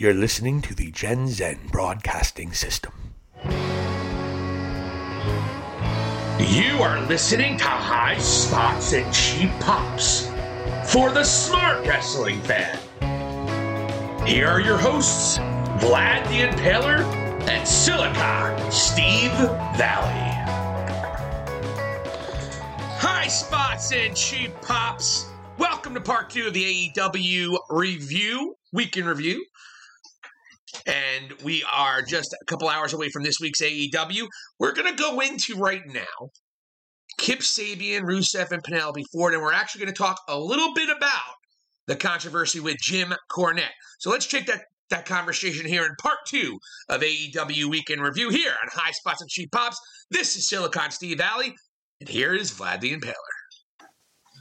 You're listening to the Gen Zen Broadcasting System. You are listening to High Spots and Cheap Pops for the smart wrestling fan. Here are your hosts, Vlad the Impaler and Silicon Steve Valli. High Spots and Cheap Pops. Welcome to part two of the AEW review, week in review. And we are just a couple hours away from this week's AEW. We're going to go into right now Kip Sabian, Rusev, and Penelope Ford, and we're actually going to talk a little bit about the controversy with Jim Cornette. So let's take that, that conversation here in part two of AEW Week in Review here on High Spots and Cheap Pops. This is Silicon Steve Valli, and here is Vlad the Impaler.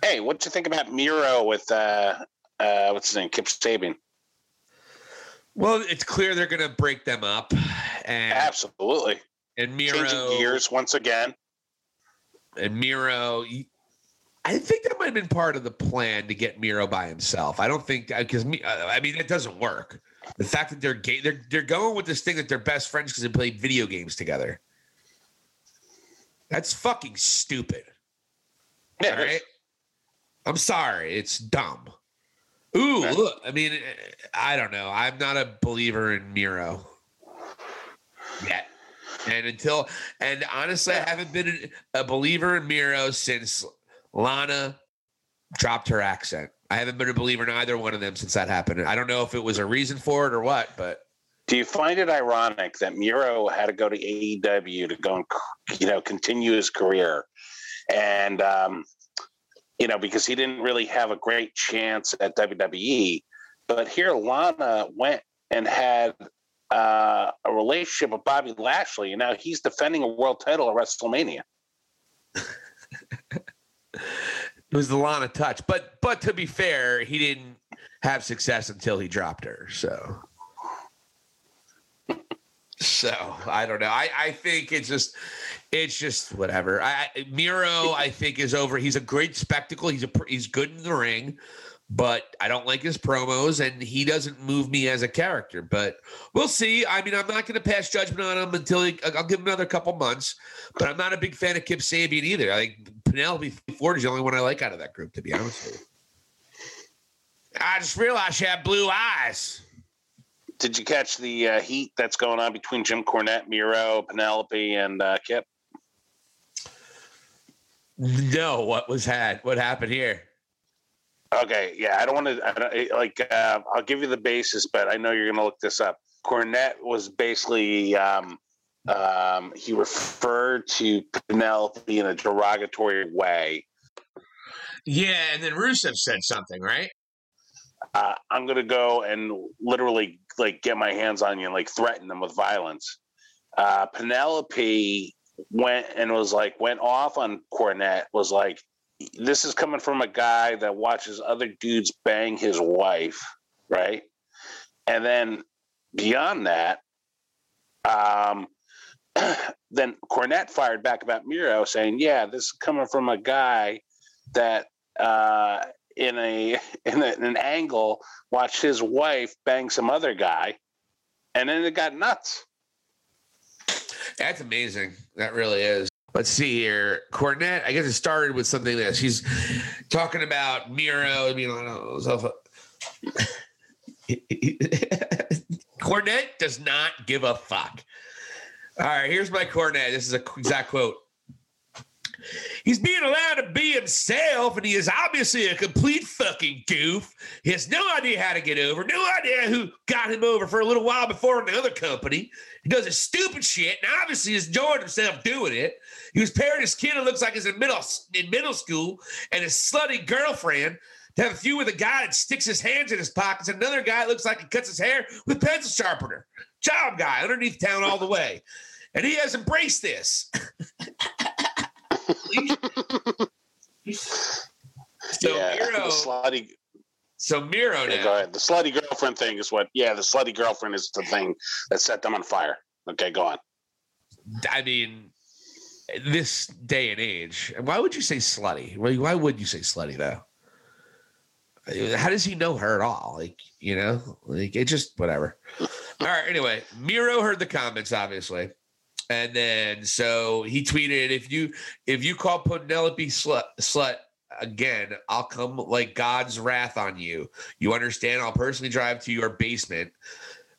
Hey, what do you think about Miro with uh, uh, what's his name, Kip Sabian? Well, it's clear they're going to break them up, and Absolutely, and Miro changing gears once again. and Miro. I think that might have been part of the plan to get Miro by himself. I don't think uh, because me. Uh, I mean, it doesn't work. The fact that they're gay, they're they're going with this thing that they're best friends because they played video games together. That's fucking stupid. Yeah, All right. I'm sorry. It's dumb. Ooh, look. I mean, I don't know. I'm not a believer in Miro yet. And until, and honestly, I haven't been a believer in Miro since Lana dropped her accent. I haven't been a believer in either one of them since that happened. I don't know if it was a reason for it or what, but Do you find it ironic that Miro had to go to AEW to go and you know continue his career, and um, you know because he didn't really have a great chance at WWE, but here Lana went and had uh, a relationship with Bobby Lashley, and now he's defending a world title at WrestleMania. it was the Lana touch. But but to be fair, he didn't have success until he dropped her. So so I don't know. I I think it's just it's just whatever. I Miro I think is over. He's a great spectacle. He's a he's good in the ring. But I don't like his promos, and he doesn't move me as a character. But we'll see. I mean, I'm not going to pass judgment on him until he, I'll give him another couple months. But I'm not a big fan of Kip Sabian either. I think Penelope Ford is the only one I like out of that group, to be honest with you. I just realized she had blue eyes. Did you catch the uh, heat that's going on between Jim Cornette, Miro, Penelope, and uh, Kip? No, what was had? What happened here? Okay, yeah, I don't want to like. Uh, I'll give you the basis, but I know you're going to look this up. Cornette was basically um, um, he referred to Penelope in a derogatory way. Yeah, and then Rusev said something, right? Uh, I'm going to go and literally like get my hands on you and like threaten them with violence. Uh, Penelope went and was like went off on Cornette. Was like, this is coming from a guy that watches other dudes bang his wife, right? And then beyond that, um, then Cornette fired back about Miro, saying, "Yeah, this is coming from a guy that uh, in a in, a, in an angle watched his wife bang some other guy, and then it got nuts." That's amazing. That really is. Let's see here. Cornette, I guess it started with something that she's talking about Miro being on himself. Cornette does not give a fuck. All right, here's my Cornette. This is a exact quote. He's being allowed to be himself, and he is obviously a complete fucking goof. He has no idea how to get over, no idea who got him over for a little while before in the other company. He does his stupid shit, and obviously has enjoyed himself doing it. He was pairing his kid who looks like he's in middle in middle school, and his slutty girlfriend to have a few with a guy that sticks his hands in his pockets, and another guy that looks like he cuts his hair with pencil sharpener. Job guy underneath town all the way, and he has embraced this. so yeah, Miro, the slutty. so Miro yeah, now. go ahead. The slutty girlfriend thing is what? Yeah, the slutty girlfriend is the thing that set them on fire. Okay, go on. I mean, this day and age, why would you say slutty? Why would you say slutty though? How does he know her at all? Like, you know, like it just whatever. All right. Anyway, Miro heard the comments, obviously. And then so he tweeted, if you if you call Penelope slut slut again, I'll come like God's wrath on you. You understand? I'll personally drive to your basement.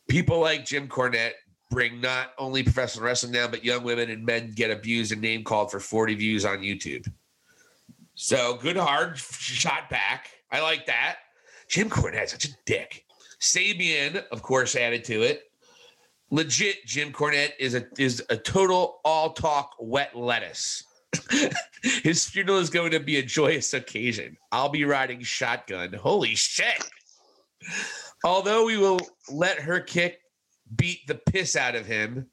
People like Jim Cornette bring not only professional wrestling down, but young women and men get abused and name called for 40 views on YouTube. So good hard shot back. I like that. Jim Cornette, such a dick. Sabian, of course, added to it. Legit, Jim Cornette is a is a total all talk wet lettuce. His funeral is going to be a joyous occasion. I'll be riding shotgun. Holy shit. Although we will let her kick beat the piss out of him,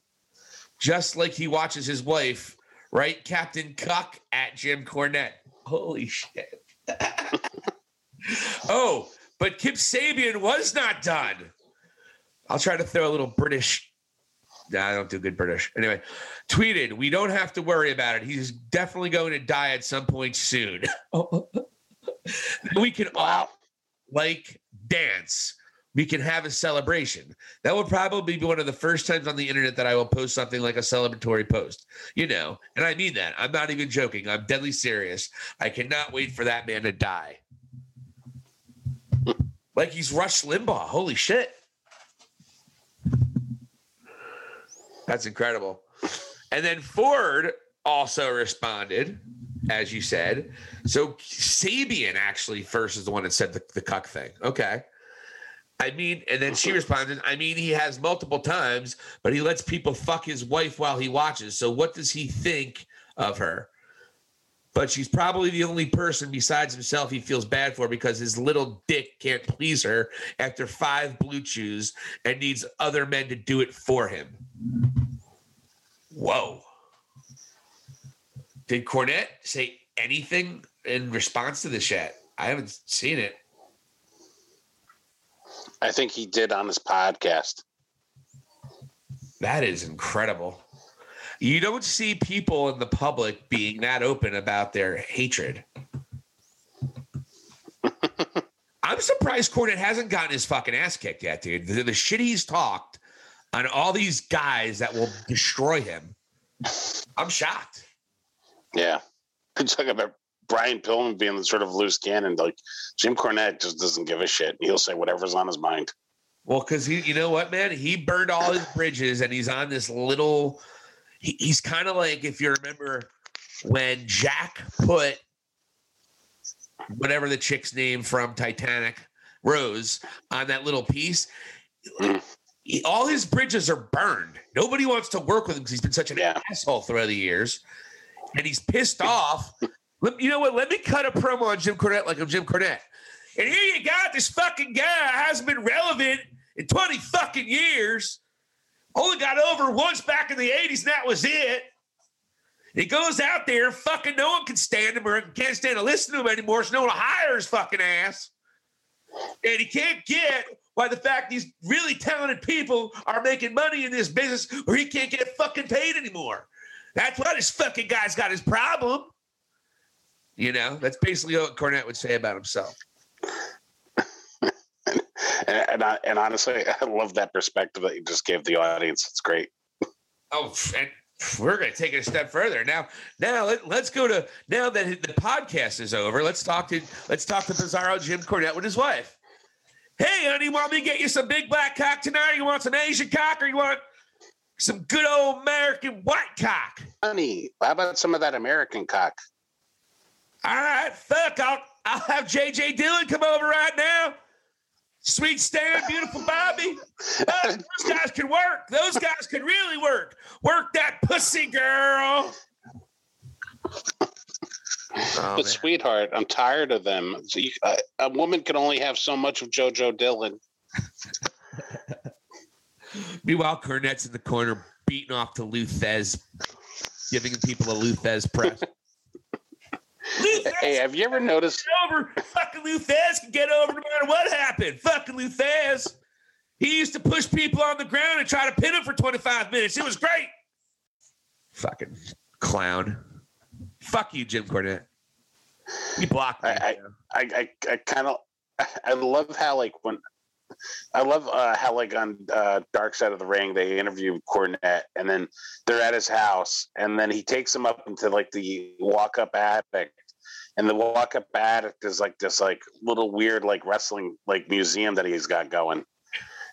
just like he watches his wife, right? Captain Cuck at Jim Cornette. Holy shit. oh, but Kip Sabian was not done. I'll try to throw a little British. Nah, I don't do good British. Anyway, tweeted, we don't have to worry about it. He's definitely going to die at some point soon. we can all like dance. We can have a celebration. That will probably be one of the first times on the internet that I will post something like a celebratory post. You know, and I mean that. I'm not even joking. I'm deadly serious. I cannot wait for that man to die. Like he's Rush Limbaugh. Holy shit. That's incredible. And then Ford also responded, as you said. So Sabian actually first is the one that said the, the cuck thing. Okay. I mean, and then she responded, I mean, he has multiple times, but he lets people fuck his wife while he watches. So what does he think of her? But she's probably the only person besides himself he feels bad for because his little dick can't please her after five blue chews and needs other men to do it for him. Whoa. Did Cornette say anything in response to this yet? I haven't seen it. I think he did on his podcast. That is incredible. You don't see people in the public being that open about their hatred. I'm surprised Cornette hasn't gotten his fucking ass kicked yet, dude. The, the shit he's talked on all these guys that will destroy him. I'm shocked. Yeah. Could talk about Brian Pillman being the sort of loose cannon. Like Jim Cornette just doesn't give a shit. He'll say whatever's on his mind. Well, because he, you know what, man, he burned all his bridges, and he's on this little. He, he's kind of like if you remember when Jack put whatever the chick's name from Titanic, Rose, on that little piece. Mm. He, all his bridges are burned. Nobody wants to work with him because he's been such an Yeah. asshole throughout the years, and he's pissed off. Let- you know what? Let me cut a promo on Jim Cornette like I'm Jim Cornette. And here you got this fucking guy hasn't been relevant in 20 fucking years. Only got over once back in the 80s, and that was it. He goes out there, fucking no one can stand him or can't stand to listen to him anymore, so no one will hire his fucking ass. And he can't get why the fact these really talented people are making money in this business where he can't get fucking paid anymore. That's why this fucking guy's got his problem. You know, that's basically what Cornette would say about himself. And and, I, and honestly, I love that perspective that you just gave the audience. It's great. Oh, and we're going to take it a step further now. Now let, let's go to now that the podcast is over. Let's talk to let's talk to Bizarro Jim Cornette with his wife. Hey, honey, want me to get you some big black cock tonight? You want some Asian cock, or you want some good old American white cock? Honey, how about some of that American cock? All right, fuck. I'll I'll have JJ Dillon come over right now. Sweet Stan, beautiful Bobby. Uh, those guys can work. Those guys can really work. Work that pussy, girl. Oh, but man. sweetheart, I'm tired of them. So you, uh, a woman can only have so much of JoJo Dillon. Meanwhile, Cornette's in the corner beating off to Lou Thesz, giving people a Lou Thesz press. Lou Thesz Hey, have you ever noticed? over. Fucking Lou Thesz can get over no matter what happened. Fucking Lou Thesz. He used to push people on the ground and try to pin them for 25 minutes. It was great. Fucking clown. Fuck you, Jim Cornette. You blocked me. I- I, I, I kind of, I love how like when I love uh, how like on uh, Dark Side of the Ring they interview Cornette and then they're at his house and then he takes him up into like the walk up attic and the walk up attic is like this like little weird like wrestling like museum that he's got going.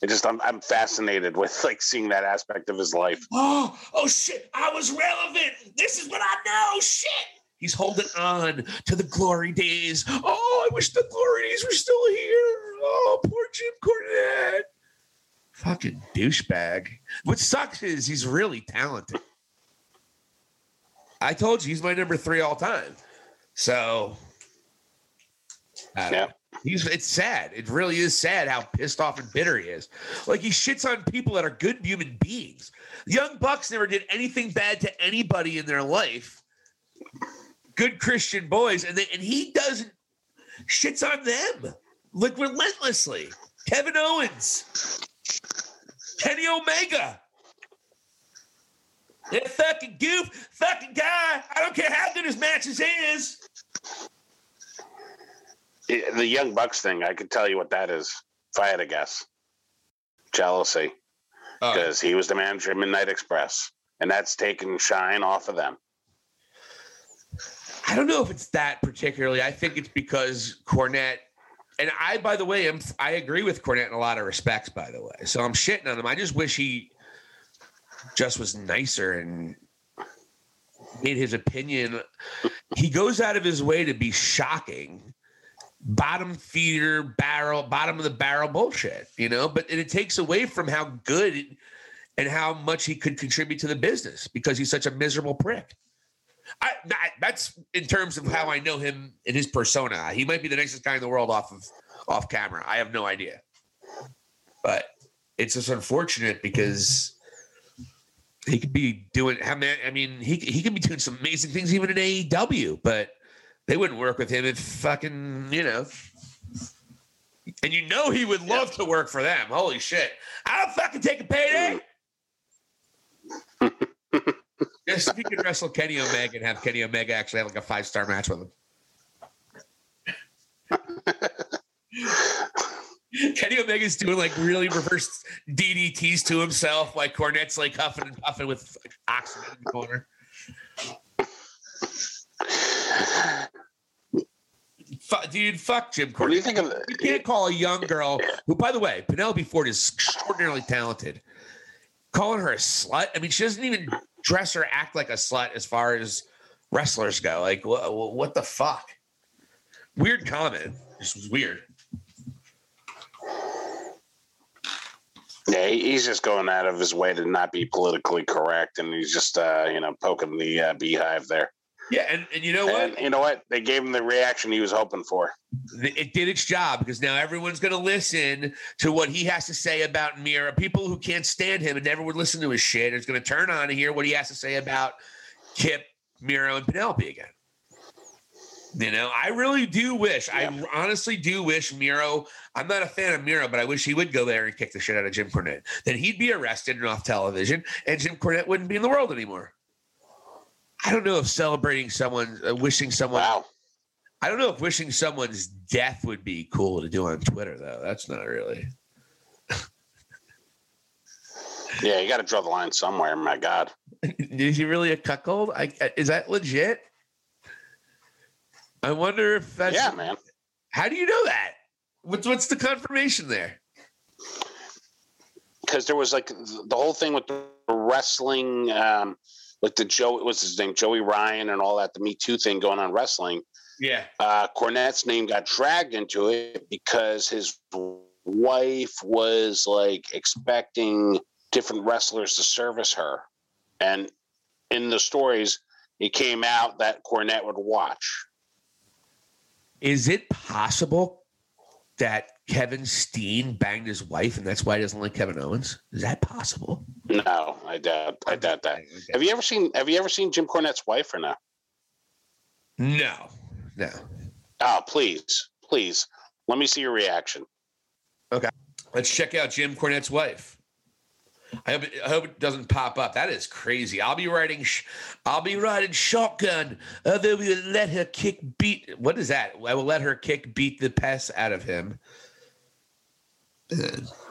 It just I'm I'm fascinated with like seeing that aspect of his life. Oh, oh shit! I was relevant. This is what I know. Shit. He's holding on to the glory days. Oh, I wish the glory days were still here. Oh, poor Jim Cornette. Fucking douchebag. What sucks is he's really talented. I told you he's my number three all time. So, I don't Yeah. know. He's it's sad. It really is sad how pissed off and bitter he is. Like he shits on people that are good human beings. Young Bucks never did anything bad to anybody in their life. Good Christian boys, and they, and he doesn't shits on them like relentlessly. Kevin Owens, Kenny Omega. That fucking goof, fucking guy. I don't care how good his matches is. The Young Bucks thing, I could tell you what that is if I had to guess. Jealousy, oh. because he was the manager of Midnight Express, and that's taken shine off of them. I don't know if it's that particularly. I think it's because Cornette, and I, by the way, am I agree with Cornette in a lot of respects. By the way, so I'm shitting on him. I just wish he just was nicer and made his opinion. He goes out of his way to be shocking, bottom feeder barrel, bottom of the barrel bullshit. You know, but it takes away from how good and how much he could contribute to the business because he's such a miserable prick. I, that, that's in terms of how I know him and his persona. He might be the nicest guy in the world off of off camera. I have no idea, but it's just unfortunate because he could be doing. I mean, he he could be doing some amazing things even in AEW, but they wouldn't work with him if fucking you know. And you know he would love to work for them. Holy shit! I'll fucking take a payday. Just if you could wrestle Kenny Omega and have Kenny Omega actually have like a five star match with him. Kenny Omega's doing like really reverse DDTs to himself, like Cornette's like huffing and puffing with oxygen in the corner. Dude, fuck Jim What do you think of You can't call a young girl who, by the way, Penelope Ford is extraordinarily talented. Calling her a slut. I mean, she doesn't even dress or act like a slut as far as wrestlers go. Like, what, what the fuck? Weird comment. This was weird. Yeah, he's just going out of his way to not be politically correct, and he's just uh, you know poking the uh, beehive there. Yeah, and, and you know what? And you know what? They gave him the reaction he was hoping for. it did its job because now everyone's going to listen to what he has to say about Miro. People who can't stand him and never would listen to his shit is going to turn on and hear what he has to say about Kip, Miro, and Penelope again. You know, I really do wish, I honestly do wish Miro, I'm not a fan of Miro, but I wish he would go there and kick the shit out of Jim Cornette. Then he'd be arrested and off television, and Jim Cornette wouldn't be in the world anymore. I don't know if celebrating someone, uh, wishing someone Wow. I don't know if wishing someone's death would be cool to do on Twitter, though. That's not really. Yeah, you got to draw the line somewhere. My God. Is he really a cuckold? I, is that legit? I wonder if that's. yeah, man. How do you know that? What's what's the confirmation there? Because there was like the whole thing with the wrestling, um, like the Joe, what's his name, Joey Ryan, and all that, the Me Too thing going on wrestling. Yeah. uh, Cornette's name got dragged into it because his wife was like expecting different wrestlers to service her. And in the stories, it came out that Cornette would watch. Is it possible that Kevin Steen banged his wife, and that's why he doesn't like Kevin Owens? Is that possible? No, I doubt. I doubt that. Have you ever seen? Have you ever seen Jim Cornette's wife or no? No. No. Oh, please, please, let me see your reaction. Okay, let's check out Jim Cornette's wife. I hope, it, I hope it doesn't pop up. That is crazy. I'll be riding. Sh- I'll be riding shotgun. Then we will let her kick beat. What is that? I will let her kick beat the pest out of him.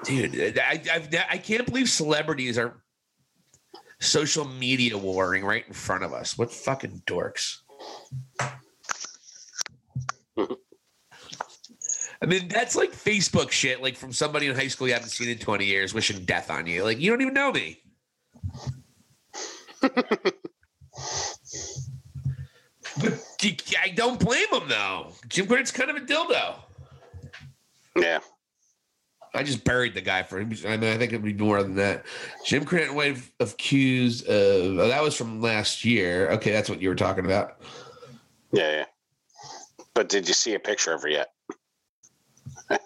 Dude, I, I've, I can't believe celebrities are social media warring right in front of us. What fucking dorks. I mean, that's like Facebook shit, like from somebody in high school you haven't seen in 20 years wishing death on you. Like, you don't even know me. I don't blame him, though. Jim Cornette's kind of a dildo. Yeah. I just buried the guy for him. I mean, I think it'd be more than that. Jim White accused of, uh, oh, that was from last year. Okay, that's what you were talking about. Yeah, yeah. But did you see a picture of her yet?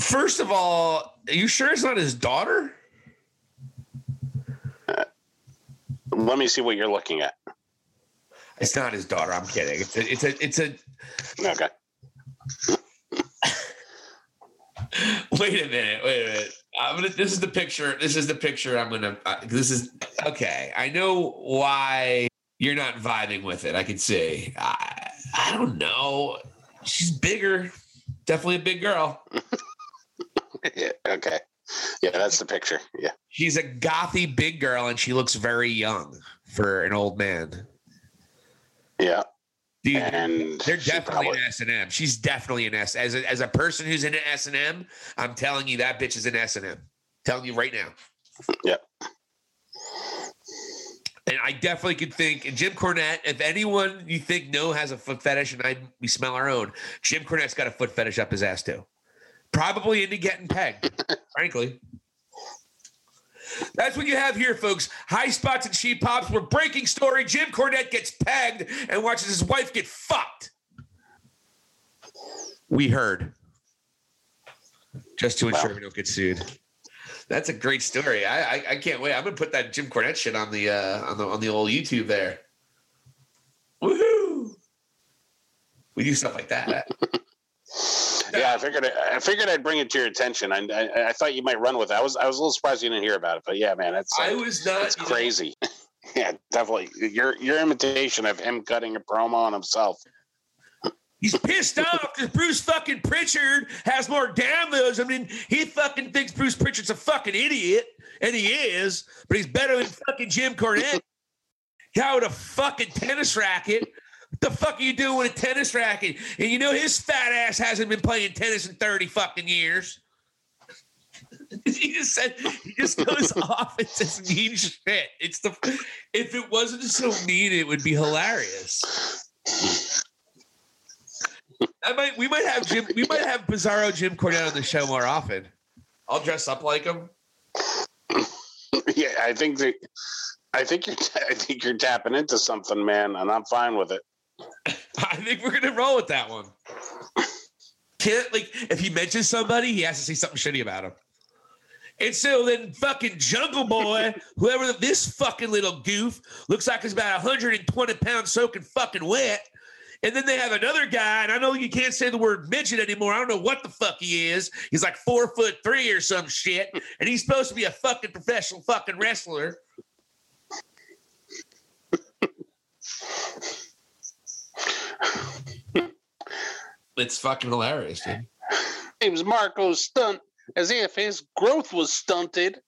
First of all, are you sure it's not his daughter? Uh, let me see what you're looking at. It's not his daughter. I'm kidding. It's a, it's a, it's a. Okay. Wait a minute. Wait a minute. I'm gonna. This is the picture. This is the picture. I'm gonna. Uh, this is okay. I know why you're not vibing with it. I can see. I, I don't know. She's bigger. Definitely a big girl. yeah, okay. Yeah, that's the picture. Yeah. She's a gothy big girl, and she looks very young for an old man. Yeah. Dude, and they're definitely probably- an S and M. She's definitely an S. As a, as a person who's in an S and M, I'm telling you that bitch is an S and M. Telling you right now. Yep. And I definitely could think, and Jim Cornette, if anyone you think no has a foot fetish, and I we smell our own, Jim Cornette's got a foot fetish up his ass too. Probably into getting pegged, frankly. That's what you have here, folks. High spots and cheap pops. We're breaking story. Jim Cornette gets pegged and watches his wife get fucked. We heard. Just to ensure Wow. we don't get sued. That's a great story. I, I I can't wait. I'm gonna put that Jim Cornette shit on the uh on the on the old YouTube there. Woohoo! We do stuff like that. Yeah, I figured I figured I'd bring it to your attention. I, I I thought you might run with it. I was I was a little surprised you didn't hear about it, but yeah, man, it's I uh, was not it's you know, crazy. yeah, definitely. Your your imitation of him cutting a promo on himself. He's pissed off because Bruce fucking Pritchard has more downloads. I mean, he fucking thinks Bruce Pritchard's a fucking idiot, and he is, but he's better than fucking Jim Cornette. Guy with a fucking tennis racket. The fuck are you doing with a tennis racket? And you know his fat ass hasn't been playing tennis in 30 fucking years. he just said he just goes off and says mean shit. It's the if it wasn't so mean, it would be hilarious. I might we might have Jim we might have Bizarro Jim Cornette on the show more often. I'll dress up like him. yeah, I think that I think you're I think you're tapping into something, man, and I'm fine with it. I think we're gonna roll with that one. Can't like if he mentions somebody, he has to say something shitty about him. And so then fucking Jungle Boy, whoever this fucking little goof looks like he's about 120 pounds soaking fucking wet. And then they have another guy, and I know you can't say the word midget anymore. I don't know what the fuck he is. He's like four foot three or some shit, and he's supposed to be a fucking professional fucking wrestler. It's fucking hilarious, dude. Name's Marko's Stunt, as if his growth was stunted.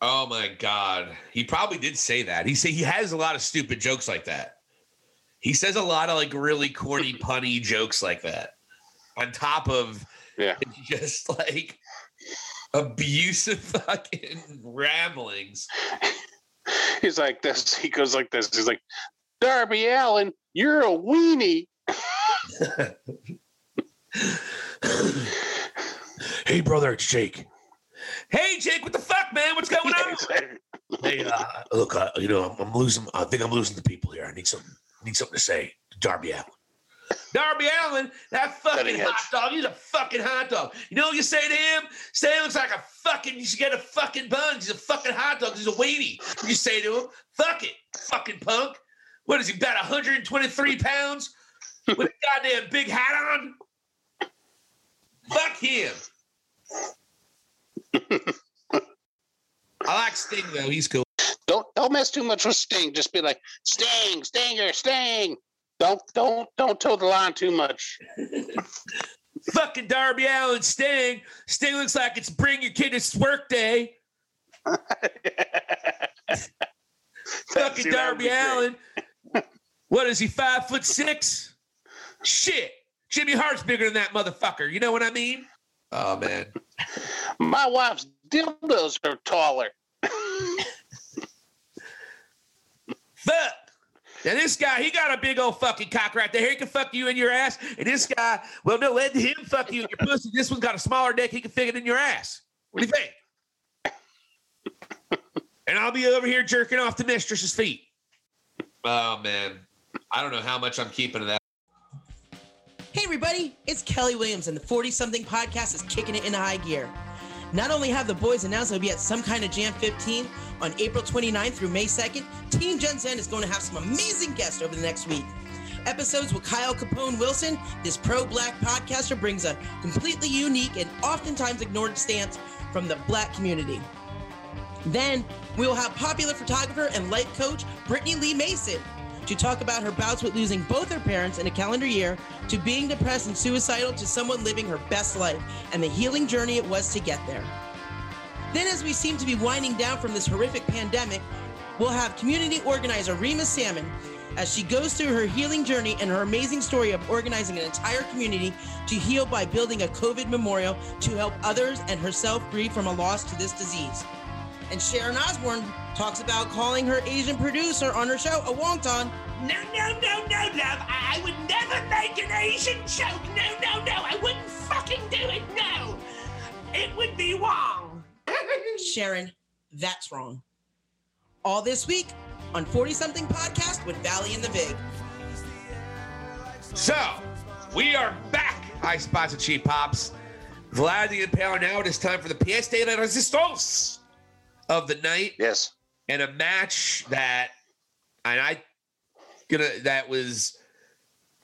Oh my god, he probably did say that. He say he has a lot of stupid jokes like that. He says a lot of like really corny, punny jokes like that. On top of Yeah. just like abusive fucking ramblings. He's like this. He goes like this. He's like, Darby Allin, you're a weenie. Hey, brother, it's Jake. Hey Jake, what the fuck, man? What's going on? Hey, uh, look, uh, you know, I'm, I'm losing. I think I'm losing the people here. I need some. Need something to say. to Darby Allin. Darby Allin, that fucking hot dog. He's a fucking hot dog. You know what you say to him? Say he looks like a fucking. You should get a fucking bun. He's a fucking hot dog. He's a weenie. You say to him, "Fuck it, fucking punk." What is he? About 123 pounds with a goddamn big hat on. Fuck him. I like Sting though. He's cool. Don't don't mess too much with Sting. Just be like Sting, Stinger, Sting. Don't don't don't toe the line too much. Fucking Darby Allin Sting. Sting looks like it's bring your kid to work day. Fucking Darby. Allin. What is he? Five foot six? Shit. Jimmy Hart's bigger than that motherfucker. You know what I mean? Oh man. My wife's dildos are taller. Fuck. Now this guy, he got a big old fucking cock right there. He can fuck you in your ass. And this guy, well, no, let him fuck you in your pussy. This one's got a smaller dick. He can fit it in your ass. What do you think? and I'll be over here jerking off the mistress's feet. Oh man. I don't know how much I'm keeping of that. Hey, everybody, it's Kelly Williams, and the 40 something podcast is kicking it into high gear. Not only have the boys announced they'll be at some kind of Jam 15 on April 29th through May 2nd, Team Gen Zen is going to have some amazing guests over the next week. Episodes with Kyle Capone Wilson, this pro black podcaster brings a completely unique and oftentimes ignored stance from the black community. Then we will have popular photographer and life coach Brittany Lee Mason to talk about her bouts with losing both her parents in a calendar year, to being depressed and suicidal, to someone living her best life, and the healing journey it was to get there. Then, as we seem to be winding down from this horrific pandemic, we'll have community organizer Rima Salmon as she goes through her healing journey and her amazing story of organizing an entire community to heal by building a COVID memorial to help others and herself grieve from a loss to this disease. And Sharon Osbourne talks about calling her Asian producer on her show a wonton. No, no, no, no, love. I, I would never make an Asian joke. No, no, no. I wouldn't fucking do it. No. It would be wrong. Sharon, that's wrong. All this week on 40 something podcast with Valli and the Vig. So, we are back. High spots and cheap pops. Vlad the Impaler now. It is time for the pièce de la resistance of the night Yes. and a match that, and I gonna that was,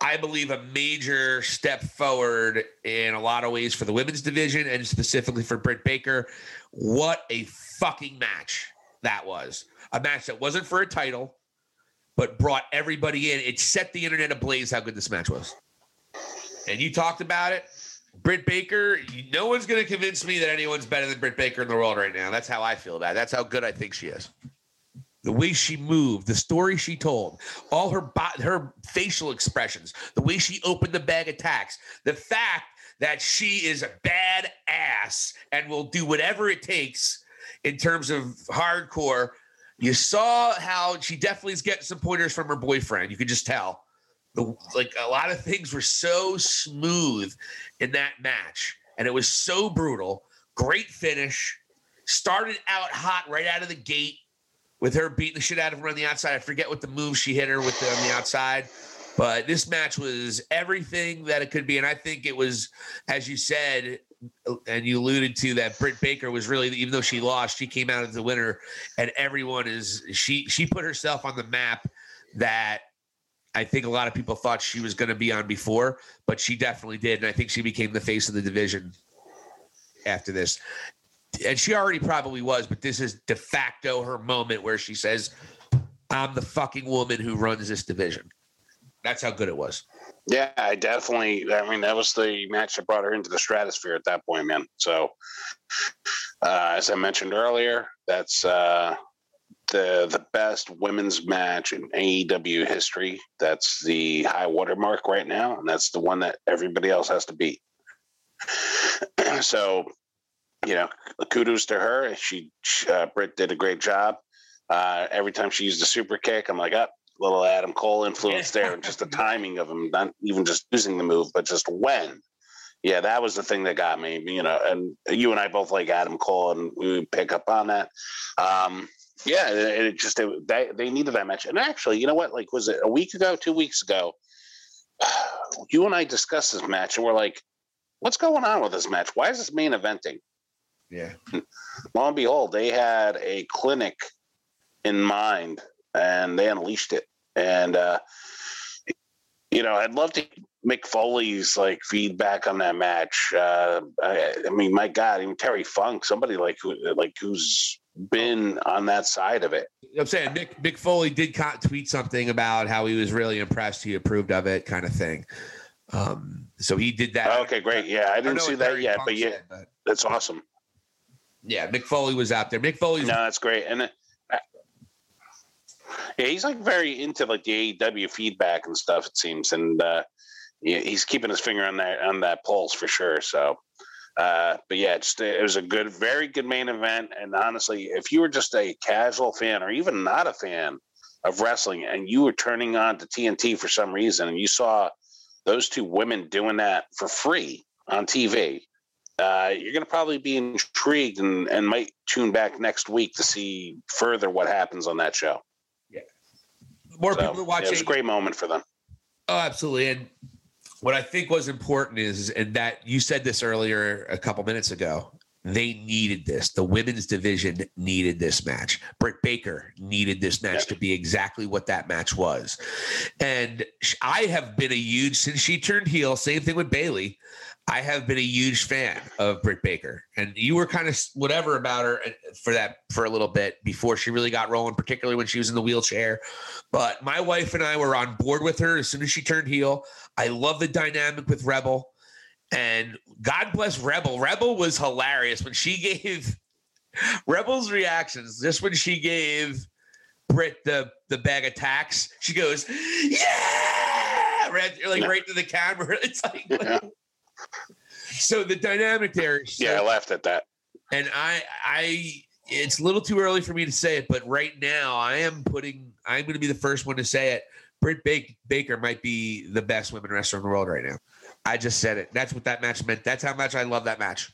I believe, a major step forward in a lot of ways for the women's division and specifically for Britt Baker. What a fucking match that was! A match that wasn't for a title, but brought everybody in. It set the internet ablaze how good this match was. And you talked about it. Britt Baker, no one's going to convince me that anyone's better than Britt Baker in the world right now. That's how I feel about it. That's how good I think she is. The way she moved, the story she told, all her bo- her facial expressions, the way she opened the bag of tacks, the fact that she is a bad ass and will do whatever it takes in terms of hardcore. You saw how she definitely is getting some pointers from her boyfriend. You could just tell. The, like a lot of things were so smooth in that match, and it was so brutal. Great finish. Started out hot right out of the gate with her beating the shit out of her on the outside. I forget what the move she hit her with the, on the outside, but this match was everything that it could be. And I think it was, as you said, and you alluded to that Britt Baker was really, even though she lost, she came out as the winner, and everyone is she she put herself on the map that I think a lot of people thought she was going to be on before, but she definitely did, and I think she became the face of the division after this. And she already probably was, but this is de facto her moment where she says, "I'm the fucking woman who runs this division." That's how good it was. Yeah, I definitely. I mean, that was the match that brought her into the stratosphere at that point, man. So, uh, as I mentioned earlier, that's uh, the the best women's match in AEW history. That's the high watermark right now, and that's the one that everybody else has to beat. so, you know, kudos to her. She, uh, Britt did a great job. Uh, every time she used a super kick, I'm like, up. little Adam Cole influence there, and just the timing of him, not even just using the move, but just when. Yeah, that was the thing that got me. You know, and you and I both like Adam Cole, and we pick up on that. Um, yeah, it, it just it, they they needed that match. And actually, you know what? Like, was it a week ago, two weeks ago? You and I discussed this match, and we're like, "What's going on with this match? Why is this main eventing?" Yeah. Lo and behold, they had a clinic in mind, and they unleashed it. And uh, you know, I'd love to Mick Foley's like feedback on that match. Uh, I, I mean, my God, even Terry Funk, somebody like who like who's been on that side of it. I'm saying Mick, Mick Foley did tweet something about how he was really impressed. He approved of it, kind of thing. Um, so he did that. Okay, great. Yeah, I didn't know see that yet, but yeah, but that's awesome. yeah, Mick Foley was out there. Mick Foley. No, that's great. And uh, yeah, he's like very into like the AEW feedback and stuff. It seems, and uh, yeah, he's keeping his finger on that on that pulse for sure. So, uh, but yeah, just it was a good, very good main event. And honestly, if you were just a casual fan or even not a fan of wrestling, and you were turning on to TNT for some reason, and you saw those two women doing that for free on TV. Uh, you're going to probably be intrigued and, and might tune back next week to see further what happens on that show. Yeah. More So, people are yeah, watching. it was a great moment for them. Oh, absolutely. And what I think was important is, and that you said this earlier a couple minutes ago, they needed this. The women's division needed this match. Britt Baker needed this match to be exactly what that match was. And I have been a huge, since she turned heel, same thing with Bayley. I have been a huge fan of Britt Baker, and you were kind of whatever about her for that for a little bit before she really got rolling, particularly when she was in the wheelchair. But my wife and I were on board with her as soon as she turned heel. I love the dynamic with Rebel, and God bless Rebel. Rebel was hilarious when she gave Rebel's reactions. Just when she gave Britt the the bag of tacks, she goes, "Yeah!" Right, like right to the camera. It's like. Yeah. So the dynamic there. so Yeah, I laughed at that. and I, I, it's a little too early for me to say it, but right now I am putting, I'm going to be the first one to say it. Britt Baker might be the best women wrestler in the world right now. I just said it. That's what that match meant. That's how much I love that match.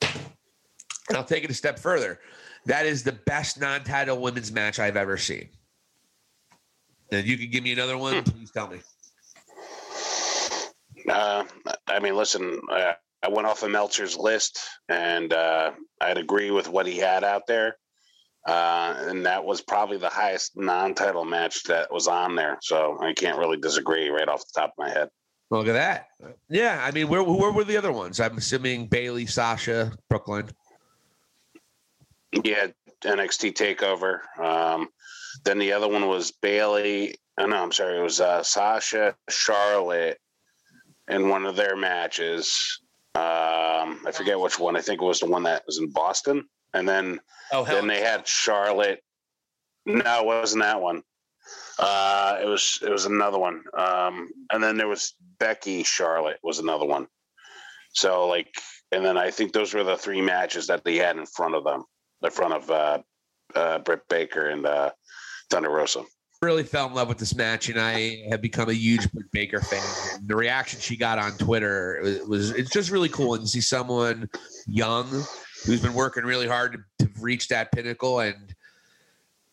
And I'll take it a step further. That is the best non-title women's match I've ever seen. And you can give me another one, hmm. please tell me. Uh, I mean, listen, uh, I went off of Meltzer's list, and uh, I'd agree with what he had out there. Uh, and that was probably the highest non-title match that was on there. So I can't really disagree right off the top of my head. Look at that. Yeah, I mean, where where were the other ones? I'm assuming Bayley, Sasha, Brooklyn. Yeah, NXT Takeover. Um, then the other one was Bayley. Oh, no, I'm sorry. It was uh, Sasha, Charlotte, in one of their matches. Um, I forget which one. I think it was the one that was in Boston. And then Oh, then they had Charlotte. No, it wasn't that one. Uh, it was it was another one. Um, and then there was Becky Charlotte was another one. So like, and then I think those were the three matches that they had in front of them, in front of uh, uh, Britt Baker and uh, Thunder Rosa. Really fell in love with this match, and I have become a huge Britt Baker fan. And the reaction she got on Twitter it was, was it's just really cool and see someone young who's been working really hard to, to reach that pinnacle and.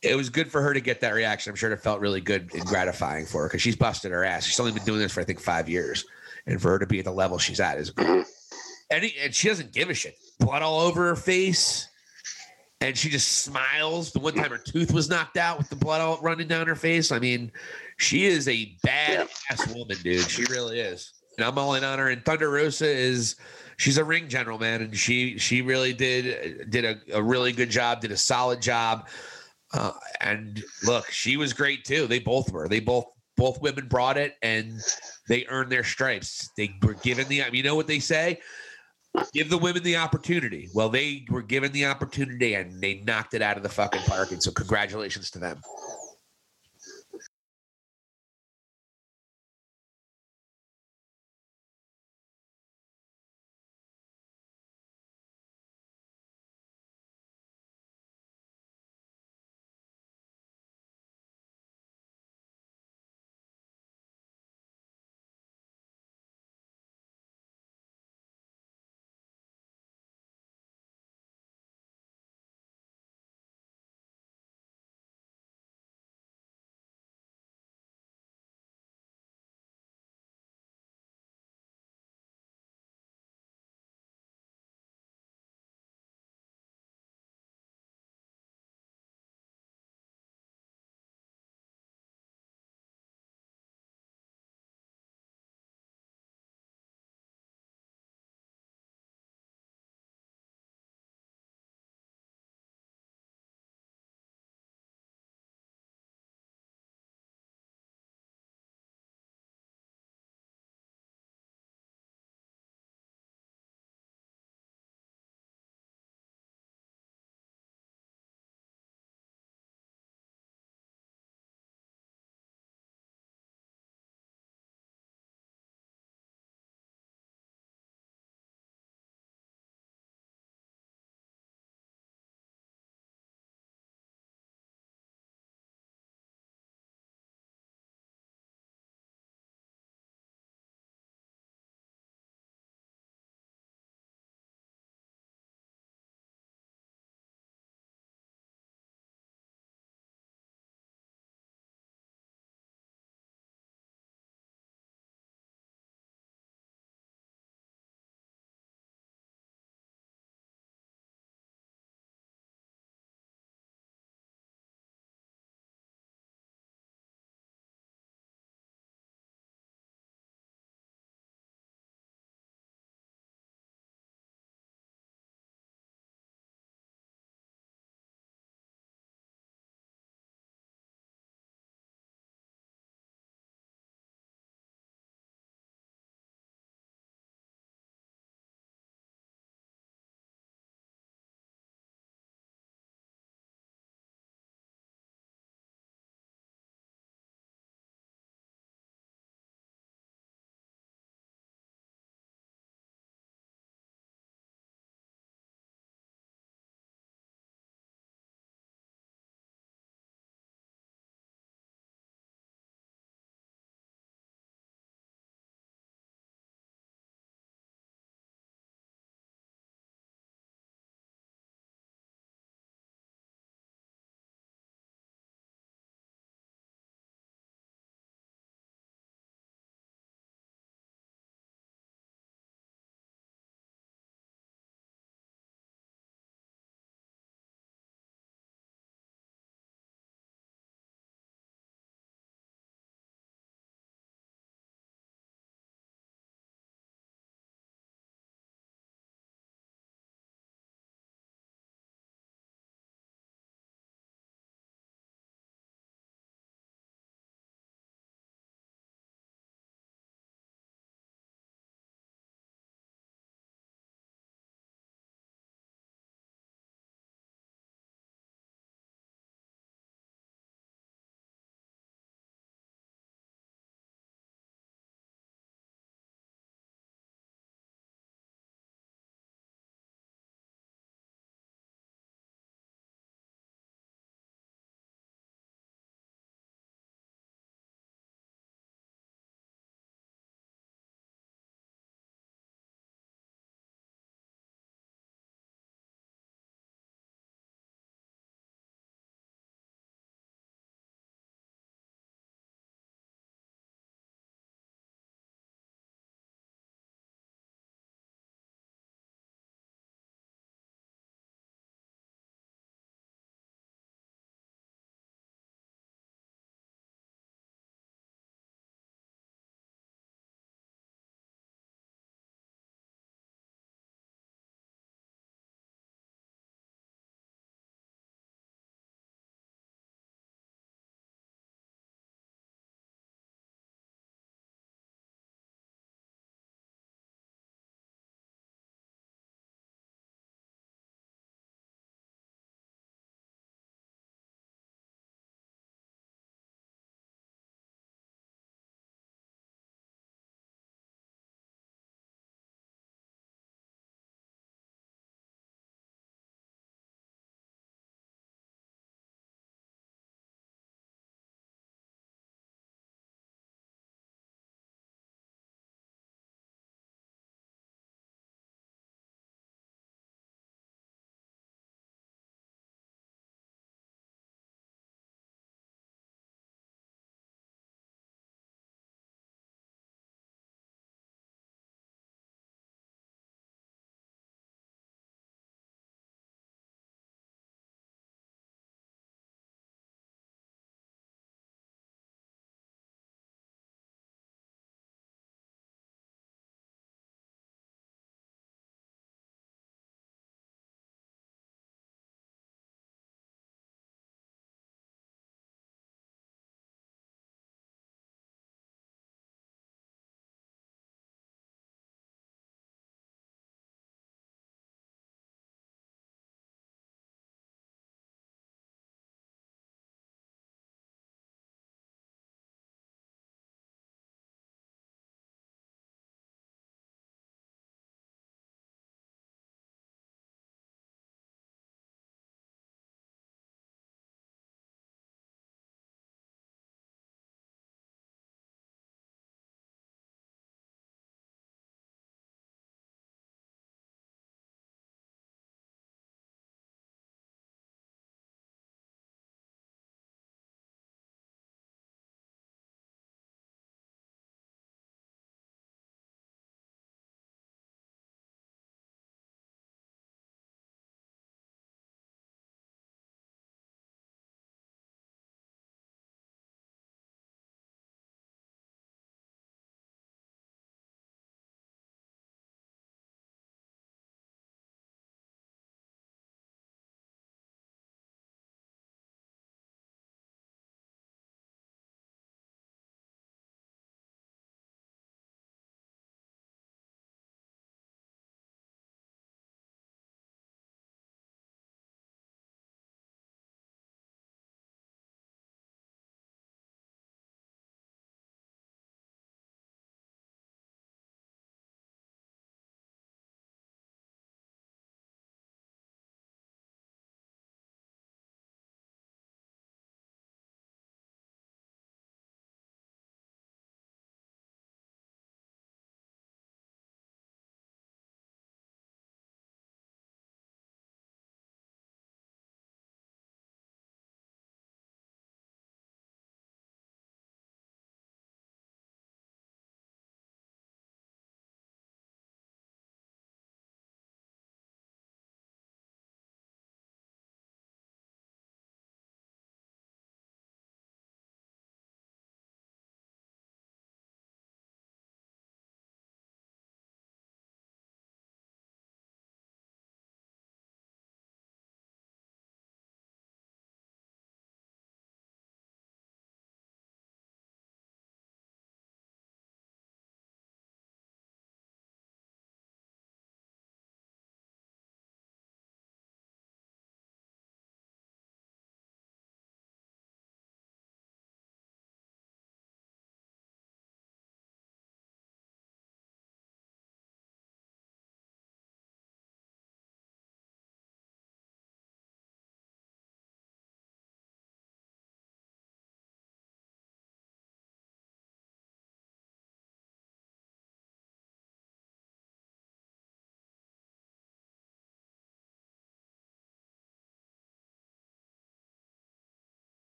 It was good for her to get that reaction. I'm sure it felt really good and gratifying for her because she's busted her ass. She's only been doing this for I think five years, and for her to be at the level she's at is great. Mm-hmm. And, he- and she doesn't give a shit. Blood all over her face, and she just smiles. The one time her tooth was knocked out with the blood all running down her face. I mean, she is a bad ass woman, dude. She really is. And I'm all in on her. And Thunder Rosa is she's a ring general, man, and she she really did did a, a really good job, did a solid job. Uh, and look, she was great too. They both were. They both both women brought it, and they earned their stripes. They were given the. You know what they say? Give the women the opportunity. Well, they were given the opportunity, and they knocked it out of the fucking park. And so, congratulations to them.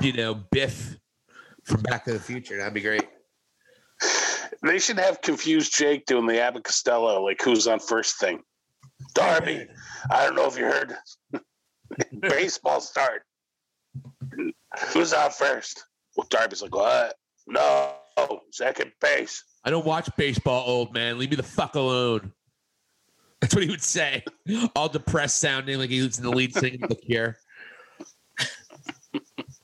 You know, Biff from Back to the Future. That'd be great. They should have confused Jake doing the Abbott Costello, like who's on first thing. Darby, I don't know if you heard. Baseball start. Who's on first? Well, Darby's like, what? No, second base. I don't watch baseball, old man. Leave me the fuck alone. That's what he would say. All depressed sounding, like he was in the lead singing of the Cure.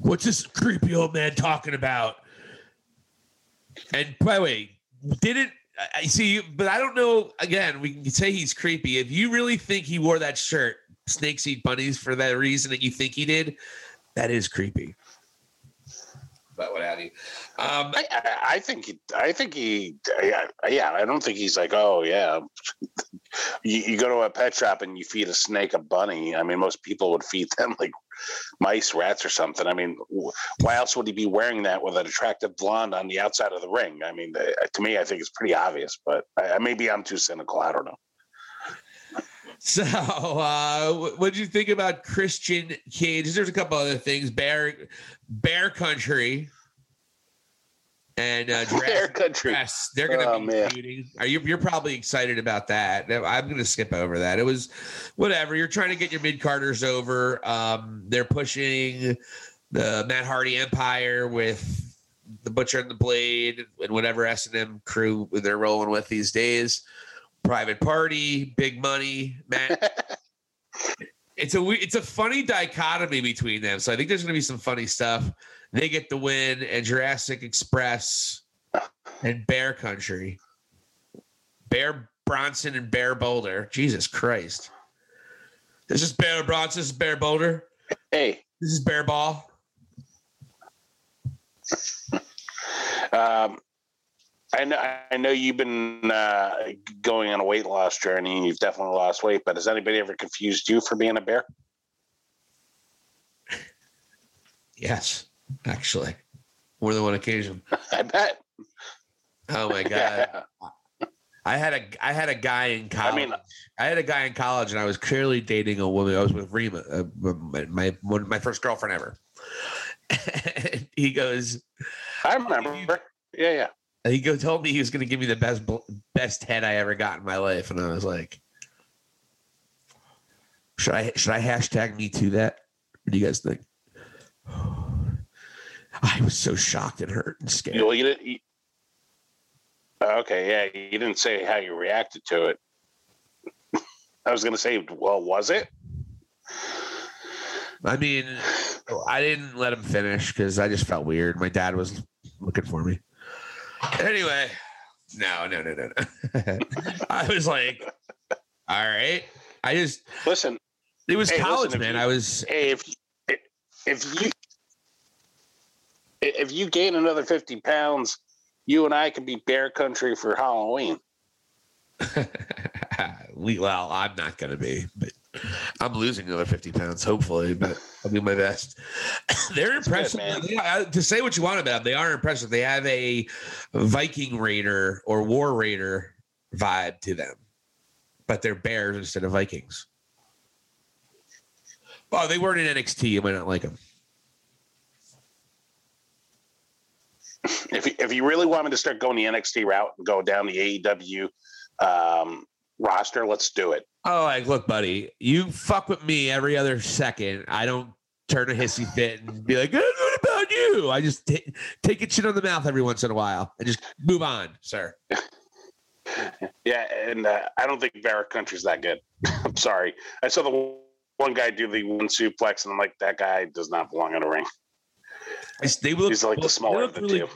What's this creepy old man talking about? And by the way, didn't I see? But I don't know. Again, we can say he's creepy. If you really think he wore that shirt, snakes eat bunnies, for that reason that you think he did, that is creepy. But what have you? Um, I, I, think he, I think he, yeah, yeah. I don't think he's like, oh yeah. You, you go to a pet shop and you feed a snake a bunny. I mean, most people would feed them like mice, rats, or something. I mean, why else would he be wearing that with an attractive blonde on the outside of the ring? I mean, uh, to me, I think it's pretty obvious. But I, maybe I'm too cynical. I don't know. So, uh, what did you think about Christian Cage? There's a couple other things. Bear, Bear Country, and uh, Bear Country. Express. They're going to Oh, be man. Are you? You're probably excited about that. I'm going to skip over that. It was whatever. You're trying to get your mid carders over. Um, they're pushing the Matt Hardy Empire with the Butcher and the Blade and whatever S and M crew they're rolling with these days. Private Party, Big Money, Matt. it's a it's a funny dichotomy between them. So I think there's going to be some funny stuff. They get the win, and Jurassic Express and Bear Country, Bear Bronson and Bear Boulder. Jesus Christ! This is Bear Bronson. This is Bear Boulder. Hey, This is Bear Ball. um, I know I know you've been uh, going on a weight loss journey, and you've definitely lost weight. But has anybody ever confused you for being a bear? Yes, actually, more than one occasion. I bet. Oh my god! Yeah. I had a I had a guy in college. mean- I had a guy in college, and I was clearly dating a woman. I was with Rima, uh, my my, my first girlfriend ever. He goes, I remember. Yeah, yeah. He go told me he was going to give me the best best head I ever got in my life, and I was like, should I should I hashtag me to that? What do you guys think? I was so shocked and hurt and scared. You didn't. You, okay, yeah. You didn't say how you reacted to it. I was going to say, well, was it? I mean, I didn't let him finish because I just felt weird. My dad was looking for me. Anyway, no, no, no, no, no. I was like, all right. I just, Listen, it was Hey, college, listen, man. you- I was, hey, if if you if you gain another fifty pounds, you and I could be bear country for Halloween. we, well, I'm not going to be, but I'm losing another 50 pounds, hopefully, but I'll do my best. They're impressive. are- to say what you want about them, they are impressive. They have a Viking Raider or War Raider vibe to them, but they're bears instead of Vikings. Well, they weren't in NXT. You might not like them. If you- if you really want me to start going the NXT route and go down the AEW um, roster, let's do it. Oh, like, look, buddy, you fuck with me every other second. I don't turn a hissy fit and be like, "Eh, what about you? I just ta- take a chin on the mouth every once in a while and just move on, sir. Yeah, and uh, I don't think Bear Country's that good. I'm sorry. I saw the one guy do the one suplex, and I'm like, that guy does not belong in a ring. They look, He's like the they smaller of the really, two.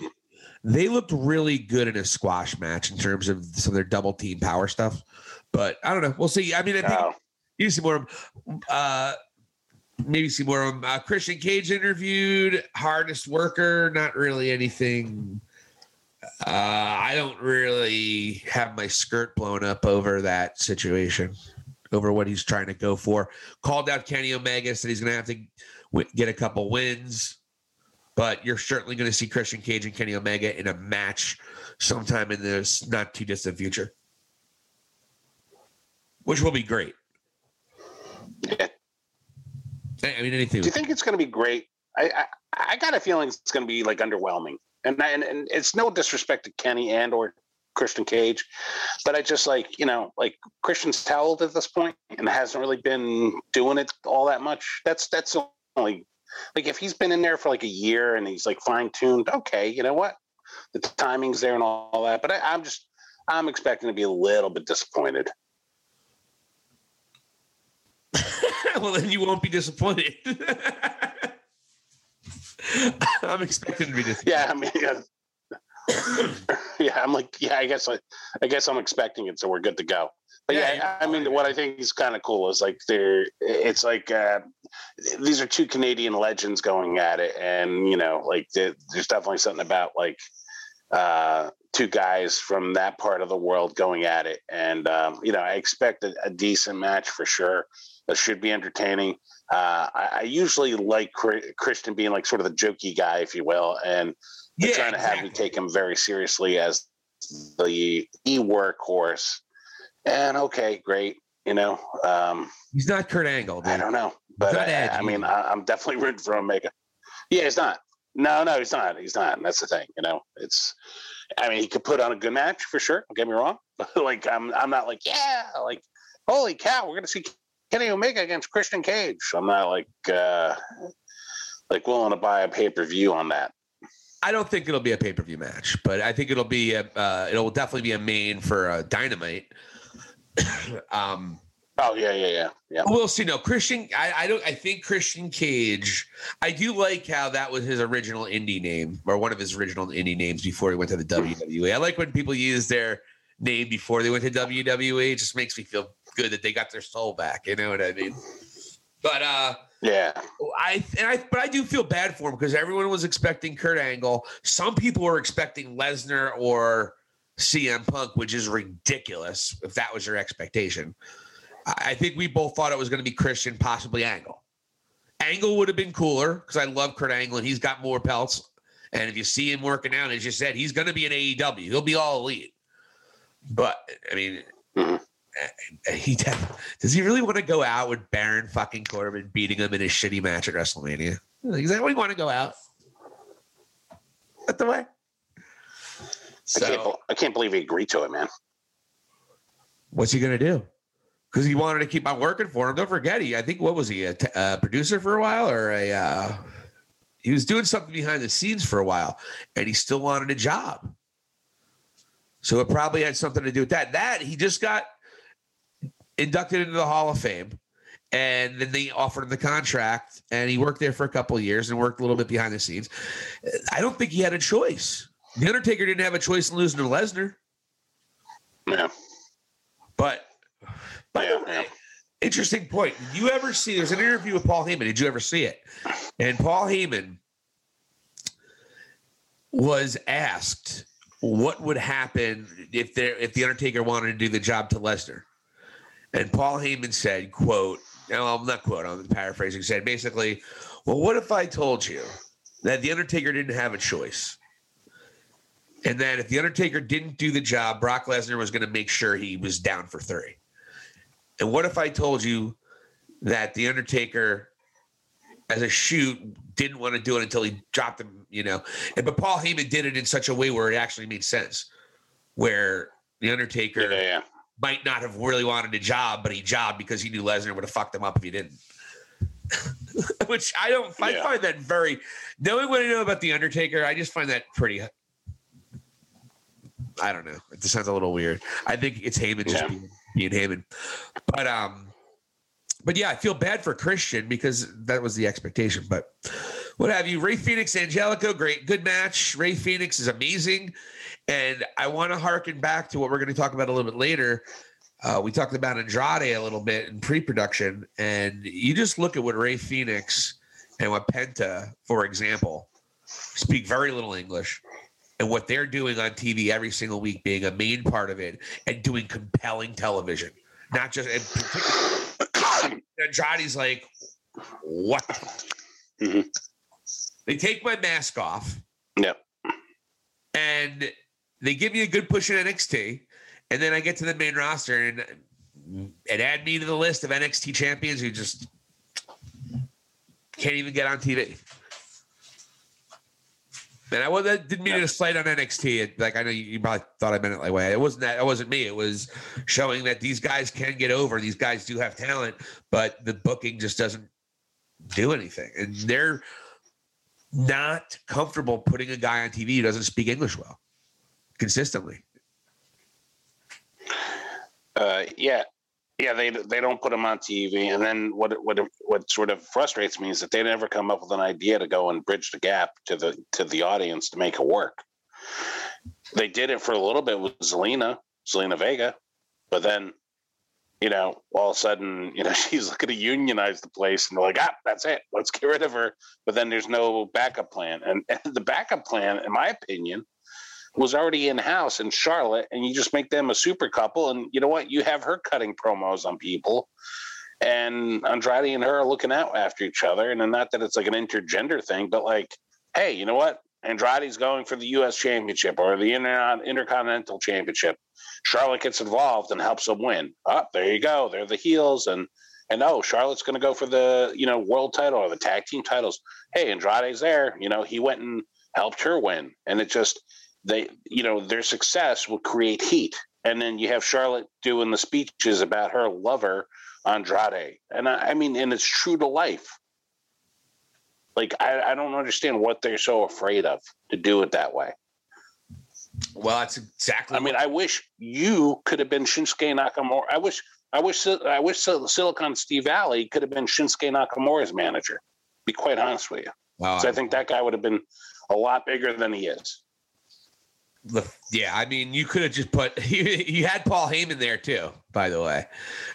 They looked really good in a squash match in terms of some of their double team power stuff. But I don't know. We'll see. I mean, I think you see more of. Uh, maybe see more of them. Uh, Christian Cage interviewed, hardest worker, not really anything. Uh, I don't really have my skirt blown up over that situation, over what he's trying to go for. Called out Kenny Omega, said he's going to have to w- get a couple wins, but you're certainly going to see Christian Cage and Kenny Omega in a match sometime in this not too distant future, which will be great. yeah. I mean, anything. Do you think it's going to be great? I, I I got a feeling it's going to be like underwhelming, and, and and it's no disrespect to Kenny and or Christian Cage, but I just like you know like Christian's how old at this point and hasn't really been doing it all that much. That's that's only like if he's been in there for like a year and he's like fine tuned. Okay, you know what, the timing's there and all that, but I, I'm just I'm expecting to be a little bit disappointed. well, then you won't be disappointed. I'm expecting to be disappointed. Yeah, I mean, yeah, yeah, I'm like, yeah, I guess I, I guess I'm expecting it, so we're good to go. But Yeah, yeah, I mean, what I think is kind of cool is like they're, it's like uh, these are two Canadian legends going at it, and you know, like there's definitely something about like uh, two guys from that part of the world going at it, and um, you know, I expect a, a decent match for sure. It should be entertaining. Uh, I, I usually like Chri- Christian being like sort of the jokey guy, if you will, and Yeah, trying to have me take him very seriously as the e workhorse. And okay, great. You know, um, He's not Kurt Angle, I don't know, but I, I mean. I, I'm definitely rooting for Omega. Yeah, he's not. No, no, he's not. He's not. And that's the thing. You know, it's. I mean, he could put on a good match for sure. Don't get me wrong. But like, I'm, I'm not like, yeah, like, holy cow, we're gonna see Kenny Omega against Christian Cage. I'm not like, uh like willing to buy a pay per view on that. I don't think it'll be a pay per view match, but I think it'll be a. Uh, it'll definitely be a main for uh, Dynamite. um, Oh yeah, yeah, yeah, yeah. we'll see. No, Christian. I, I don't. I think Christian Cage. I do like how that was his original indie name, or one of his original indie names before he went to the WWE. I like when people use their name before they went to WWE. It just makes me feel good that they got their soul back. You know what I mean? But uh Yeah. I and I but I do feel bad for him because everyone was expecting Kurt Angle. Some people were expecting Lesnar or CM Punk, which is ridiculous if that was your expectation. I I think we both thought it was going to be Christian, possibly Angle. Angle would have been cooler because I love Kurt Angle and he's got more pelts. And if you see him working out, as you said, he's going to be an AEW. He'll be all elite. But I mean, Mhm. uh, he does he really want to go out with Baron fucking Corbin beating him in a shitty match at WrestleMania? Like, is that what he want to go out? That the way? I, can't, So I can't believe he agreed to it, man. what's he gonna do? Because he wanted to keep on working for him. Don't forget, he I think what was he a t- uh, producer for a while or a uh, he was doing something behind the scenes for a while, and he still wanted a job. So it probably had something to do with that. That he just got inducted into the Hall of Fame, and then they offered him the contract, and he worked there for a couple of years and worked a little bit behind the scenes. I don't think he had a choice. The Undertaker didn't have a choice in losing to Lesnar, Yeah. but by Yeah, the way, interesting point. Did you ever see? There's an interview with Paul Heyman. Did you ever see it? And Paul Heyman was asked what would happen if there if the Undertaker wanted to do the job to Lesnar, and Paul Heyman said, "quote." No, I'm not quote. I'm paraphrasing. Said basically, "Well, what if I told you that the Undertaker didn't have a choice?" And that if the Undertaker didn't do the job, Brock Lesnar was going to make sure he was down for three. And what if I told you that the Undertaker, as a shoot, didn't want to do it until he dropped him, you know? And but Paul Heyman did it in such a way where it actually made sense, where the Undertaker Yeah, yeah. might not have really wanted a job, but he jobbed because he knew Lesnar would have fucked him up if he didn't. Which I don't. I Yeah. find that very. Knowing what I know about the Undertaker, I just find that pretty. I don't know. It just sounds a little weird. I think it's Heyman just being, being Heyman, but um, but yeah, I feel bad for Christian because that was the expectation. But what have you? Rey Fenix, Angelico, great, good match. Rey Fenix is amazing, and I want to harken back to what we're going to talk about a little bit later. Uh, we talked about Andrade a little bit in pre-production, and you just look at what Rey Fenix and what Penta, for example, speak very little English, and what they're doing on TV every single week, being a main part of it, and doing compelling television, not just And. Andrade's like, what? Mhm. They take my mask off. Yeah. And they give me a good push in NXT, and then I get to the main roster and and add me to the list of NXT champions who just can't even get on TV. And I was didn't mean it to slight on NXT. It, like I know you, you probably thought I meant it that way. It wasn't that. It wasn't me. It was showing that these guys can get over. These guys do have talent, but the booking just doesn't do anything, and they're not comfortable putting a guy on TV who doesn't speak English well consistently. Uh, yeah, yeah. They they don't put them on TV, and then what what what sort of frustrates me is that they never come up with an idea to go and bridge the gap to the to the audience to make it work. They did it for a little bit with Zelina, Zelina Vega, but then, you know, all of a sudden, you know, she's looking to unionize the place, and they're like, ah, that's it, let's get rid of her. But then there's no backup plan, and, and the backup plan, in my opinion, was already in house in Charlotte, and you just make them a super couple. And you know what? You have her cutting promos on people, and Andrade and her are looking out after each other. And not that it's like an intergender thing, but like, hey, you know what? Andrade's going for the U.S. Championship or the Inter- Intercontinental Championship. Charlotte gets involved and helps them win. Up oh, there you go. They're the heels, and and oh, Charlotte's going to go for the you know world title or the tag team titles. Hey, Andrade's there. You know he went and helped her win, and it just they you know their success will create heat. And then you have charlotte doing the speeches about her lover andrade. And i, I mean and it's true to life. Like I, I don't understand what they're so afraid of to do it that way. Well that's exactly i mean i wish you could have been shinsuke nakamura. I wish i wish i wish silicon steve Valli could have been shinsuke nakamura's manager be quite honest with you. Wow. so i think that guy would have been a lot bigger than he is yeah, I mean, you could have just put you, you, had Paul Heyman there too, by the way.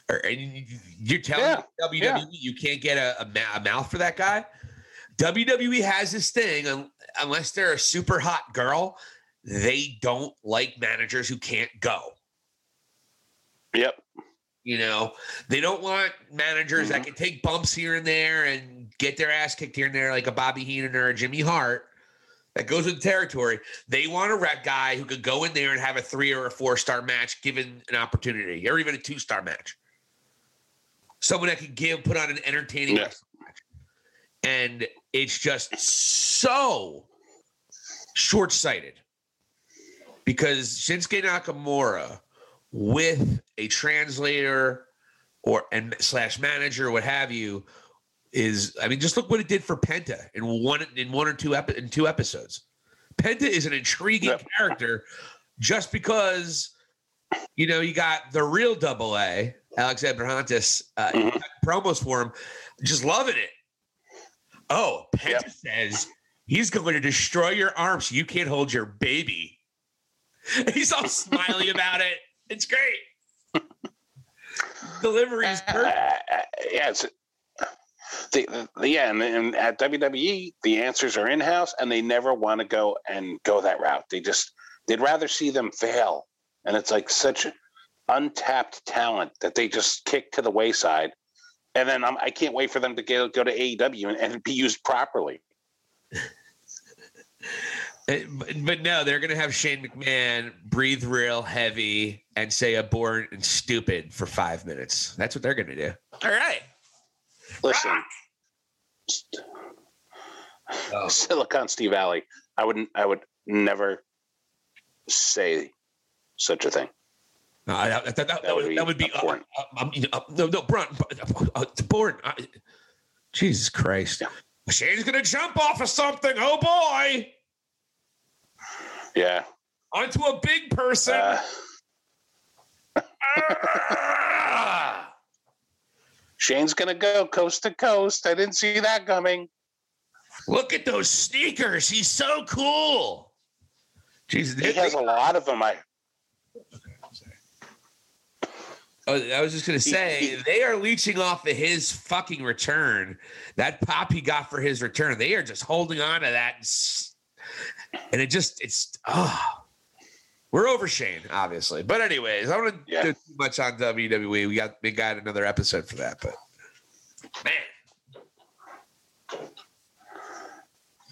Or, and you're telling yeah, WWE yeah. you can't get a, a, a, mouth for that guy. WWE has this thing, unless they're a super hot girl, they don't like managers who can't go. Yep. You know, they don't want managers mm-hmm. that can take bumps here and there and get their ass kicked here and there, like a Bobby Heenan or a Jimmy Hart that goes with the territory. They want a rep guy who could go in there and have a three or a four star match given an opportunity, or even a two star match. Someone that could give put on an entertaining yeah. match. And it's just so short sighted because Shinsuke Nakamura with a translator or and slash manager, what have you, is I mean, just look what it did for Penta in one in one or two epi- in two episodes. Penta is an intriguing yep. character just because you know you got the real double A, Alex Abrahantes, uh, mm-hmm. promos for him, just loving it. Oh, Penta yep. says he's going to destroy your arms. So you can't hold your baby. He's all smiley about it. It's great. Delivery is perfect. Uh, yeah, it's the, the, yeah, and, and at WWE, the answers are in house, and they never want to go and go that route. They just they'd rather see them fail, and it's like such untapped talent that they just kick to the wayside. And then I'm, I can not wait for them to go, go to AEW and, and be used properly. Eh, but no, they're going to have Shane McMahon breathe real heavy and say abort and stupid for five minutes. That's what they're going to do. All right. Listen, oh. Silicon Steve Valli. I wouldn't. I would never say such a thing. No, I, that, that, that, that, would, be, that would be uh, uh, uh, no, no, Brunt, boring. Jesus Christ! Yeah. Shane's gonna jump off of something. Oh boy! Yeah. Onto a big person. Shane's going to go coast to coast. I didn't see that coming. Look at those sneakers. He's so cool. Jesus, he has a lot of them. I. Oh, I was just gonna say he, he, they are leeching off of his fucking return. That pop he got for his return, they are just holding on to that, and it just it's oh, we're over Shane, obviously. But anyways, I don't want to yeah. do too much on WWE. We got we got another episode for that, but man.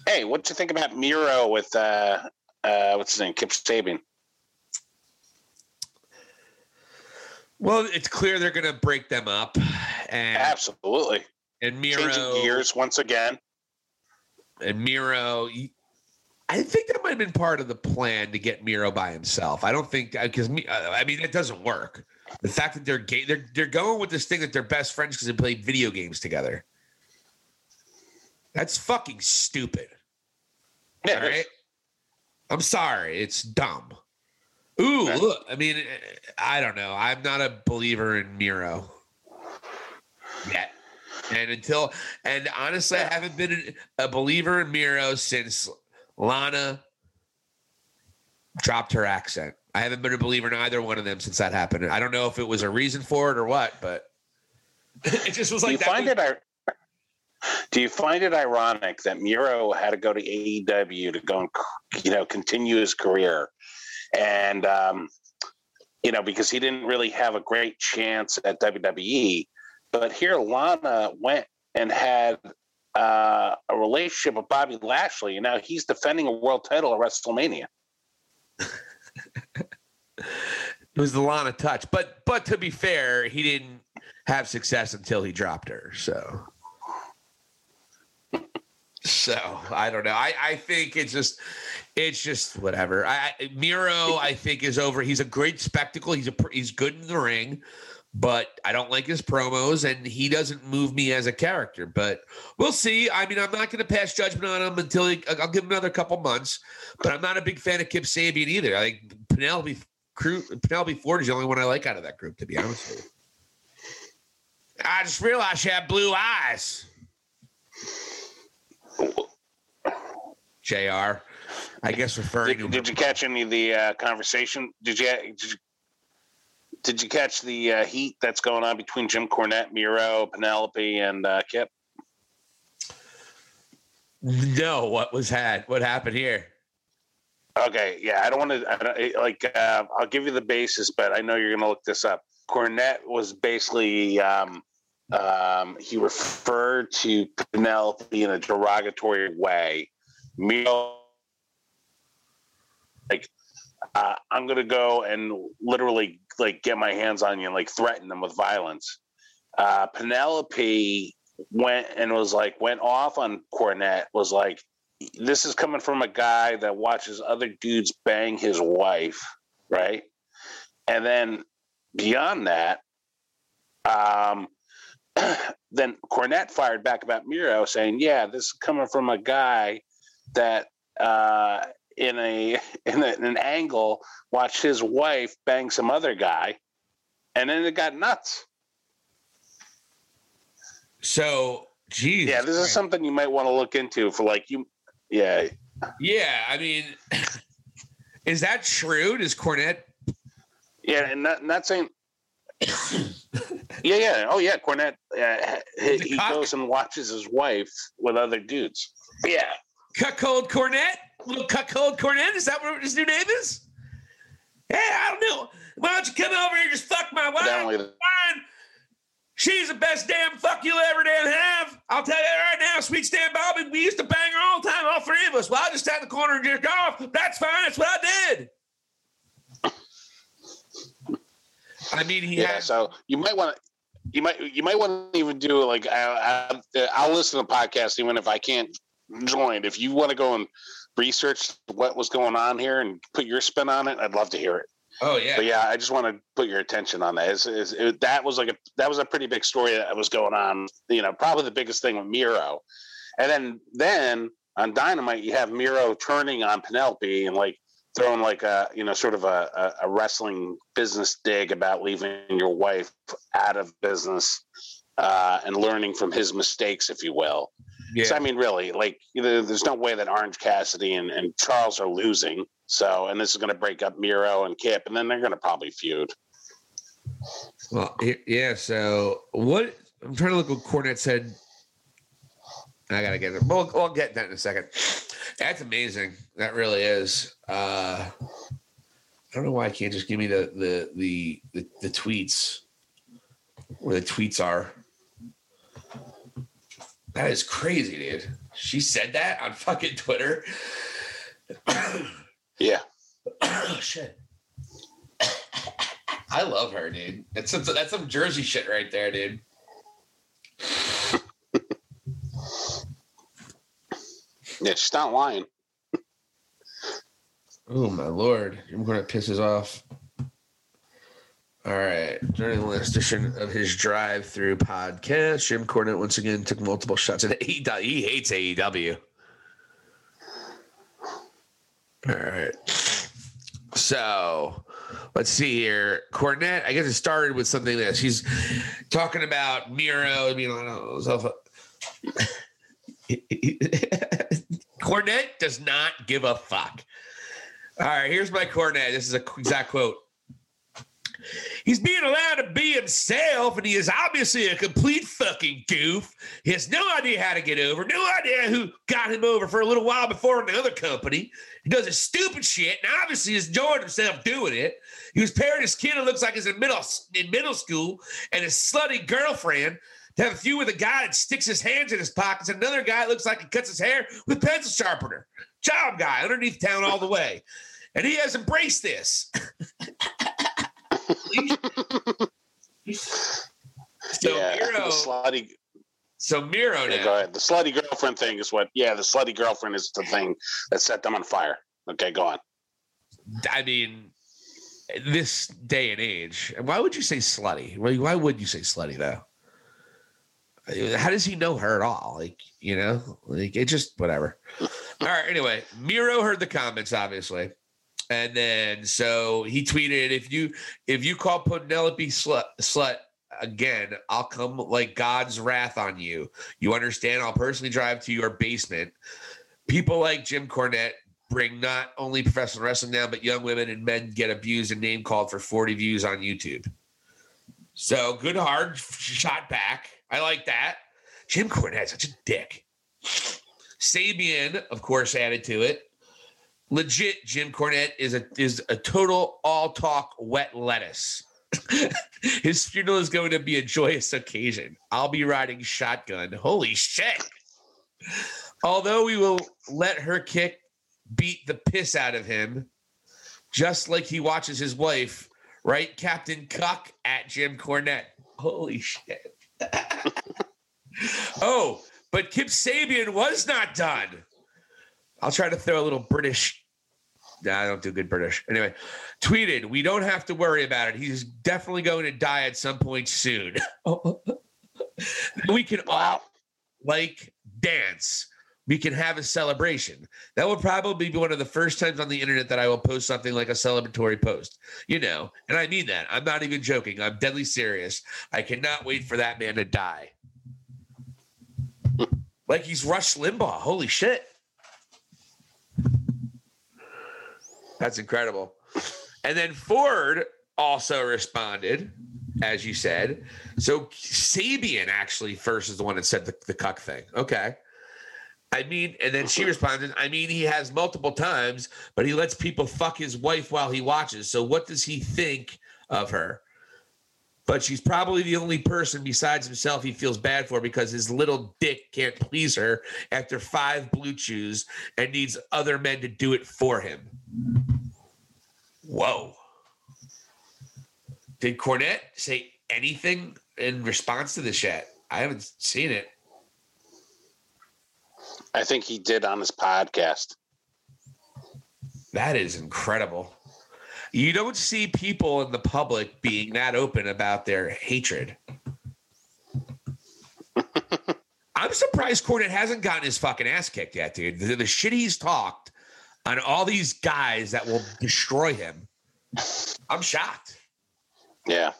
Hey, what do you think about Miro with uh uh what's his name? Kip Sabian? Well, it's clear they're gonna break them up. And absolutely. And Miro changing gears once again. And Miro I think that might have been part of the plan to get Miro by himself. I don't think because me. uh, I mean, it doesn't work. The fact that they're gay, they're they're going with this thing that they're best friends because they played video games together. That's fucking stupid. Yeah, All right. I'm sorry. It's dumb. Ooh, look. I mean, I don't know. I'm not a believer in Miro yet. And until, and honestly, I haven't been a believer in Miro since Lana dropped her accent. I haven't been a believer in either one of them since that happened. I don't know if it was a reason for it or what, but it just was do like you that find was- it? ir- Do you find it ironic that Miro had to go to AEW to go and you know continue his career, and um, you know because he didn't really have a great chance at WWE, but here Lana went and had uh, a relationship with Bobby Lashley, and now he's defending a world title at WrestleMania. It was the Lana touch, but but to be fair, he didn't have success until he dropped her. So, so I don't know. I I think it's just it's just whatever. I I- Miro I think is over. He's a great spectacle. He's a he's good in the ring, but I don't like his promos, and he doesn't move me as a character. But we'll see. I mean, I'm not going to pass judgment on him until he, I'll give him another couple months. But I'm not a big fan of Kip Sabian either. I think Penelope crew Penelope Ford is the only one I like out of that group, to be honest with you. I just realized she had blue eyes. JR. I guess referring Did, to did you catch any of the uh, conversation? Did you, did you did you catch the uh, heat that's going on between Jim Cornette, Miro, Penelope, and uh, Kip? No, what was had? What happened here? Okay, yeah, I don't want to like. Uh, I'll give you the basis, but I know you're going to look this up. Cornette was basically um, um, he referred to Penelope in a derogatory way. Miro, like, uh, I'm going to go and literally like get my hands on you and like threaten them with violence. Uh, Penelope went and was like went off on Cornette. Was like, this is coming from a guy that watches other dudes bang his wife, right? And then beyond that, um, then Cornette fired back about Miro, saying, "Yeah, this is coming from a guy that uh, in a in, a, in an angle watched his wife bang some other guy, and then it got nuts." So, geez. Yeah, this is something you might want to look into for like you. Yeah, Yeah, I mean, is that true? Does Cornette? Yeah, and not not saying. yeah, yeah, oh yeah, Cornette. Uh, he, he goes and watches his wife with other dudes. Yeah, Cuckold Cornette? Little cuckold Cornette? Is that what his new name is? Hey, I don't know. Why don't you come over here and just fuck my wife? Fine. She's the best damn fuck you'll ever damn have. I'll tell you right now, sweet Stan Bobby. We used to bang her all the time, all three of us. Well, I just sat in the corner and jerked off. That's fine. That's what I did. I mean, he Yeah, has. so you might want to. You might you might want to even do like I, I, I'll listen to the podcast even if I can't join. If you want to go and research what was going on here and put your spin on it, I'd love to hear it. Oh yeah. But yeah, I just want to put your attention on that. It's, it's, it, that was like a that was a pretty big story that was going on. You know, probably the biggest thing with Miro, and then then on Dynamite you have Miro turning on Penelope and like throwing like a you know sort of a, a, a wrestling business dig about leaving your wife out of business uh, and learning from his mistakes, if you will. Yeah. So I mean, really, like you know, there's no way that Orange Cassidy and, and Charles are losing. So, and this is going to break up Miro and Kip, and then they're going to probably feud. Well, yeah. So what? I'm trying to look what Cornette said. I gotta get it. We'll, we'll get that in a second. That's amazing. That really is. Uh, I don't know why I can't just give me the the the the, the tweets where the tweets are. That is crazy, dude. She said that on fucking Twitter. Yeah. oh shit. I love her, dude. That's some, that's some Jersey shit right there, dude. Yeah, she's not lying. Oh my lord, Jim Cornette pisses off. All right, during the last edition of his drive-through podcast, Jim Cornette once again took multiple shots at AEW. He hates AEW. All right, so let's see here. Cornette, I guess it started with something that she's talking about Miro. Mean, I don't know. Stuff. Cornette does not give a fuck. All right, here's my Cornette. This is a exact quote. He's being allowed to be himself, and he is obviously a complete fucking goof. He has no idea how to get over, no idea who got him over for a little while before in the other company. He does his stupid shit, and obviously has enjoyed himself doing it. He was pairing his kid who looks like he's in middle in middle school, and his slutty girlfriend to have a few with a guy that sticks his hands in his pockets, another guy looks like he cuts his hair with a pencil sharpener. Job guy underneath town all the way. And he has embraced this. so yeah, Miro, the slutty. so Miro Yeah, now. go ahead. The slutty girlfriend thing is what. Yeah, the slutty girlfriend is the thing that set them on fire. Okay, go on. I mean, this day and age, why would you say slutty? Why, why would you say slutty though? How does he know her at all? Like, you know, like it just whatever. All right. Anyway, Miro heard the comments, obviously. And then so he tweeted, if you if you call Penelope slut slut again, I'll come like God's wrath on you. You understand? I'll personally drive to your basement. People like Jim Cornette bring not only professional wrestling down, but young women and men get abused and name called for 40 views on YouTube. So good hard shot back. I like that. Jim Cornette's such a dick. Sabian, of course, added to it. Legit, Jim Cornette is a is a total all talk wet lettuce. His funeral is going to be a joyous occasion. I'll be riding shotgun. Holy shit. Although we will let her kick beat the piss out of him, just like he watches his wife, right? Captain Cuck at Jim Cornette. Holy shit. oh, but Kip Sabian was not done. I'll try to throw a little British. Nah, I don't do good British. Anyway, tweeted, we don't have to worry about it. He's definitely going to die at some point soon. Oh, oh, oh. we can all like dance. We can have a celebration. That will probably be one of the first times on the internet that I will post something like a celebratory post. You know, and I mean that. I'm not even joking. I'm deadly serious. I cannot wait for that man to die. like he's Rush Limbaugh. Holy shit. That's incredible. And then Ford also responded, as you said. So Sabian actually first is the one that said the, the cuck thing. Okay. I mean, and then she responded, I mean, he has multiple times, but he lets people fuck his wife while he watches. So what does he think of her? But she's probably the only person besides himself he feels bad for because his little dick can't please her after five blue chews and needs other men to do it for him. Whoa. Did Cornette say anything in response to this yet? I haven't seen it. I think he did on his podcast. That is incredible. You don't see people in the public being that open about their hatred. I'm surprised Cornette hasn't gotten his fucking ass kicked yet, dude. The, the shit he's talked on all these guys that will destroy him. I'm shocked. Yeah.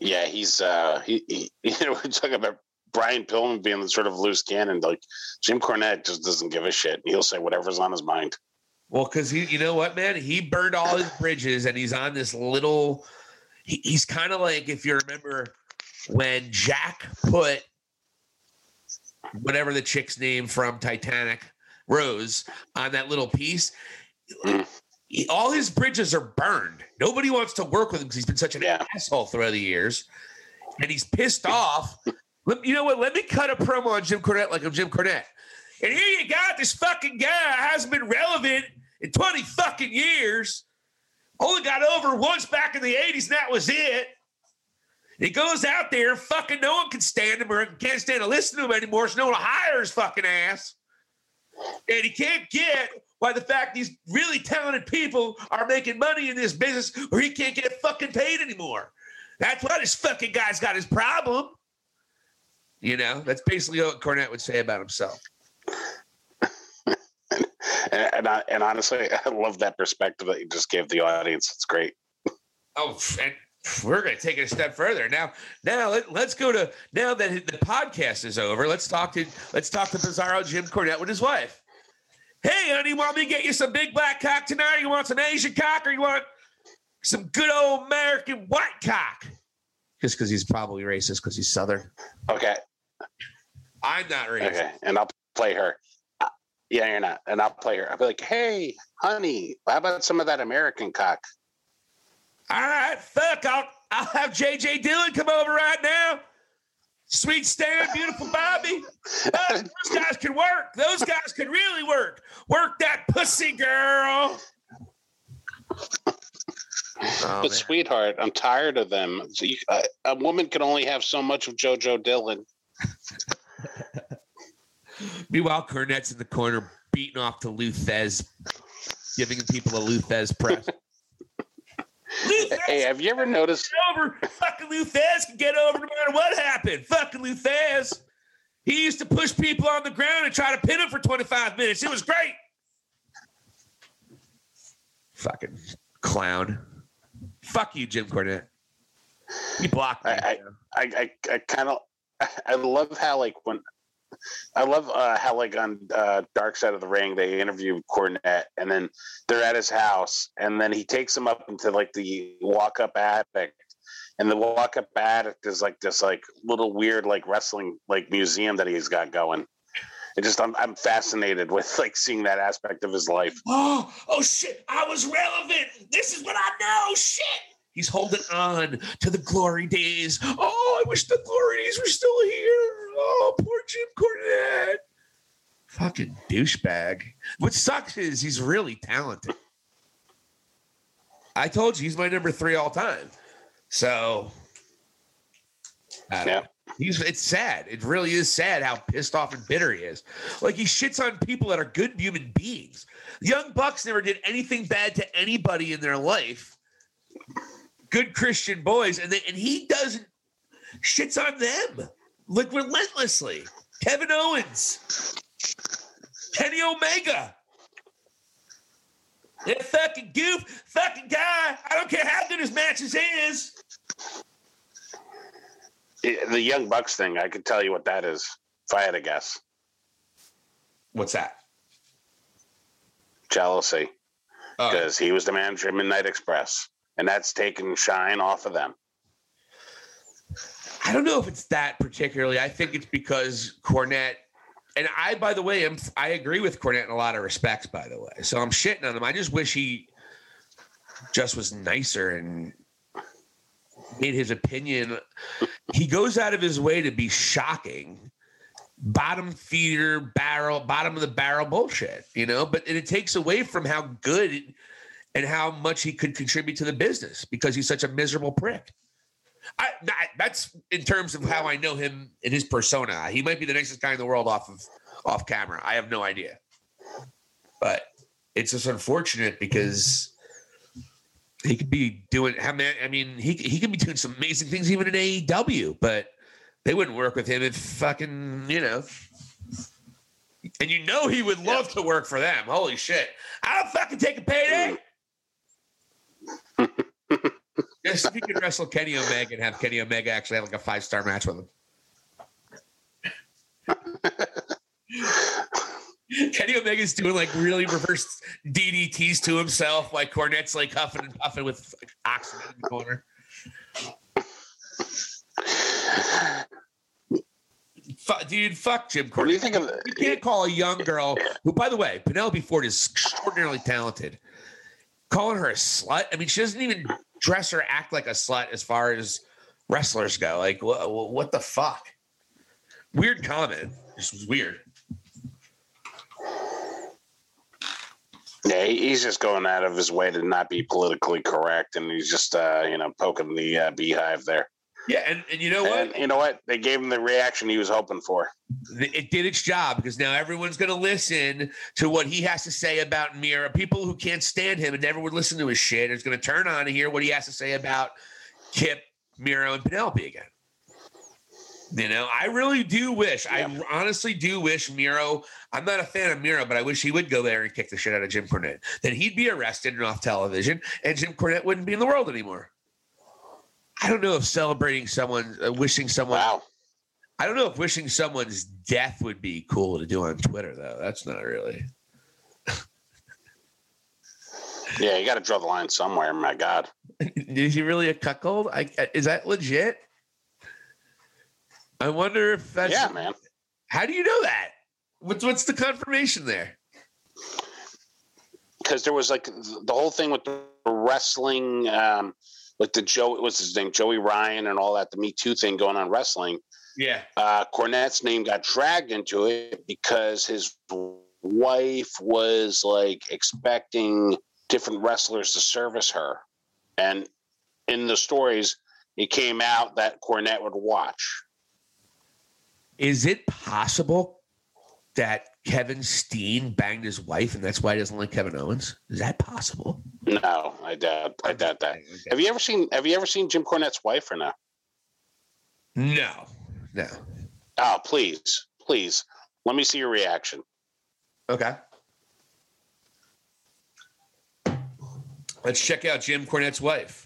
Yeah, he's uh he, he you know, we're talking about Brian Pillman being the sort of loose cannon. Like Jim Cornette just doesn't give a shit. He'll say whatever's on his mind. Well, because he, you know what, man, he burned all his bridges, and he's on this little. He, he's kind of like if you remember when Jack put whatever the chick's name from Titanic, Rose, on that little piece. Mm. He, all his bridges are burned. Nobody wants to work with him because he's been such an Yeah. asshole throughout the years, and he's pissed off. You know what? Let me cut a promo on Jim Cornette like I'm Jim Cornette. And here you got this fucking guy hasn't been relevant in 20 fucking years. Only got over once back in the 80s, and that was it. He goes out there, fucking no one can stand him or can't stand to listen to him anymore, so no one will hire his fucking ass. And he can't get why the fact these really talented people are making money in this business where he can't get fucking paid anymore. That's why this fucking guy's got his problem. You know, that's basically what Cornette would say about himself. And and, I, and honestly, I love that perspective that you just gave the audience. It's great. Oh, and we're going to take it a step further now. Now let, let's go to now that the podcast is over. Let's talk to let's talk to Bizarro Jim Cornette with his wife. Hey, honey, want me to get you some big black cock tonight? You want some Asian cock, or you want some good old American white cock? Just because he's probably racist because he's Southern. Okay. I'm not racist. Okay. And I'll play her. Uh, Yeah, you're not. And I'll play her. I'll be like, hey, honey, how about some of that American cock? All right, fuck. I'll I'll have JJ Dillon come over right now. Sweet Stan, beautiful Bobby. Uh, those guys can work. Those guys can really work. Work that pussy, girl. Oh, but man. sweetheart, I'm tired of them. So you, uh, a woman can only have so much of JoJo Dillon. Meanwhile, Cornette's in the corner beating off to Lou Thesz, giving people a Lou Thesz press. Lou Thesz Hey, have you ever noticed? over. Fucking Lou Thesz can get over no matter what happened. Fucking Lou Thesz. He used to push people on the ground and try to pin them for 25 minutes. It was great. Fucking clown. Fuck you, Jim Cornette. He blocked me. I- I, I, I kind of, I love how like when, I love uh, how like on uh, Dark Side of the Ring they interview Cornette and then they're at his house and then he takes him up into like the walk up attic and the walk up attic is like this like little weird like wrestling like museum that he's got going. It just I'm I'm fascinated with like seeing that aspect of his life. Oh, oh shit, I was relevant. This is what I know. Shit. He's holding on to the glory days. Oh, I wish the glory days were still here. Oh, poor Jim Cornette. Fucking douchebag. What sucks is he's really talented. I told you he's my number three all time. So Yeah. He's it's sad. It really is sad how pissed off and bitter he is. Like he shits on people that are good human beings. Young Bucks never did anything bad to anybody in their life. Good Christian boys, and they, and he doesn't shits on them like relentlessly. Kevin Owens, Kenny Omega, that fucking goof, fucking guy. I don't care how good his matches is. The Young Bucks thing, I could tell you what that is if I had to guess. What's that? Jealousy. Oh, because he was the manager of Midnight Express, and that's taken shine off of them. I don't know if it's that particularly. I think it's because Cornette, and I, by the way, am I agree with Cornette in a lot of respects. By the way, so I'm shitting on him. I just wish he just was nicer and made his opinion. He goes out of his way to be shocking, bottom feeder barrel, bottom of the barrel bullshit. You know, but it takes away from how good and how much he could contribute to the business because he's such a miserable prick. I, that, that's in terms of how I know him in his persona. He might be the nicest guy in the world off of off camera. I have no idea, but it's just unfortunate because he could be doing. I mean, I mean, he he could be doing some amazing things even in AEW, but they wouldn't work with him if fucking you know. And you know he would love to work for them. Holy shit! I don't fucking take a payday. Yes, if he could wrestle Kenny Omega and have Kenny Omega actually have like a five star match with him. Kenny Omega's doing like really reverse DDTs to himself, like Cornette's like huffing and puffing with oxygen in the corner. Fu- dude, fuck Jim What do you think of You can't call a young girl who, by the way, Penelope Ford is extraordinarily talented. Calling her a slut. I mean, she doesn't even dress or act like a slut as far as wrestlers go. Like, what, what the fuck? Weird comment. This was weird. Yeah, he's just going out of his way to not be politically correct, and he's just uh, you know poking the uh, beehive there. Yeah, and, and you know what? And you know what? They gave him the reaction he was hoping for. it did its job because now everyone's going to listen to what he has to say about Miro. People who can't stand him and never would listen to his shit is going to turn on and hear what he has to say about Kip, Miro, and Penelope again. You know, I really do wish, Yeah. I honestly do wish Miro, I'm not a fan of Miro, but I wish he would go there and kick the shit out of Jim Cornette. Then he'd be arrested and off television, and Jim Cornette wouldn't be in the world anymore. I don't know if celebrating someone, uh, wishing someone Wow. I don't know if wishing someone's death would be cool to do on Twitter, though. That's not really. Yeah, you got to draw the line somewhere. My God. Is he really a cuckold? I, is that legit? I wonder if that's. yeah, man. How do you know that? What's what's the confirmation there? Because there was like the whole thing with the wrestling, um, like the Joe, what's his name, Joey Ryan, and all that, the Me Too thing going on wrestling. Yeah. uh, Cornette's name got dragged into it because his wife was like expecting different wrestlers to service her. And in the stories, it came out that Cornette would watch. Is it possible that Kevin Steen banged his wife, and that's why he doesn't like Kevin Owens? Is that possible? No, I doubt. I doubt that. Okay. Have you ever seen? Have you ever seen Jim Cornette's wife or no? No, no. Oh, please, please, let me see your reaction. Okay. Let's check out Jim Cornette's wife.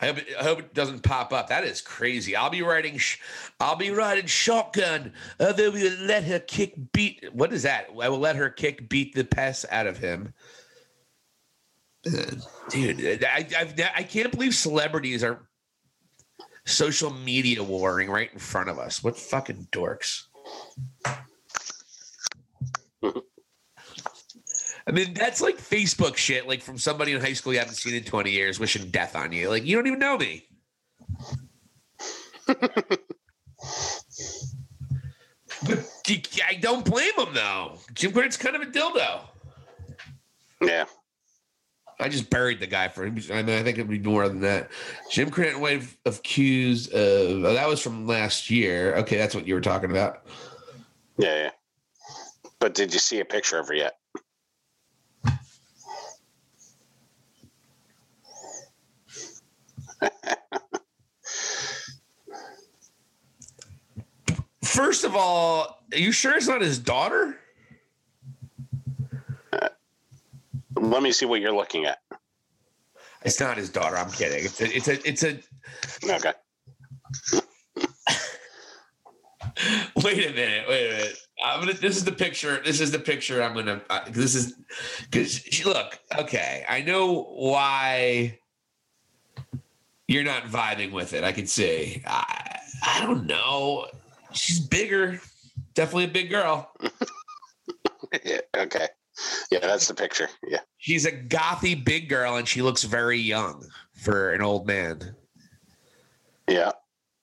I hope, it, I hope it doesn't pop up. That is crazy. I'll be riding. Sh- I'll be riding shotgun. Uh, then we will let her kick beat. What is that? I will let her kick beat the pest out of him. Uh, Dude, I, I've, I can't believe celebrities are social media warring right in front of us. What fucking dorks. I mean, that's like Facebook shit, like from somebody in high school you haven't seen in 20 years wishing death on you. Like, you don't even know me. but I don't blame him, though. Jim Cornette's kind of a dildo. Yeah, I just buried the guy for him. I mean, I think it'd be more than that. Jim Cornette wife accused of, uh, oh, that was from last year. Okay, that's what you were talking about. yeah, yeah. But did you see a picture of her yet? First of all, are you sure it's not his daughter? Let me see what you're looking at. It's not his daughter. I'm kidding. It's a, it's a, it's a. Okay. Wait a minute. Wait a minute. I'm gonna. This is the picture. This is the picture. I'm gonna. Uh, this is because look. Okay, I know why you're not vibing with it. I can see. I, I don't know. She's bigger. Definitely a big girl. Yeah, okay. Yeah, that's the picture. Yeah. She's a gothy big girl, and she looks very young for an old man. Yeah.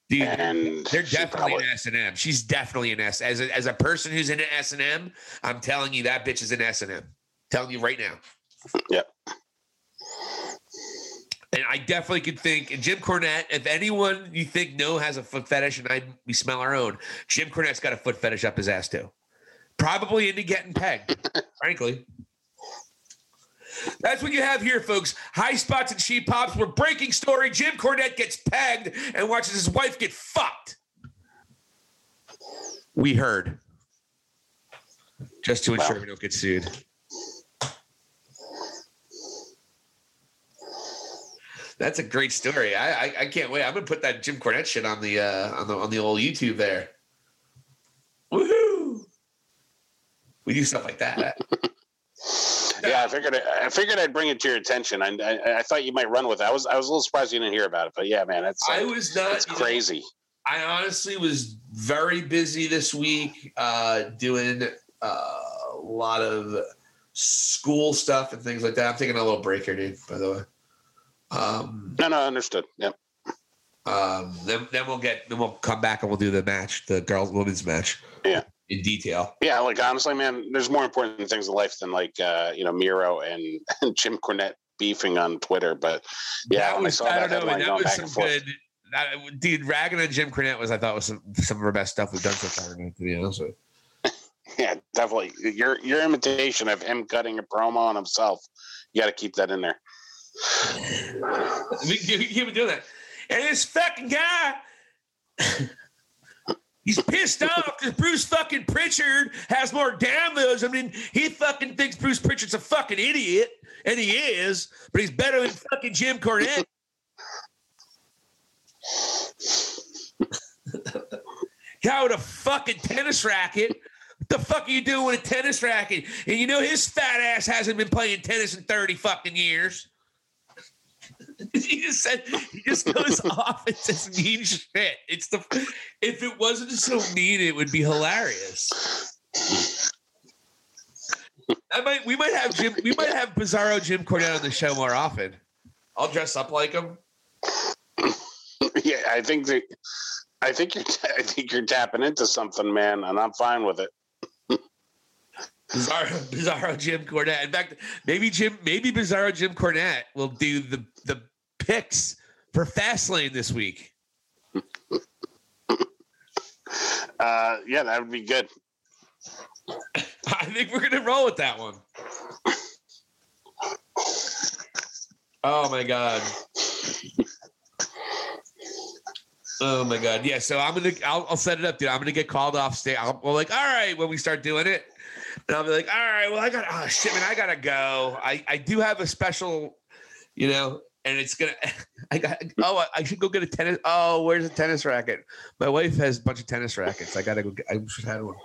Dude, And They're definitely probably- an S and M. She's definitely an S. As a, as a person who's in an S and M, I'm telling you that bitch is an S and M. Telling you right now. Yep. And I definitely could think. And Jim Cornette, if anyone you think no has a foot fetish, and I we smell our own, Jim Cornette's got a foot fetish up his ass too. Probably into getting pegged, frankly. That's what you have here, folks. High spots and cheap pops. We're breaking story. Jim Cornette gets pegged and watches his wife get fucked. We heard. Just to ensure Wow. we don't get sued. That's a great story. I, I I can't wait. I'm gonna put that Jim Cornette shit on the uh on the on the old YouTube there. Woohoo! We do stuff like that. Yeah, I figured I figured I'd bring it to your attention. I, I I thought you might run with it. I was I was a little surprised you didn't hear about it, but yeah, man, it's I was not it's you know, crazy. I honestly was very busy this week, uh, doing uh, a lot of school stuff and things like that. I'm taking a little break here, dude. By the way, um, No, no, understood. Yeah, um, then then we'll get then we'll come back and we'll do the match, the girls women's match. Yeah. in detail. yeah. Like honestly, man, there's more important things in life than like uh, you know Miro and, and Jim Cornette beefing on Twitter. But yeah, that when was I saw I that don't know, headline that going was back some and forth, good. I, dude, ragging on Jim Cornette was I thought was some, some of our best stuff we've done so far. To be honest with you. Yeah, definitely. Your your imitation of him cutting a promo on himself, you got to keep that in there. We, we keep doing that. And this fucking guy, he's pissed off because Bruce fucking Prichard has more downloads. I mean, he fucking thinks Bruce Prichard's a fucking idiot, and he is, but he's better than fucking Jim Cornette. Guy with a fucking tennis racket. What the fuck are you doing with a tennis racket? And you know his fat ass hasn't been playing tennis in 30 fucking years. he just said he just goes off and says mean shit. It's the if it wasn't so mean, it would be hilarious. I might we might have Jim we might have Bizarro Jim Cornette on the show more often. I'll dress up like him. yeah, I think that I think you're I think you're tapping into something, man, and I'm fine with it. Bizarro, Bizarro Jim Cornette. In fact, maybe Jim, maybe Bizarro Jim Cornette will do the the picks for Fastlane this week. Uh, yeah, that would be good. I think we're gonna roll with that one. Oh my god. Oh my god. Yeah. So I'm gonna I'll, I'll set it up, dude. I'm gonna get called off stage. I'll, well, like, all right, when we start doing it, and I'll be like, all right, well, I got oh shit, man, I gotta go. I I do have a special, you know, and it's gonna. I got. Oh, I should go get a tennis. Oh, where's a tennis racket? My wife has a bunch of tennis rackets. I gotta go. Get, I should have one.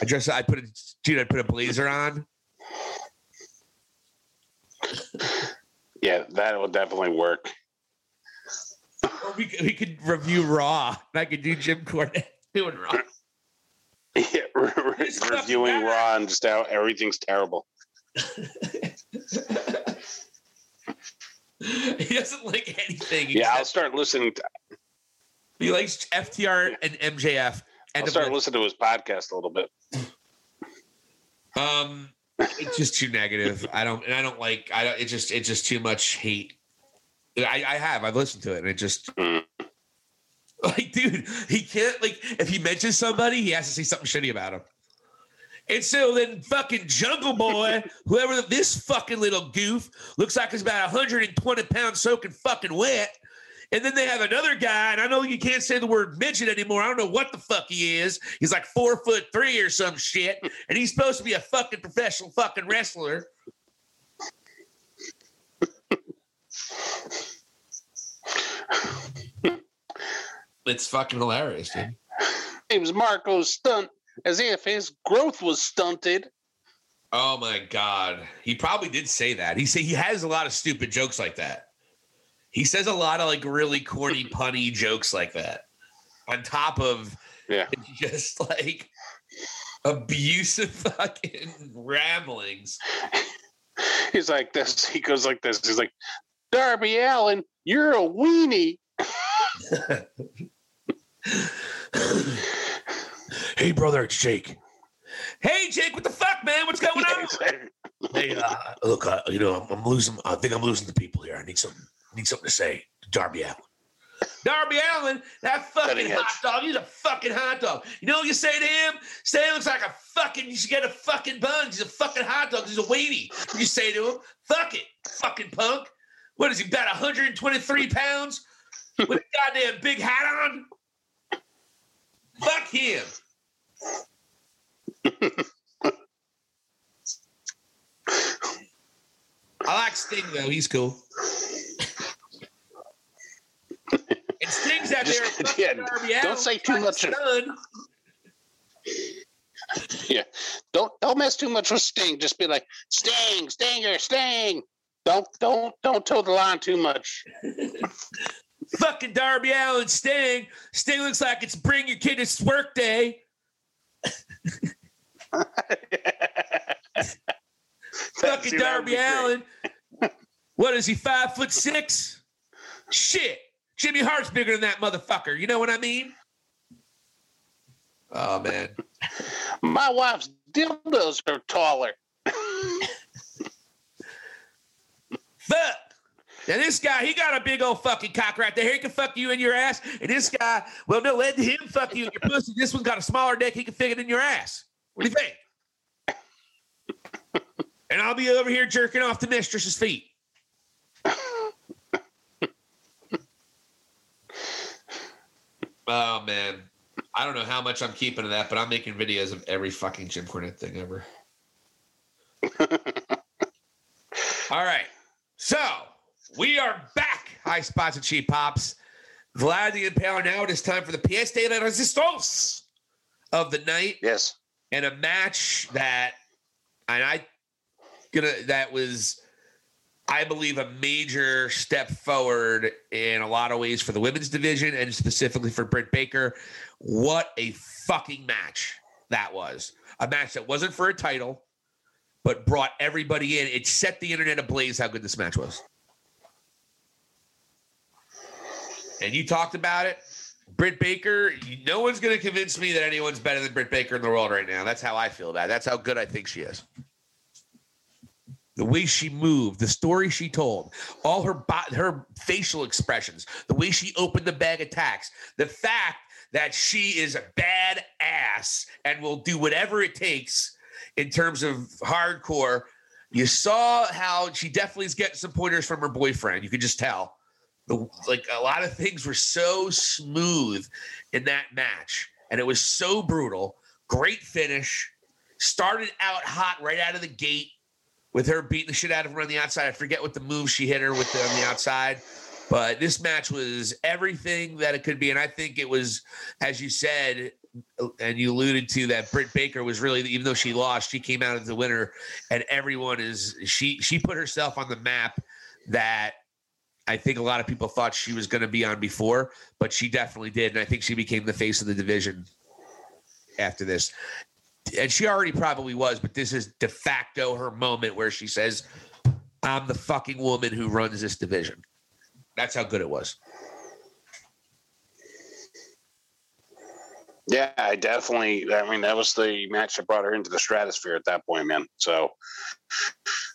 I dress. I put a dude. I put a blazer on. Yeah, that will definitely work. Or we could, we could review Raw. I could do Jim Cornette doing Raw. Yeah, re- re- It's fucking reviewing. Raw and just how everything's terrible. he doesn't like anything. Yeah, I'll start listening. To, he likes FTR and MJF. End I'll start listening to his podcast a little bit. Um, it's just too negative. I don't, and I don't like. I don't. It's just, it's just too much hate. I, I have. I've listened to it, and it just. Mm. Like, dude, he can't like if he mentions somebody, he has to say something shitty about him. And so then fucking Jungle Boy, whoever this fucking little goof looks like he's about 120 pounds soaking fucking wet. And then they have another guy, and I know you can't say the word midget anymore. I don't know what the fuck he is. He's like four foot three or some shit, and he's supposed to be a fucking professional fucking wrestler. It's fucking hilarious, dude. James Marko's stunt as if his growth was stunted. Oh my god, he probably did say that. He say he has a lot of stupid jokes like that. He says a lot of like really corny, punny jokes like that. On top of Yeah. just like abusive fucking ramblings. He's like this. He goes like this. He's like, Darby Allin, you're a weenie. Hey, brother, it's Jake. Hey Jake, what the fuck, man? What's going on? Hey, uh, look, uh, you know, I'm, I'm losing. I think I'm losing the people here. I need something. I need something to say. to Darby Allin. Darby Allin, that fucking Cutting hot dog. He's a fucking hot dog. You know what you say to him? Say he looks like a fucking. You should get a fucking bun. He's a fucking hot dog. He's a weighty. You say to him, "Fuck it, fucking punk." What is he? About 123 pounds with a goddamn big hat on. Fuck him. I like Sting though. He's cool. And Sting's out there. Just- fucking yeah, Darby don't say too much. Yeah. Don't don't mess too much with Sting. Just be like, Sting, Stinger, Sting. Don't don't don't toe the line too much. Fucking Darby Allin Sting. Sting looks like it's bring your kid to work day. Fucking See, Darby. Allin. What is he, five foot six? Shit. Jimmy Hart's bigger than that motherfucker. You know what I mean? Oh, man. My wife's dildos are taller. Fuck. Now this guy, he got a big old fucking cock right there. He can fuck you in your ass. And this guy, well, no, let him fuck you in your pussy. This one's got a smaller dick. He can fit it in your ass. What do you think? and I'll be over here jerking off the mistress's feet. oh man, I don't know how much I'm keeping of that, but I'm making videos of every fucking Jim Cornette thing ever. All right. So we are back. High spots and cheap pops. Vlad the Impaler now. It is time for the pièce de la resistance of the night Yes. and a match that and I gonna that was I believe a major step forward in a lot of ways for the women's division and specifically for Britt Baker. What a fucking match that was. A match that wasn't for a title, but brought everybody in. It set the internet ablaze how good this match was. And you talked about it. Britt Baker, no one's going to convince me that anyone's better than Britt Baker in the world right now. That's how I feel about it. That's how good I think she is. The way she moved, the story she told, all her bo- her facial expressions, the way she opened the bag of tacks, the fact that she is a bad ass and will do whatever it takes in terms of hardcore. You saw how she definitely is getting some pointers from her boyfriend. You could just tell. Like a lot of things were so smooth in that match, and it was so brutal. Great finish. Started out hot right out of the gate with her beating the shit out of her on the outside. I forget what the move she hit her with the, on the outside, but this match was everything that it could be. And I think it was, as you said, and you alluded to that Britt Baker was really, even though she lost, she came out as the winner, and everyone is she she put herself on the map that I think a lot of people thought she was going to be on before, but she definitely did, and I think she became the face of the division after this. And she already probably was, but this is de facto her moment where she says, "I'm the fucking woman who runs this division." That's how good it was. Yeah, I definitely. I mean, that was the match that brought her into the stratosphere at that point, man. So,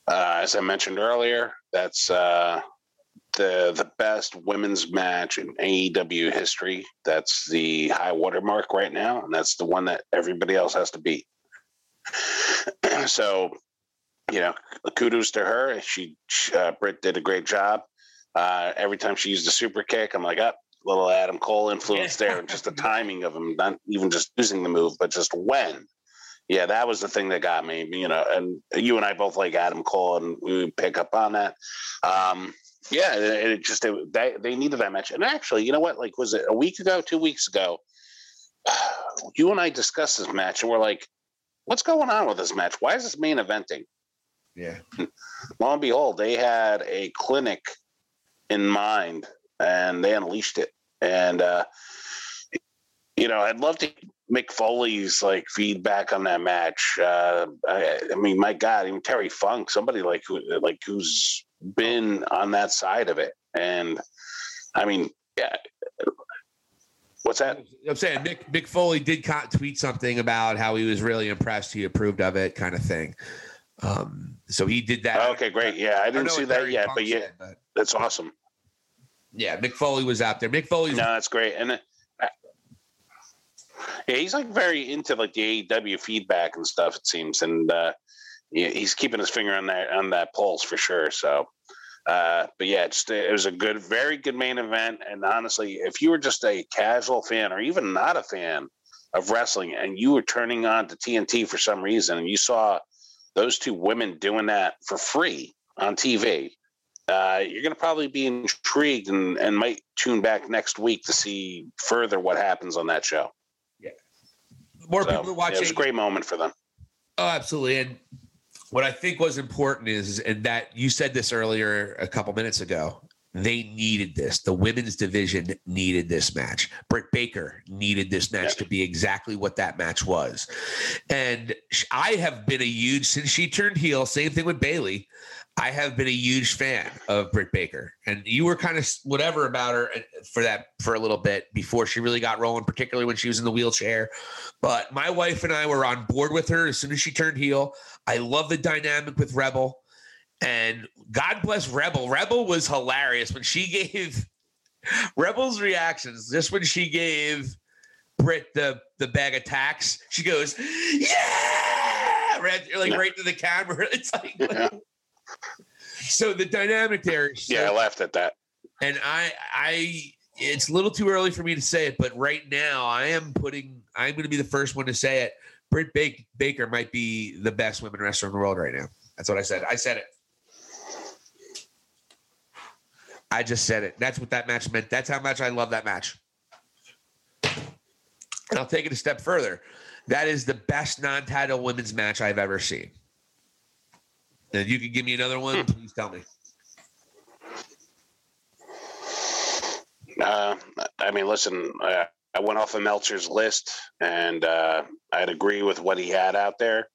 uh, as I mentioned earlier, that's uh, the the best women's match in AEW history. That's the high watermark right now, and that's the one that everybody else has to beat. so, you know, kudos to her. She, uh, Britt did a great job. Uh, every time she used a super kick, I'm like, up. little Adam Cole influence there, and just the timing of him, not even just using the move, but just when. Yeah, that was the thing that got me. You know, and you and I both like Adam Cole, and we pick up on that. Um, yeah, it, it just it, they they needed that match. And actually, you know what? Like, was it a week ago, two weeks ago? You and I discussed this match, and we're like, "What's going on with this match? Why is this main eventing?" Yeah. Lo and behold, they had a clinic in mind, and they unleashed it. And uh, you know, I'd love to Mick Foley's like feedback on that match. Uh, I, I mean, my God, even Terry Funk, somebody like who like who's been on that side of it, and I mean, yeah. What's that? I'm saying Mick, Mick Foley did tweet something about how he was really impressed. He approved of it, kind of thing. Um, so he did that. Okay, great. Yeah, I didn't know see that yet, but yeah, said, but that's awesome. yeah, Mick Foley was out there. Mick Foley. No, that's great. And uh, yeah, he's like very into like the AEW feedback and stuff. It seems, and uh, yeah, he's keeping his finger on that on that pulse for sure. So, uh, but yeah, it's, it was a good, very good main event. And honestly, if you were just a casual fan or even not a fan of wrestling, and you were turning on to TNT for some reason, and you saw those two women doing that for free on TV, uh, you're going to probably be intrigued and, and might tune back next week to see further what happens on that show. Yeah, more So, people yeah, watching. it was a great moment for them. Oh, absolutely. And what I think was important is, and that you said this earlier a couple minutes ago, they needed this. The women's division needed this match. Britt Baker needed this match to be exactly what that match was. And I have been a huge, since she turned heel, same thing with Bayley. I have been a huge fan of Britt Baker, and you were kind of whatever about her uh, for that for a little bit before she really got rolling, particularly when she was in the wheelchair. But my wife and I were on board with her as soon as she turned heel. I love the dynamic with Rebel, And God bless Rebel. Rebel was hilarious when she gave Rebel's reactions. Just when she gave Britt the the bag of tacks, she goes, "Yeah!" Right, like right to the camera. It's like Yeah. So the dynamic there. so Yeah, I laughed at that. and I I it's a little too early for me to say it, but right now I am putting I'm going to be the first one to say it. Britt Baker might be the best women wrestler in the world right now. That's what I said. I said it. I just said it. That's what that match meant. That's how much I love that match. And I'll take it a step further. That is the best non-title women's match I've ever seen. And you can give me another one, please tell me. Uh, I mean, listen, uh, I went off of Meltzer's list, and uh, I'd agree with what he had out there.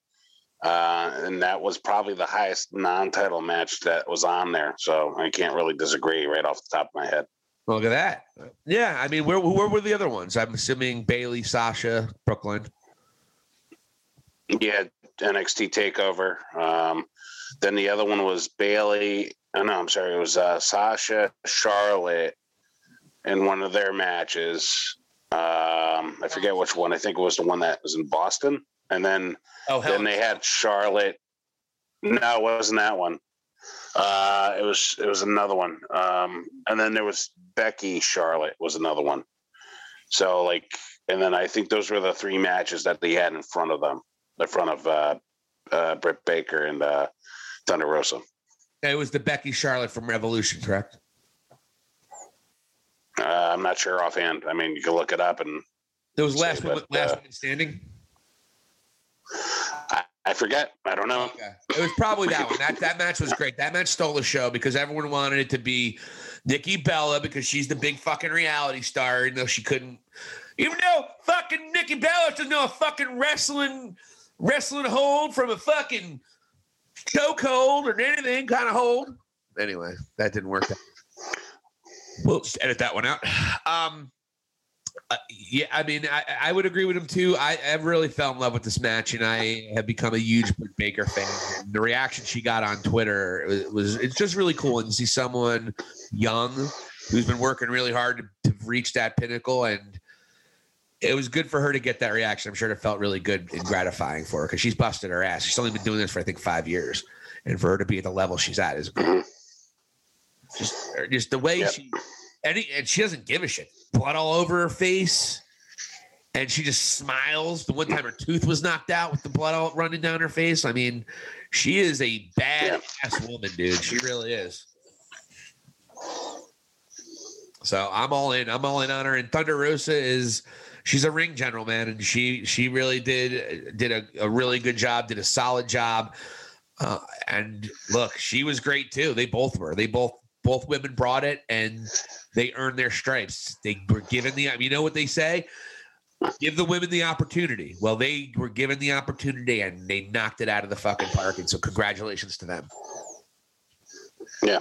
Uh, and that was probably the highest non-title match that was on there. So I can't really disagree right off the top of my head. Look at that. Yeah, I mean, where where were the other ones? I'm assuming Bayley, Sasha, Brooklyn. Yeah, NXT Takeover. Um, then the other one was Bayley. Oh, no, I'm sorry. It was uh, Sasha, Charlotte, in one of their matches. Um, I forget which one. I think it was the one that was in Boston. And then Oh, then they had Charlotte. No, it wasn't that one. Uh, it was it was another one. Um, and then there was Becky Charlotte was another one. So like, and then I think those were the three matches that they had in front of them, in front of uh, uh, Britt Baker and uh, Thunder Rosa. It was the Becky Charlotte from Revolution, correct? Uh, I'm not sure offhand. I mean, you can look it up, and It was Say, last one, but, last uh, one standing. I, I forget. I don't know. Okay. It was probably that one. That that match was great. That match stole the show because everyone wanted it to be Nikki Bella because she's the big fucking reality star, even though she couldn't. Even though fucking Nikki Bella doesn't know a fucking wrestling wrestling hold from a fucking choke hold or anything kind of hold. Anyway, that didn't work. Out. We'll just edit that one out. Um, uh, yeah, I mean, I, I would agree with him too. I, I really fell in love with this match, and I have become a huge Britt Baker fan. And the reaction she got on Twitter it was, was it's just really cool and see someone young who's been working really hard to, to reach that pinnacle, and it was good for her to get that reaction. I'm sure it felt really good and gratifying for her because she's busted her ass. She's only been doing this for I think five years, and for her to be at the level she's at is Mhm. just just the way Yep. she and, he- and she doesn't give a shit. Blood all over her face. And she just smiles. The one time her tooth was knocked out with the blood all running down her face. I mean, she is a badass woman, dude. She really is. So I'm all in. I'm all in on her. And Thunder Rosa is she's a ring general, man, and she she really did did a, a really good job, did a solid job. Uh, and look, she was great too. They both were. They both both women brought it, and they earned their stripes. They were given the. You know what they say? Give the women the opportunity. Well, they were given the opportunity, and they knocked it out of the fucking park. And so, congratulations to them. Yeah.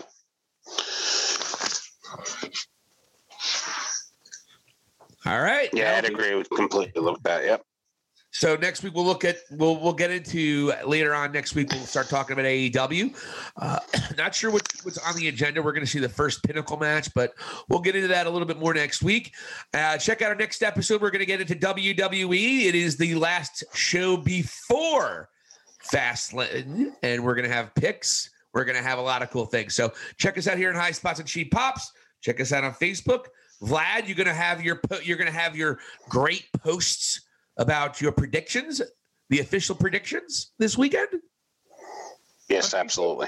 All right. Yeah, I'd agree with completely with that. Yep. So next week we'll look at we'll we'll get into later on next week we'll start talking about AEW. Uh, not sure what, what's on the agenda. We're going to see the first Pinnacle match, but we'll get into that a little bit more next week. Uh, check out our next episode. We're going to get into WWE. It is the last show before Fastlane, and we're going to have picks. We're going to have a lot of cool things. So check us out here in High Spots and Cheap Pops. Check us out on Facebook. Vlad, you're going to have your po- you're to have your great posts about your predictions, the official predictions this weekend. Yes, absolutely.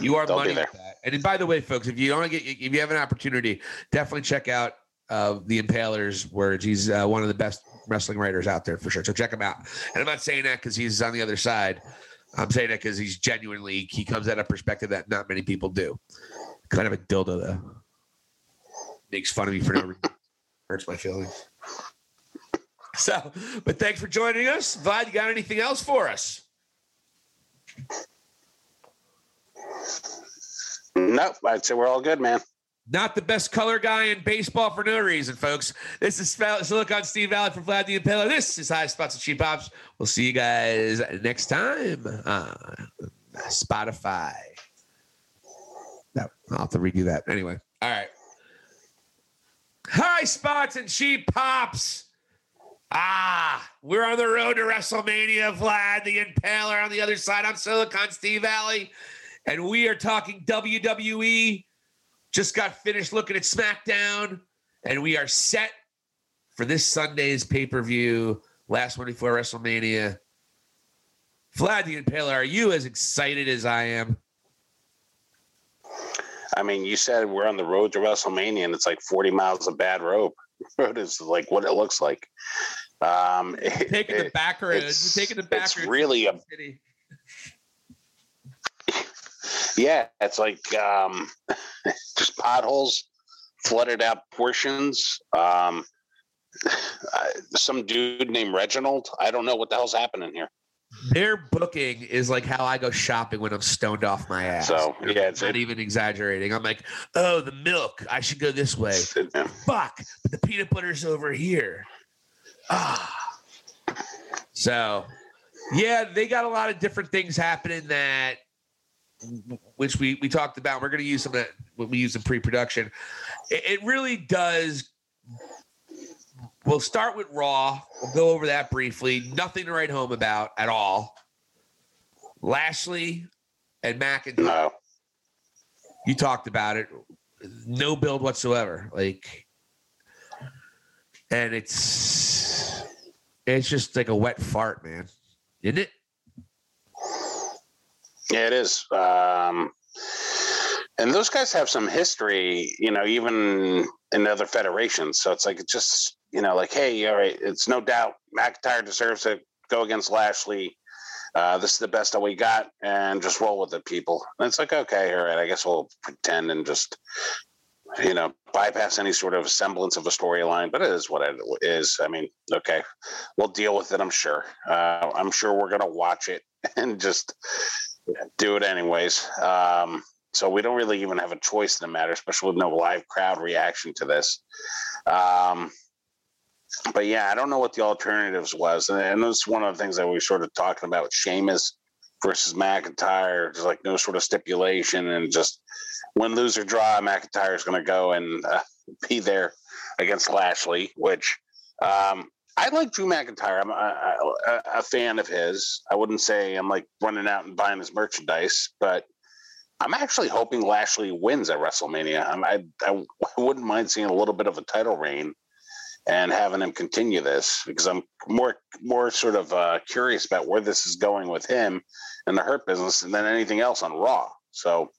You are They'll money there. that. And by the way, folks, if you don't get if you have an opportunity, definitely check out uh, the Impalers, where he's uh, one of the best wrestling writers out there for sure. So check him out. And I'm not saying that because he's on the other side. I'm saying that because he's genuinely he comes at a perspective that not many people do. Kind of a dildo though. Makes fun of me for no reason. Hurts my feelings. So, but thanks for joining us. Vlad, you got anything else for us? Nope. I'd say we're all good, man. Not the best color guy in baseball for no reason, folks. This is Val- Silicon Steve Valli from Vlad the Impaler. This is High Spots and Cheap Pops. We'll see you guys next time. Uh, Spotify. No, I'll have to redo that. Anyway, all right. Hi, spots and cheap pops. Ah, we're on the road to WrestleMania. Vlad the Impaler on the other side. I'm Silicon Steve Valli, and we are talking WWE. Just got finished looking at SmackDown, and we are set for this Sunday's pay per view. Last one before WrestleMania. Vlad the Impaler, are you as excited as I am? I mean, you said we're on the road to WrestleMania, and it's like 40 miles of bad rope. Road is like what it looks like. Um, it- Taking the back roads. it's- We're taking the back it's roads. really a City. yeah, it's like um, just potholes, flooded out portions. Um, some dude named Reginald. I don't know what the hell's happening here. Their booking is like how I go shopping when I'm stoned off my ass. So, yeah, it's- not even exaggerating. I'm like, oh, the milk. I should go this way. Fuck, but the peanut butter's over here. Ah. So, yeah, they got a lot of different things happening that, which we we talked about. We're going to use some of that we use in pre-production. It, it really does. We'll start with Raw. We'll go over that briefly. Nothing to write home about at all. Lashley and McIntyre. No. You talked about it. No build whatsoever. Like, and it's it's just like a wet fart, man. Isn't it? Yeah, it is. Um, and those guys have some history, you know, even in other federations. So it's like it's just, you know, like, hey, all right, it's no doubt McIntyre deserves to go against Lashley. Uh, this is the best that we got, and just roll with it, people. And it's like, okay, all right, I guess we'll pretend and just, you know, bypass any sort of semblance of a storyline. But it is what it is. I mean, okay, we'll deal with it. I'm sure. Uh, I'm sure we're gonna watch it and just do it anyways. Um, so we don't really even have a choice in the matter, especially with no live crowd reaction to this. Um, but yeah, I don't know what the alternatives was, and, and that's one of the things that we sort of talking about with Sheamus versus McIntyre. There's like no sort of stipulation, and just win, lose or draw, McIntyre is going to go and uh, be there against Lashley, which. Um, I like Drew McIntyre. I'm a, a, a fan of his. I wouldn't say I'm like running out and buying his merchandise, but I'm actually hoping Lashley wins at WrestleMania. I'm, I, I wouldn't mind seeing a little bit of a title reign and having him continue this because I'm more more sort of uh, curious about where this is going with him and the Hurt business than anything else on Raw. So,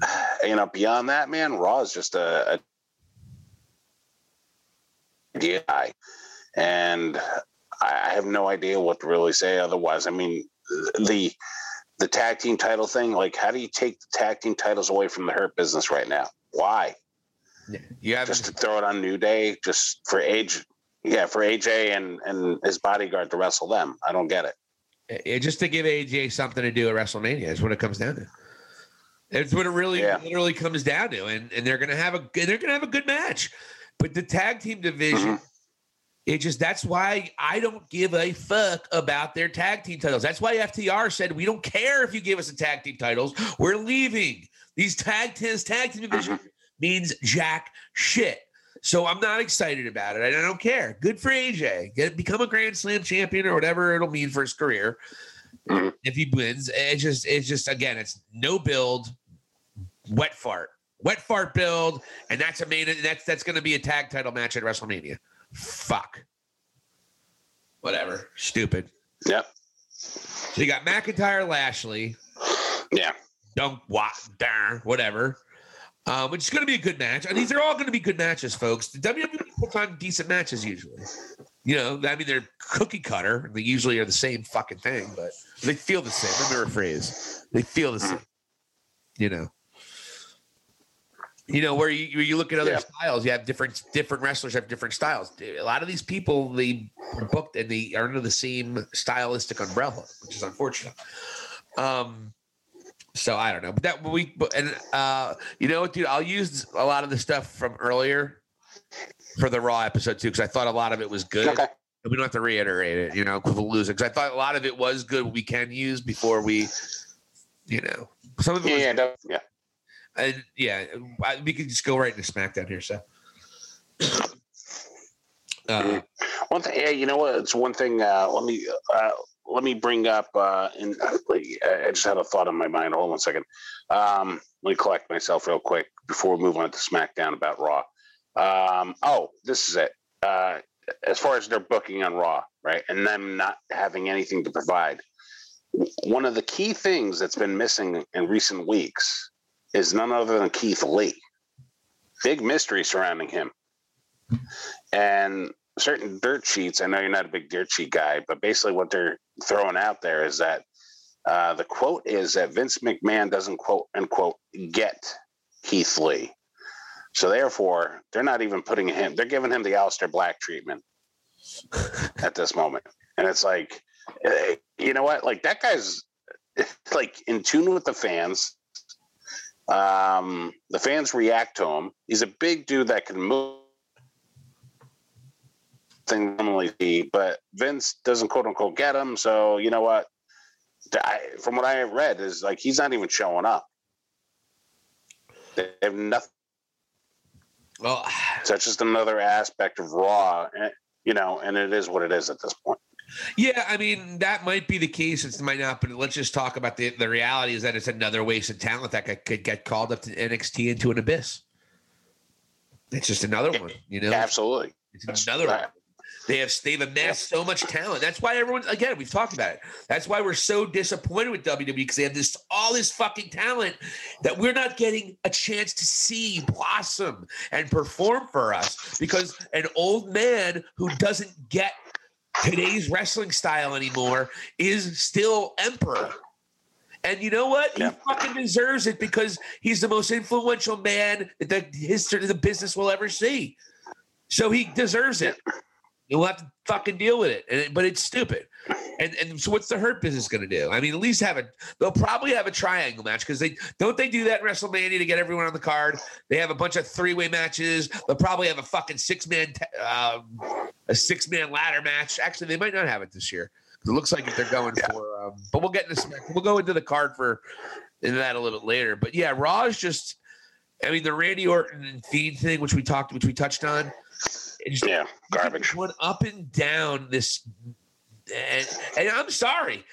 you know, beyond that, man, Raw is just a, a DI and I have no idea what to really say otherwise. I mean, the the tag team title thing, like, how do you take the tag team titles away from the Hurt business right now? Why? You have Just to throw it on New Day, just for age, yeah, for AJ and and his bodyguard to wrestle them. I don't get it. it, just to give AJ something to do at WrestleMania is what it comes down to. It's what it really Yeah. literally comes down to, and and they're gonna have a they're gonna have a good match, but the tag team division. Mhm. It just that's why I don't give a fuck about their tag team titles. That's why FTR said we don't care if you give us the tag team titles. We're leaving. These tag teams tag team division means jack shit. So I'm not excited about it. I don't care. Good for AJ. Get become a Grand Slam champion or whatever it'll mean for his career. Mhm. If he wins, it's just it's just again, it's no build, wet fart, wet fart build, and that's a main. That's that's going to be a tag title match at WrestleMania. Fuck. Whatever. Stupid. Yep. So you got McIntyre, Lashley, Yeah. dunk, what, darn, whatever. Um, which is going to be a good match. And these are all going to be good matches, folks. The WWE puts on decent matches usually. You know, I mean, they're cookie cutter. They usually are the same fucking thing, but they feel the same. Remember a phrase. They feel the same. You know. You know where you where you look at other Yeah. styles, you have different different wrestlers have different styles. A lot of these people they are booked and they are under the same stylistic umbrella, which is unfortunate. Um, so I don't know, but that we and uh, you know what, dude, I'll use a lot of the stuff from earlier for the Raw episode too, because I thought a lot of it was good. Okay. We don't have to reiterate it, you know, because we'll lose it. Because I thought a lot of it was good. We can use before we You know, some of it Yeah, was yeah, yeah. and yeah, I, we could just go right into SmackDown here. So, uh, One thing, yeah, you know what? It's one thing. Uh, let me uh, let me bring up. Uh, and I just had a thought in my mind. Hold on one second. Um, let me collect myself real quick before we move on to SmackDown about Raw. Um, oh, this is it. Uh, as far as their booking on Raw, right, and them not having anything to provide. One of the key things that's been missing in recent weeks is none other than Keith Lee. Big mystery surrounding him. And certain dirt sheets, I know you're not a big dirt sheet guy, but basically what they're throwing out there is that uh, the quote is that Vince McMahon doesn't quote unquote get Keith Lee. So therefore, they're not even putting him, they're giving him the Aleister Black treatment at this moment. And it's like, eh, you know what? Like that guy's like in tune with the fans. Um, the fans react to him. He's a big dude that can move thing normally see, but Vince doesn't quote unquote get him. So you know what? I, from what I read, is like he's not even showing up. They have nothing. well, So it's just another aspect of Raw, eh, you know, and it is what it is at this point. yeah, I mean that might be the case. It might not, but let's just talk about the the reality is that it's another waste of talent that could, could get called up to NXT into an abyss. It's just another one, you know. Absolutely. It's another one. They have they've amassed so much talent. That's why everyone again we've talked about it. That's why we're so disappointed with WWE because they have this all this fucking talent that we're not getting a chance to see blossom and perform for us because an old man who doesn't get today's wrestling style anymore is still emperor. And you know what? Yeah. He fucking deserves it because he's the most influential man that the history of the business will ever see. So he deserves it. You'll have to fucking deal with it. And it- but it's stupid. And and so what's the hurt business going to do? I mean, at least have a. They'll probably have a triangle match because they don't they do that in WrestleMania to get everyone on the card. They have a bunch of three way matches. They'll probably have a fucking six man um, a six man ladder match. Actually, they might not have it this year. It looks like if they're going for. Um, but we'll get into some, we'll go into the card for into that a little bit later. But yeah, Raw is just. I mean, the Randy Orton and Fiend thing, which we talked, which we touched on. Just Yeah, garbage. Went up and down this, and, and I'm sorry,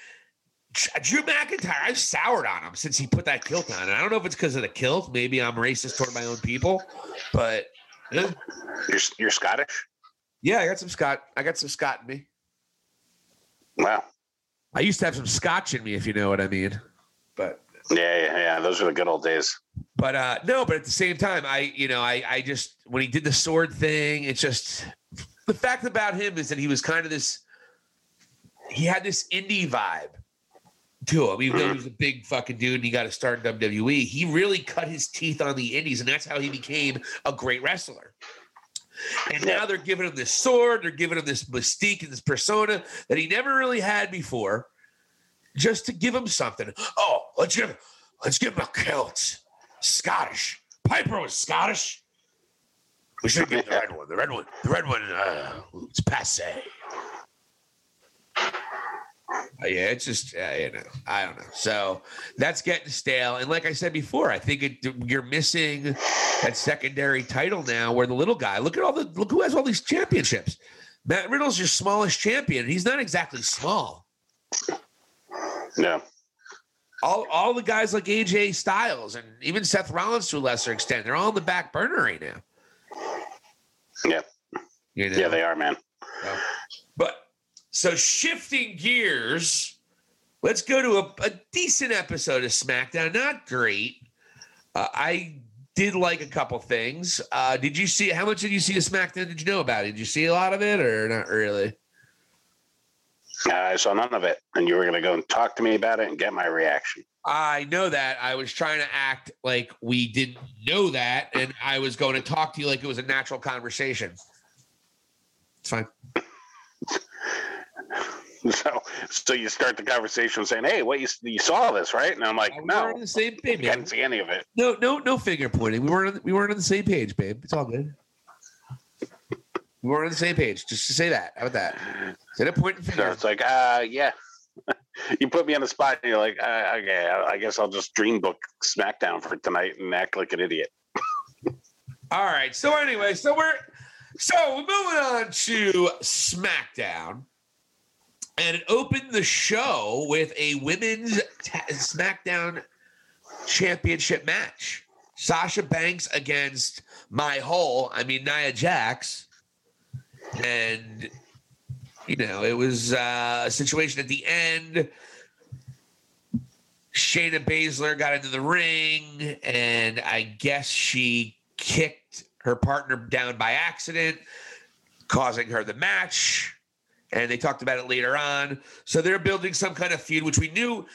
Drew McIntyre. I've soured on him since he put that kilt on, and I don't know if it's because of the kilt. Maybe I'm racist toward my own people, but eh, You're, you're Scottish? yeah, I got some Scott. I got some Scott in me. Wow. I used to have some Scotch in me, if you know what I mean. But Yeah, yeah, yeah. Those are the good old days. but uh no but at the same time i you know i i just when he did the sword thing it's just the fact about him is that he was kind of this he had this indie vibe to him even though he was a big fucking dude and he got to start in wwe he really cut his teeth on the indies and that's how he became a great wrestler and now they're giving him this sword they're giving him this mystique and this persona that he never really had before just to give him something oh let's give let's give him a kilt Scottish. Piper was Scottish. We should get the red one. The red one. The red one. Uh, it's passe. Uh, yeah, it's just uh, you know I don't know. So that's getting stale. And like I said before, I think it, you're missing that secondary title now, where the little guy. Look at all the look who has all these championships. Matt Riddle's your smallest champion. He's not exactly small. No. all all the guys like AJ Styles and even Seth Rollins to a lesser extent, they're all in the back burner right now. Yeah. You know? Yeah, they are, man. But so shifting gears, let's go to a, a decent episode of SmackDown. Not great. Uh, I did like a couple things. Uh, did you see how much did you see of SmackDown? Did you know about it? Did you see a lot of it or not really? Uh, I saw none of it. And you were going to go and talk to me about it and get my reaction. I know that. I was trying to act like we didn't know that, and I was going to talk to you like it was a natural conversation. It's fine. So, so you start the conversation saying, "Hey, what you you saw this, right?" And I'm like, we "No, on the same page, I didn't see any of it." No, no, no finger pointing. We weren't. On, we weren't on the same page, babe. It's all good. We weren't on the same page. Just to say that. How about that? Instead of pointing So it's like, uh, yeah, you put me on the spot and you're like, uh, okay, I guess I'll just dream book SmackDown for tonight and act like an idiot. All right. So anyway, so we're so we're moving on to SmackDown, and it opened the show with a women's ta- SmackDown Championship match: Sasha Banks against my whole, I mean Nia Jax, and you know it was uh, a situation at the end. Shayna Baszler got into the ring, and I guess she kicked her partner down by accident, causing her the match. And they talked about it later on. So they're building some kind of feud, which we knew.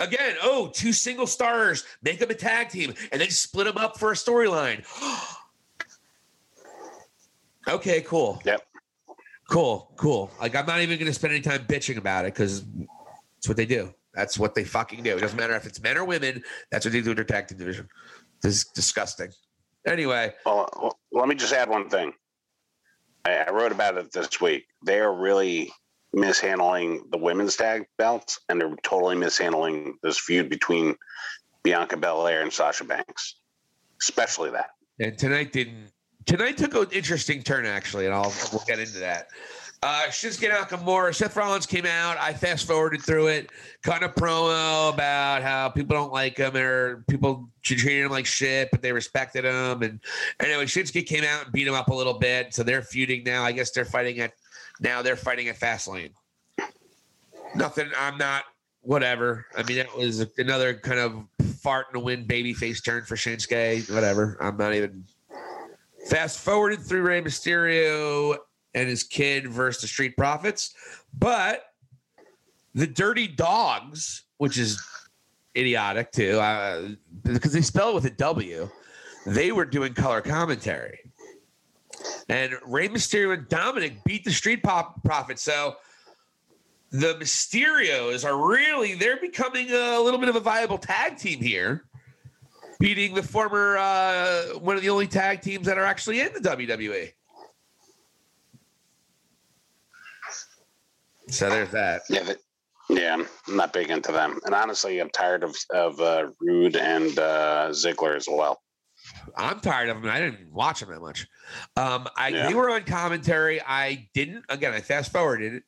Again, oh, two single stars, make them a tag team, and then split them up for a storyline. okay, cool. Yep. Cool, cool. Like I'm not even going to spend any time bitching about it because it's what they do. That's what they fucking do. It doesn't matter if it's men or women. That's what they do in their tag team division. This is disgusting. Anyway, Well, let me just add one thing. I, I wrote about it this week. They are really mishandling the women's tag belts, and they're totally mishandling this feud between Bianca Belair and Sasha Banks, especially that. and tonight didn't. Tonight took an interesting turn actually, and I'll we'll get into that. Uh, Shinsuke Nakamura, Seth Rollins came out. I fast forwarded through it, kind of promo about how people don't like him or people treated him like shit, but they respected him. And anyway, Shinsuke came out and beat him up a little bit. So they're feuding now. I guess they're fighting at now. They're fighting at Fastlane. Nothing. I'm not. Whatever. I mean, that was another kind of fart in the wind babyface turn for Shinsuke. Whatever. I'm not even. Fast forwarded through Rey Mysterio and his kid versus the Street Profits, but the Dirty Dogs, which is idiotic too, uh, because they spell it with a W, they were doing color commentary. And Rey Mysterio and Dominic beat the Street Pop Profits. So the Mysterios are really, they're becoming a little bit of a viable tag team here, beating the former, uh, one of the only tag teams that are actually in the. WWE. So there's that. Yeah, that, yeah, I'm not big into them, and honestly, I'm tired of of uh, Roode and uh, Ziggler as well. I'm tired of them. I didn't watch them that much. Um, I Yeah. they were on commentary. I didn't. Again, I fast forwarded it.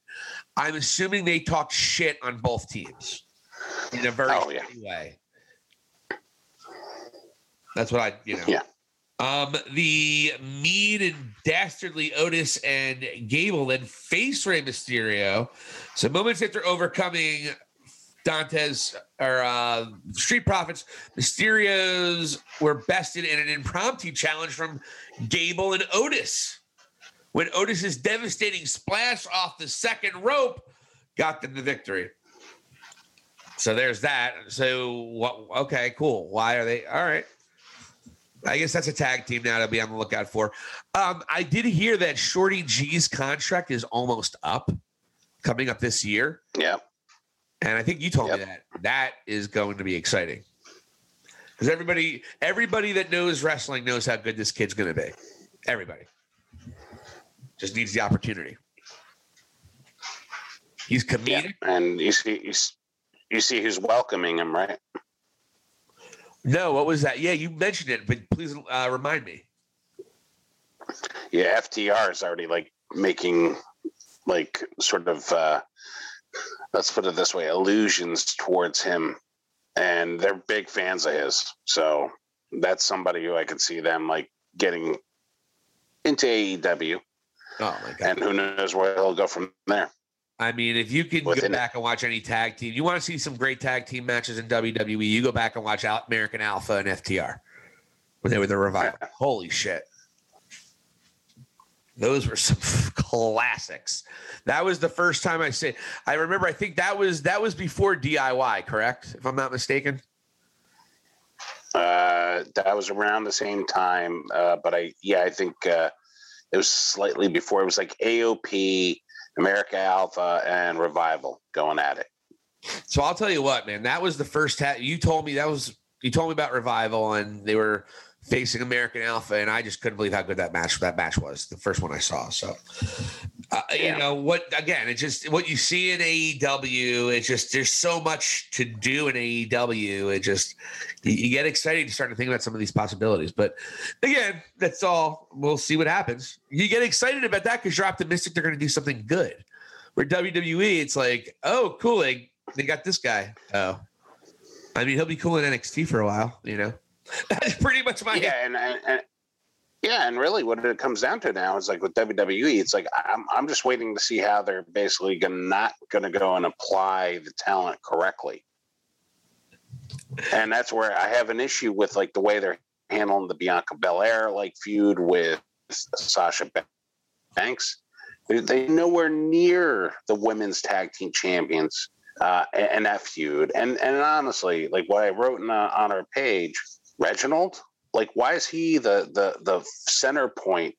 I'm assuming they talked shit on both teams in a very Oh, yeah. way. That's what I, you know. Yeah. Um, the mean and dastardly Otis and Gable then face Rey Mysterio. So moments after overcoming Dante's or uh, Street Profits, Mysterios were bested in an impromptu challenge from Gable and Otis. When Otis's devastating splash off the second rope got them the victory. So there's that. So what? Okay, cool. Why are they? All right. I guess that's a tag team now to be on the lookout for. Um, I did hear that Shorty G's contract is almost up, coming up this year. Yeah, And I think you told me that that is going to be exciting because everybody, everybody that knows wrestling knows how good this kid's going to be. Everybody just needs the opportunity. He's yeah, and you see, you see who's welcoming him, right? No, what was that? Yeah, you mentioned it, but please uh, remind me. Yeah, FTR is already like making like sort of uh let's put it this way, allusions towards him, and they're big fans of his. So that's somebody who I could see them like getting into AEW, Oh my god! and who knows where he'll go from there. I mean, if you can go Within it. back and watch any tag team, you want to see some great tag team matches in WWE, you go back and watch American Alpha and FTR when they were the revival. Holy shit. Those were some classics. That was the first time I say I remember I think that was that was before DIY, correct? If I'm not mistaken. Uh, that was around the same time, uh, but I yeah, I think uh, it was slightly before. It was like AOP, America Alpha, and Revival going at it. So I'll tell you what, man, that was the first ta- you told me that was you told me about revival and they were facing American Alpha, and I just couldn't believe how good that match that match was. The first one I saw. So uh, you know what? Again, it's just what you see in AEW. It's just there's so much to do in AEW. It just you, you get excited to start to think about some of these possibilities. But again, that's all. We'll see what happens. You get excited about that because you're optimistic they're going to do something good. Where WWE, it's like, oh, cool, they, they got this guy. Oh, I mean, he'll be cool in NXT for a while. You know, that's pretty much my yeah, and, and yeah, and really, what it comes down to now is like with WWE, it's like I'm I'm just waiting to see how they're basically gonna not gonna go and apply the talent correctly, and that's where I have an issue with like the way they're handling the Bianca Belair like feud with Sasha Banks. They- They nowhere near the women's tag team champions uh, and, and that feud. And and honestly, like what I wrote in, uh, on our page, Reginald, like why is he the the the center point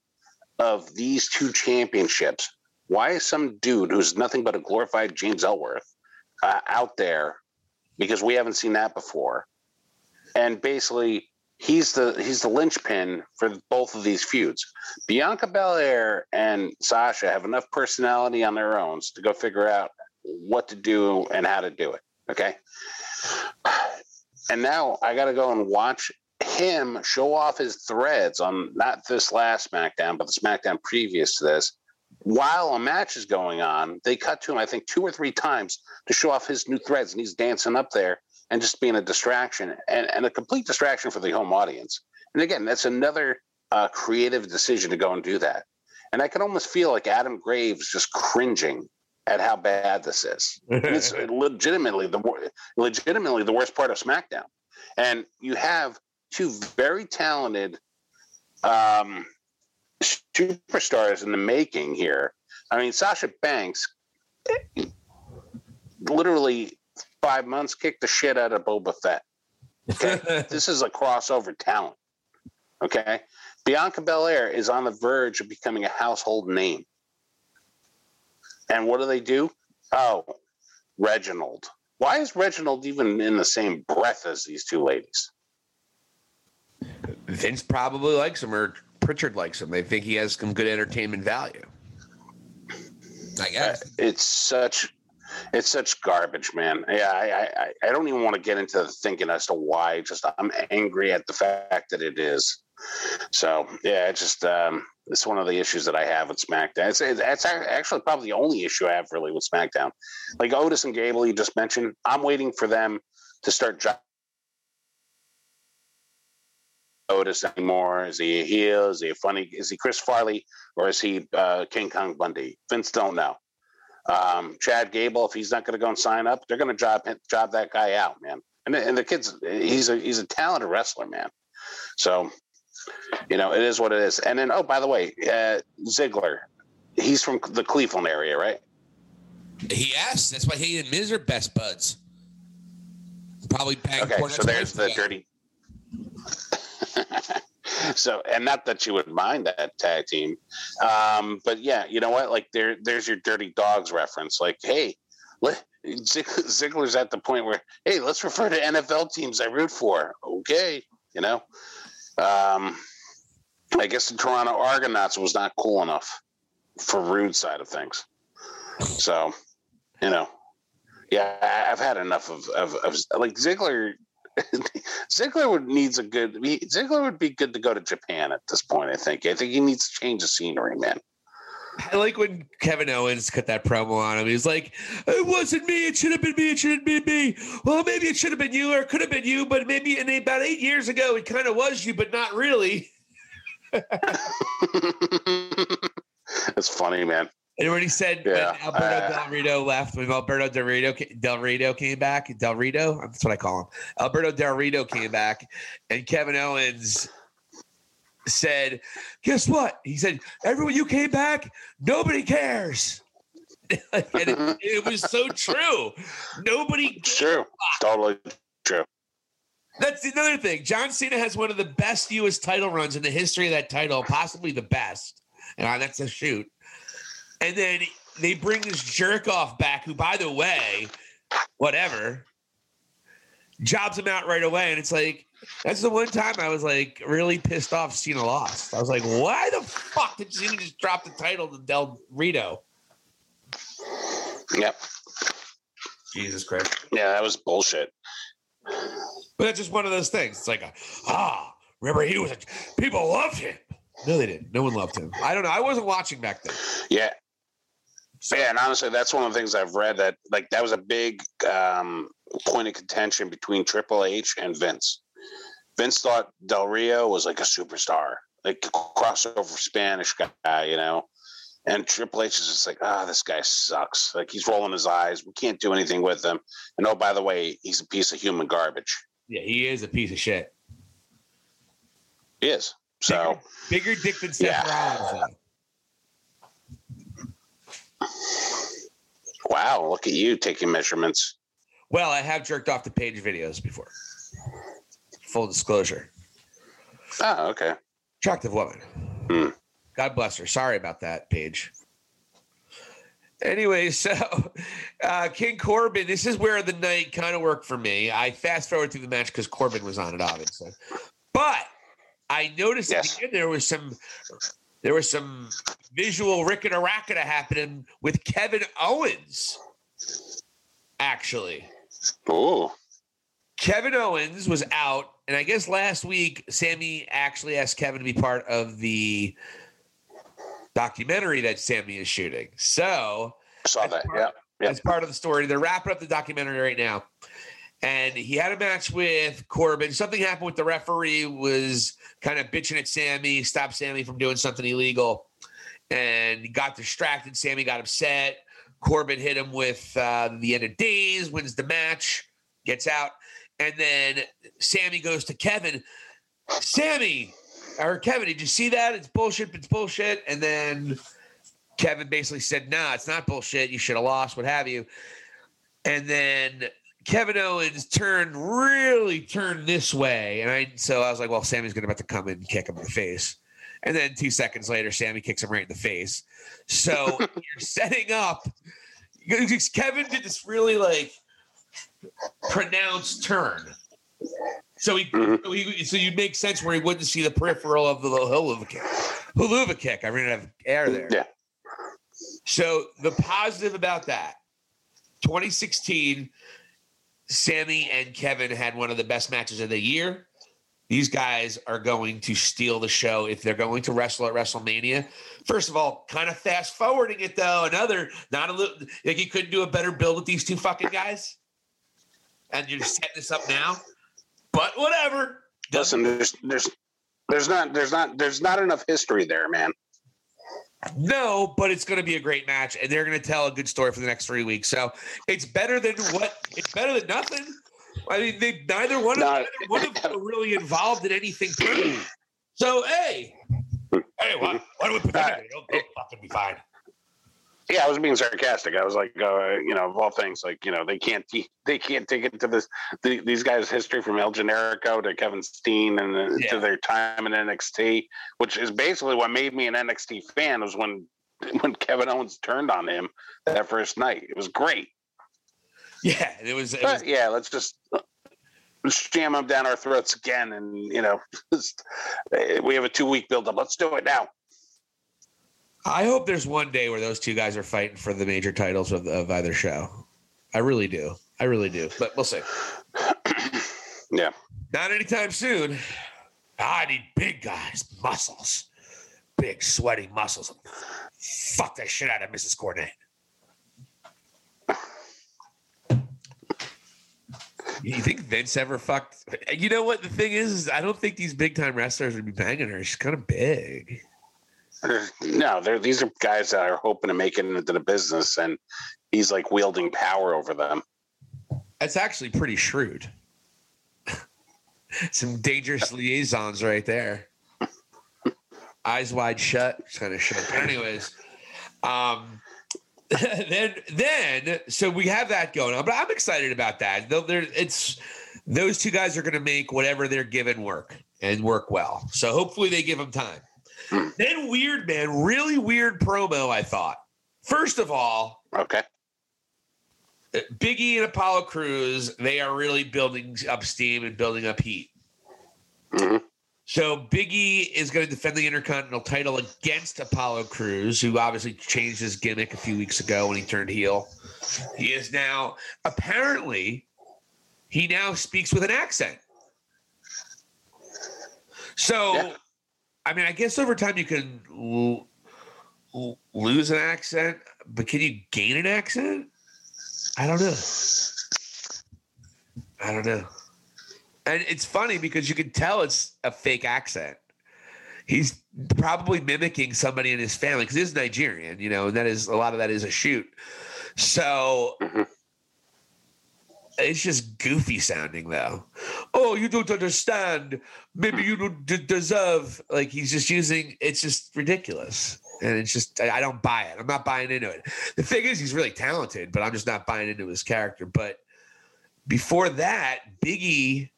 of these two championships? Why is some dude who's nothing but a glorified James Ellsworth uh, out there? Because we haven't seen that before, and basically he's the he's the linchpin for both of these feuds. Bianca Belair and Sasha have enough personality on their own to go figure out what to do and how to do it. Okay. And now I got to go and watch him show off his threads on not this last SmackDown, but the SmackDown previous to this. While a match is going on, they cut to him, I think, two or three times to show off his new threads, and he's dancing up there and just being a distraction and, and a complete distraction for the home audience. And again, that's another uh, creative decision to go and do that. And I can almost feel like Adam Graves just cringing at how bad this is. It's legitimately the legitimately the worst part of SmackDown. And you have two very talented um, superstars in the making here. I mean, Sasha Banks literally five months kicked the shit out of Boba Fett. Okay, this is a crossover talent. Okay, Bianca Belair is on the verge of becoming a household name. And what do they do? Oh, Reginald. Why is Reginald even in the same breath as these two ladies? Vince probably likes him, or Prichard likes him. They think he has some good entertainment value. I guess. It's such it's such garbage, man. Yeah, I, I, I don't even want to get into the thinking as to why. Just I'm angry at the fact that it is. So yeah, it's just um, it's one of the issues that I have with SmackDown. It's, it's actually probably the only issue I have really with SmackDown. Like Otis and Gable, you just mentioned. I'm waiting for them to start. Otis anymore? Is he a heel? Is he a funny? Is he Chris Farley or is he uh, King Kong Bundy? Vince don't know. Um, Chad Gable, if he's not going to go and sign up, they're going to job job that guy out, man. And the, and the kid's he's a he's a talented wrestler, man. So, you know, it is what it is. And then, oh, by the way, uh, Ziggler, he's from the Cleveland area, right? He asked. That's why he and Miz are best buds. Probably bang Okay, so there's the together. dirty. So, and not that you would mind that tag team, um, but yeah, you know what? Like there, there's your dirty dogs reference. Like, hey, let, Ziggler's at the point where, hey, let's refer to NFL teams I root for. Okay, you know. Um, I guess the Toronto Argonauts was not cool enough for Roode's side of things. So, you know, yeah, I've had enough of, of, of like Ziggler. Ziggler would needs a good. he- Ziggler would be good to go to Japan at this point. I think. I think he needs to change the scenery, man. I like when Kevin Owens cut that promo on him. He was like, "It wasn't me. It should have been me. It should have been me. Well, maybe it should have been you, or it could have been you, but maybe in about eight years ago, it kind of was you, but not really." That's funny, man. And when he said Yeah, when Alberto uh, Del Rito left, when Alberto Del Rito Del Rito came back, Del Rito, that's what I call him. Alberto Del Rito came back, and Kevin Owens said, "Guess what?" He said, "Everyone, you came back. Nobody cares." and it, it was so true. Nobody. True. Totally true. That's another thing. John Cena has one of the best U.S. title runs in the history of that title, possibly the best. And that's a shoot. And then they bring this jerk off back, who, by the way, whatever, jobs him out right away. And it's like, that's the one time I was like really pissed off Cena lost. I was like, why the fuck did Cena just drop the title to Del Rito? Yep. Jesus Christ. Yeah, that was bullshit. But that's just one of those things. It's like, a, ah, remember he was, a, people loved him. No, they didn't. No one loved him. I don't know. I wasn't watching back then. Yeah. Yeah, and honestly, that's one of the things I've read that like that was a big um, point of contention between Triple H and Vince. Vince thought Del Rio was like a superstar, like a crossover Spanish guy, you know. And Triple H is just like, ah, this guy sucks. Like he's rolling his eyes. We can't do anything with him. And oh, by the way, he's a piece of human garbage. yeah, he is a piece of shit. He is. So Bigger dick than Seth Yeah. Rollins. though. Wow, look at you taking measurements. Well, I have jerked off the Paige videos before. Full disclosure. Oh, okay. Attractive woman. Hmm. God bless her. Sorry about that, Paige. Anyway, so uh, King Corbin, this is where the night kind of worked for me. I fast forward through the match because Corbin was on it, obviously. But I noticed Yes. at the end there was some there was some visual ricketa racketa happening with Kevin Owens. Actually. oh, Kevin Owens was out, and I guess last week Sami actually asked Kevin to be part of the documentary that Sami is shooting. So Saw that. Yeah. Yeah. as part of the story, they're wrapping up the documentary right now. And he had a match with Corbin. Something happened with the referee was kind of bitching at Sami, stopped Sami from doing something illegal, and he got distracted. Sami got upset. Corbin hit him with uh, the end of days, wins the match, gets out, and then Sami goes to Kevin. Sami or Kevin, did you see that? It's bullshit. It's bullshit. And then Kevin basically said, "Nah, it's not bullshit. You should have lost. What have you?" And then Kevin Owens turned really turned this way, and I so I was like, "Well, Sami's going to about to come in and kick him in the face." And then two seconds later, Sami kicks him right in the face. So you're setting up. Kevin did this really like pronounced turn. So he, Mhm. so he, so you'd make sense where he wouldn't see the peripheral of the hula kick. Hula kick. I ran out of air there. Yeah. So the positive about that, 2016, Sami and Kevin had one of the best matches of the year. These guys are going to steal the show if they're going to wrestle at WrestleMania. First of all, kind of fast forwarding it though. Another, not a little like you couldn't do a better build with these two fucking guys. And you're setting this up now. But whatever. Listen, there's there's there's not there's not there's not enough history there, man. No, but it's going to be a great match, and they're going to tell a good story for the next three weeks. So it's better than what? It's better than nothing. I mean, they neither one of neither one of them are really involved in anything. So hey, hey, why, why do we put that? It'll, it'll fucking be fine. Yeah, I was being sarcastic. I was like, uh, you know, of all things, like you know, they can't they can't take it to this the, these guys' history from El Generico to Kevin Steen and uh, Yeah. to their time in NXT, which is basically what made me an NXT fan. Was when when Kevin Owens turned on him that first night. It was great. Yeah, it was. It was yeah, let's just let's jam them down our throats again, and you know, just, uh, we have a two week build up. Let's do it now. I hope there's one day where those two guys are fighting for the major titles of, of either show. I really do. I really do. But we'll see. Yeah. Not anytime soon. Ah, I need big guys, muscles, big sweaty muscles. Fuck that shit out of Mrs. Cornette. You think Vince ever fucked? You know what the thing is? is I don't think these big time wrestlers would be banging her. She's kind of big. No, they're, these are guys that are hoping to make it into the business, and he's like wielding power over them. That's actually pretty shrewd. Some dangerous liaisons right there. Eyes wide shut, kind of shut. Anyways, um, then then so we have that going on, but I'm excited about that. Though there, it's those two guys are going to make whatever they're given work and work well. So hopefully they give them time. Hmm. then weird man, really weird promo. I thought. First of all, Okay. Biggie and Apollo Crews, they are really building up steam and building up heat. Mhm. So Biggie is going to defend the Intercontinental title against Apollo Crews, who obviously changed his gimmick a few weeks ago when he turned heel. He is now apparently he now speaks with an accent. So, Yeah. I mean, I guess over time you can l- l- lose an accent, but can you gain an accent? I don't know. I don't know. And it's funny because you can tell it's a fake accent. He's probably mimicking somebody in his family because he's Nigerian, you know, and that is a lot of that is a shoot. So Mhm. It's just goofy sounding though. Oh, you don't understand. Maybe you don't d- deserve. Like he's just using. It's just ridiculous, and it's just I, I don't buy it. I'm not buying into it. The thing is, he's really talented, but I'm just not buying into his character. But before that, Biggie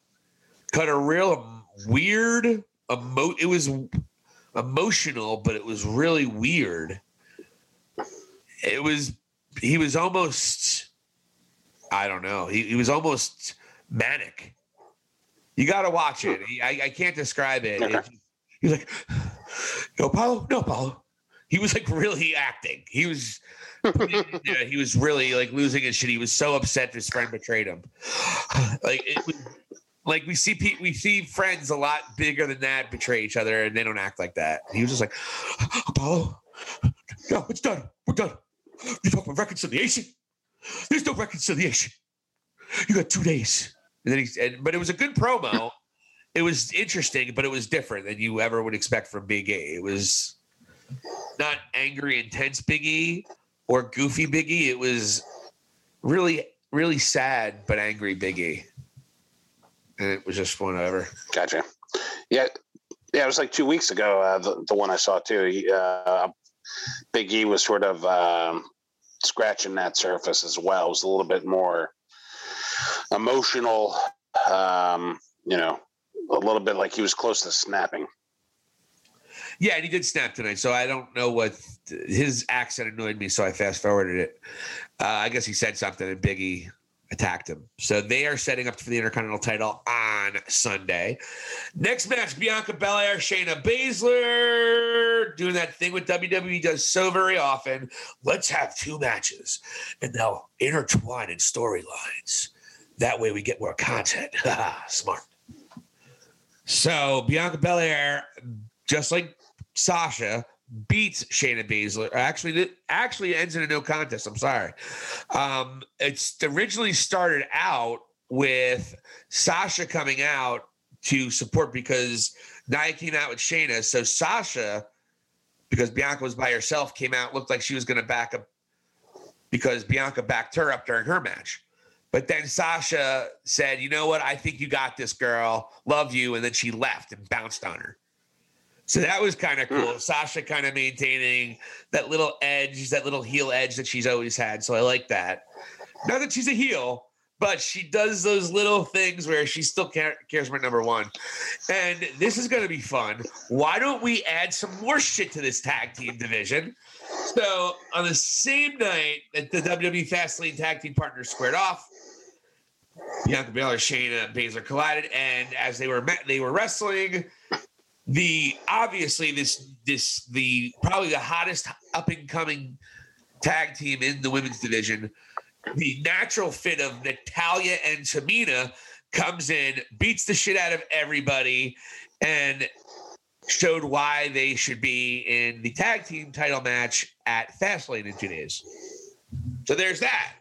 cut a real weird emo. It was emotional, but it was really weird. It was. He was almost. I don't know. He, he was almost manic. You got to watch it. He, I, I can't describe it. Okay. It- he was like, "No, Paulo, no, Paulo." He was like really acting. He was, yeah, he was really like losing his shit. He was so upset his friend betrayed him. like it was, like we see pe- we see friends a lot bigger than that betray each other, and they don't act like that. He was just like, "Apollo, no, it's done. We're done. You talk about reconciliation. There's no reconciliation. You got two days." And then he, and, but it was a good promo. it was interesting, but it was different than you ever would expect from Big A. It was not angry, intense Big E or goofy Big E. It was really, really sad but angry Big E. And it was just one whatever. Gotcha. Yeah, yeah. It was like two weeks ago. Uh, the the one I saw too. He, uh, Big E was sort of um, scratching that surface as well. It was a little bit more emotional. Um, you know, a little bit like he was close to snapping. Yeah, and he did snap tonight, so I don't know what his accent annoyed me, so I fast forwarded it. Uh, I guess he said something, and Biggie attacked him. So they are setting up for the Intercontinental title on Sunday. Next match: Bianca Belair, Shayna Baszler, doing that thing with WWE does so very often. Let's have two matches, and they'll intertwine in storylines. That way, we get more content. Smart. So Bianca Belair, just like Sasha, beats Shayna Baszler. Actually, actually ends in a no contest. I'm sorry. Um, it's originally started out with Sasha coming out to support because Nia came out with Shayna. So Sasha, because Bianca was by herself, came out looked like she was going to back up because Bianca backed her up during her match. But then Sasha said, "You know what? I think you got this, girl. Love you." And then she left and bounced on her. So that was kind of hmm. cool. Sasha kind of maintaining that little edge, that little heel edge that she's always had. So I like that. Not that she's a heel, but she does those little things where she still cares about number one. And this is going to be fun. Why don't we add some more shit to this tag team division? So on the same night that the WWE Fastlane Tag Team Partners squared off, Bianca Belair, and Shayna Baszler collided, and as they were met, they were wrestling. The obviously this this the probably the hottest up and coming tag team in the women's division. The natural fit of Natalya and Tamina comes in, beats the shit out of everybody, and showed why they should be in the tag team title match at Fastlane in two days. So there's that.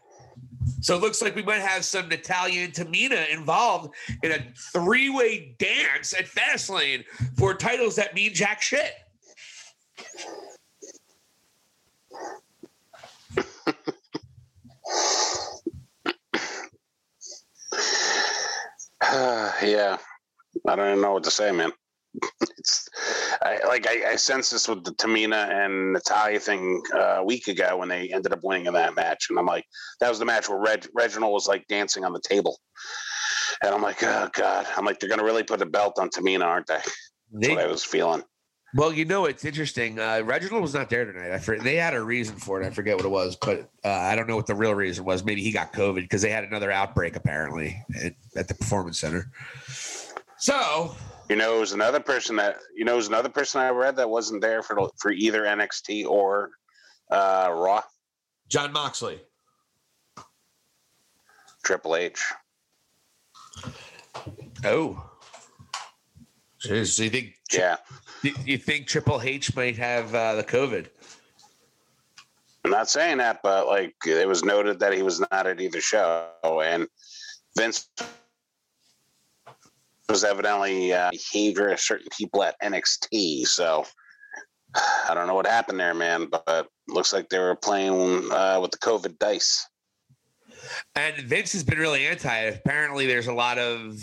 So it looks like we might have some Natalya and Tamina involved in a three-way dance at Fastlane for titles that mean jack shit. yeah, I don't even know what to say, man. It's I, like I, I sensed this with the Tamina and Natalya thing uh, a week ago when they ended up winning in that match, and I'm like, that was the match where Reg, Reginald was like dancing on the table, and I'm like, oh god, I'm like, they're gonna really put a belt on Tamina, aren't they? That's They- what I was feeling. well, you know, it's interesting. Uh, Reginald was not there tonight. I for, they had a reason for it. I forget what it was, but uh, I don't know what the real reason was. Maybe he got COVID because they had another outbreak apparently at, at the performance center. So You know, who's another person that you know who's another person I read that wasn't there for for either NXT or uh, Raw. John Moxley. Triple H. Oh. Jeez, so you think Yeah, you- you think Triple H might have uh, the COVID? I'm not saying that, but like it was noted that he was not at either show, and Vince was evidently uh, behavior of certain people at NXT. So I don't know what happened there, man, but looks like they were playing uh, with the COVID dice. And Vince has been really anti. Apparently, there's a lot of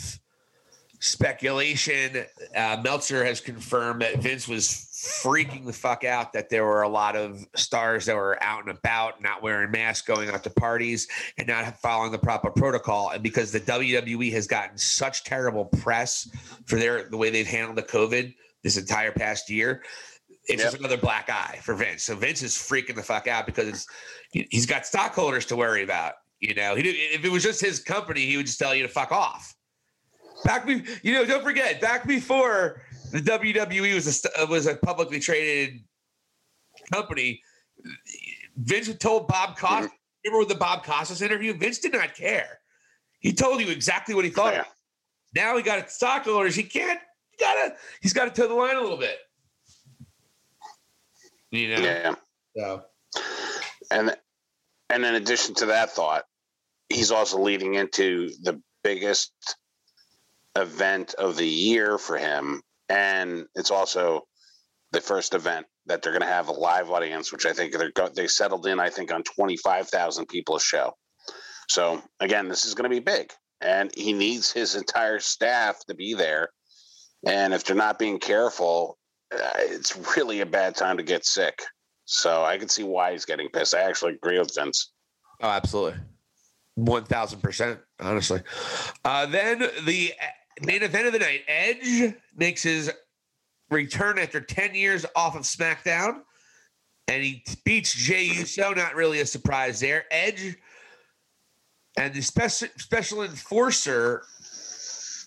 speculation. Uh, Meltzer has confirmed that Vince was freaking the fuck out that there were a lot of stars that were out and about, not wearing masks, going out to parties, and not following the proper protocol. And because the WWE has gotten such terrible press for their the way they've handled the COVID this entire past year, it's just another black eye for Vince. So Vince is freaking the fuck out because it's, he- he's got stockholders to worry about. You know, he did, if it was just his company, he would just tell you to fuck off. Back, be, you know, don't forget, back before the WWE was a uh, was a publicly traded company, Vince told Bob Costas. Remember with the Bob Costas interview? Vince did not care. He told you exactly what he thought. Yeah. Now he got stockholders. He can't. He gotta. He's got to toe the line a little bit. You know. Yeah. So. And and in addition to that thought, he's also leading into the biggest event of the year for him, and it's also the first event that they're going to have a live audience, which I think they're go- they settled in. I think on twenty five thousand people a show. So again, this is going to be big, and he needs his entire staff to be there. And if they're not being careful, uh, it's really a bad time to get sick. So I can see why he's getting pissed. I actually agree with Vince. Oh, absolutely. 1000%, honestly. Uh, then the main event of the night Edge makes his return after 10 years off of SmackDown, and he beats Jey Uso. Not really a surprise there. Edge and the special, special enforcer.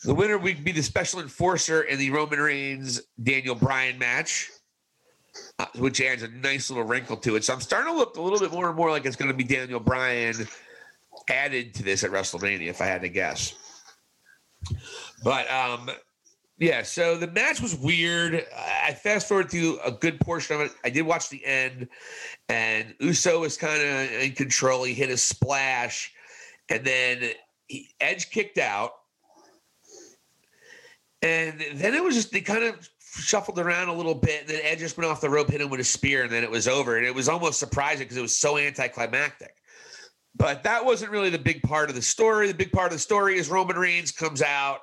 The winner would be the special enforcer in the Roman Reigns Daniel Bryan match uh, which adds a nice little wrinkle to it. So I'm starting to look a little bit more and more like it's going to be Daniel Bryan added to this at WrestleMania, if I had to guess. But um, yeah, so the match was weird. I fast forward through a good portion of it. I did watch the end, and Uso was kind of in control. He hit a splash, and then he, Edge kicked out. And then it was just they kind of shuffled around a little bit, and then Edge just went off the rope, hit him with a spear, and then it was over. And it was almost surprising because it was so anticlimactic. But that wasn't really the big part of the story. The big part of the story is Roman Reigns comes out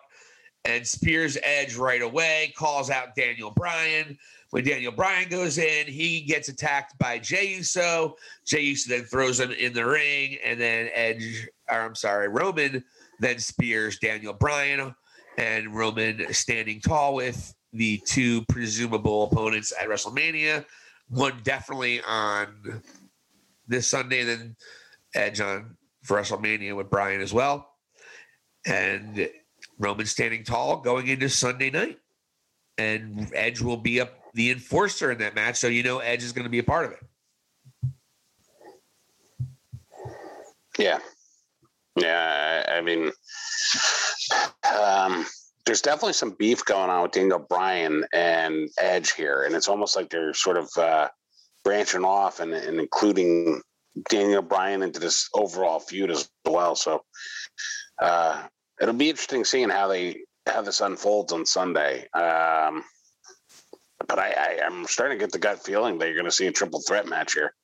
and spears Edge right away, calls out Daniel Bryan. When Daniel Bryan goes in, he gets attacked by Jey Uso. Jey Uso then throws him in the ring, and then Edge, or I'm sorry, Roman then spears Daniel Bryan, and Roman standing tall with the two presumable opponents at WrestleMania. One definitely on this Sunday, then Edge on for WrestleMania with Bryan as well. And Roman standing tall going into Sunday night. And Edge will be up the enforcer in that match. So you know Edge is going to be a part of it. Yeah. Yeah. I, mean, um, there's definitely some beef going on with Daniel Bryan and Edge here. And it's almost like they're sort of uh, branching off and, and including Daniel Bryan into this overall feud as well. So uh, it'll be interesting seeing how they how this unfolds on Sunday. Um, but I, I, I'm starting to get the gut feeling that you're going to see a triple threat match here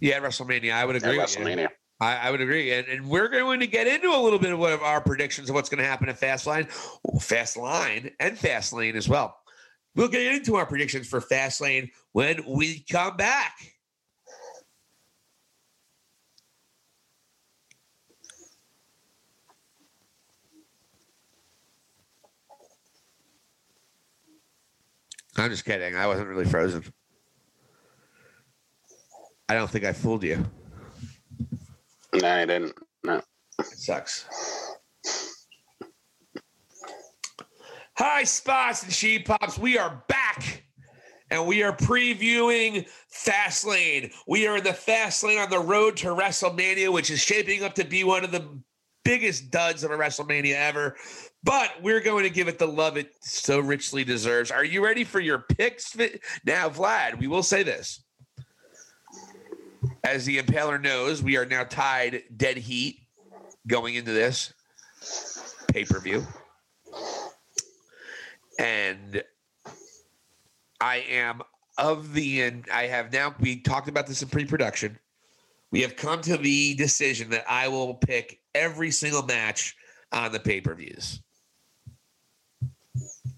Yeah, WrestleMania. I would agree. you. WrestleMania. I, I would agree, and, and we're going to get into a little bit of what of our predictions of what's going to happen at Fastlane, Fastlane, and Fastlane as well. We'll get into our predictions for Fastlane when we come back. I'm just kidding. I wasn't really frozen. I don't think I fooled you. No, I didn't. No. It sucks. Hi, Spots and Sheep Pops. We are back and we are previewing Fastlane. We are in the Fastlane on the road to WrestleMania, which is shaping up to be one of the biggest duds of a WrestleMania ever. But we're going to give it the love it so richly deserves. Are you ready for your picks? Now, Vlad, we will say this. As the Impaler knows, we are now tied dead heat going into this pay per view and I am of the and I have now we talked about this in pre-production. We have come to the decision that I will pick every single match on the pay-per-views. Is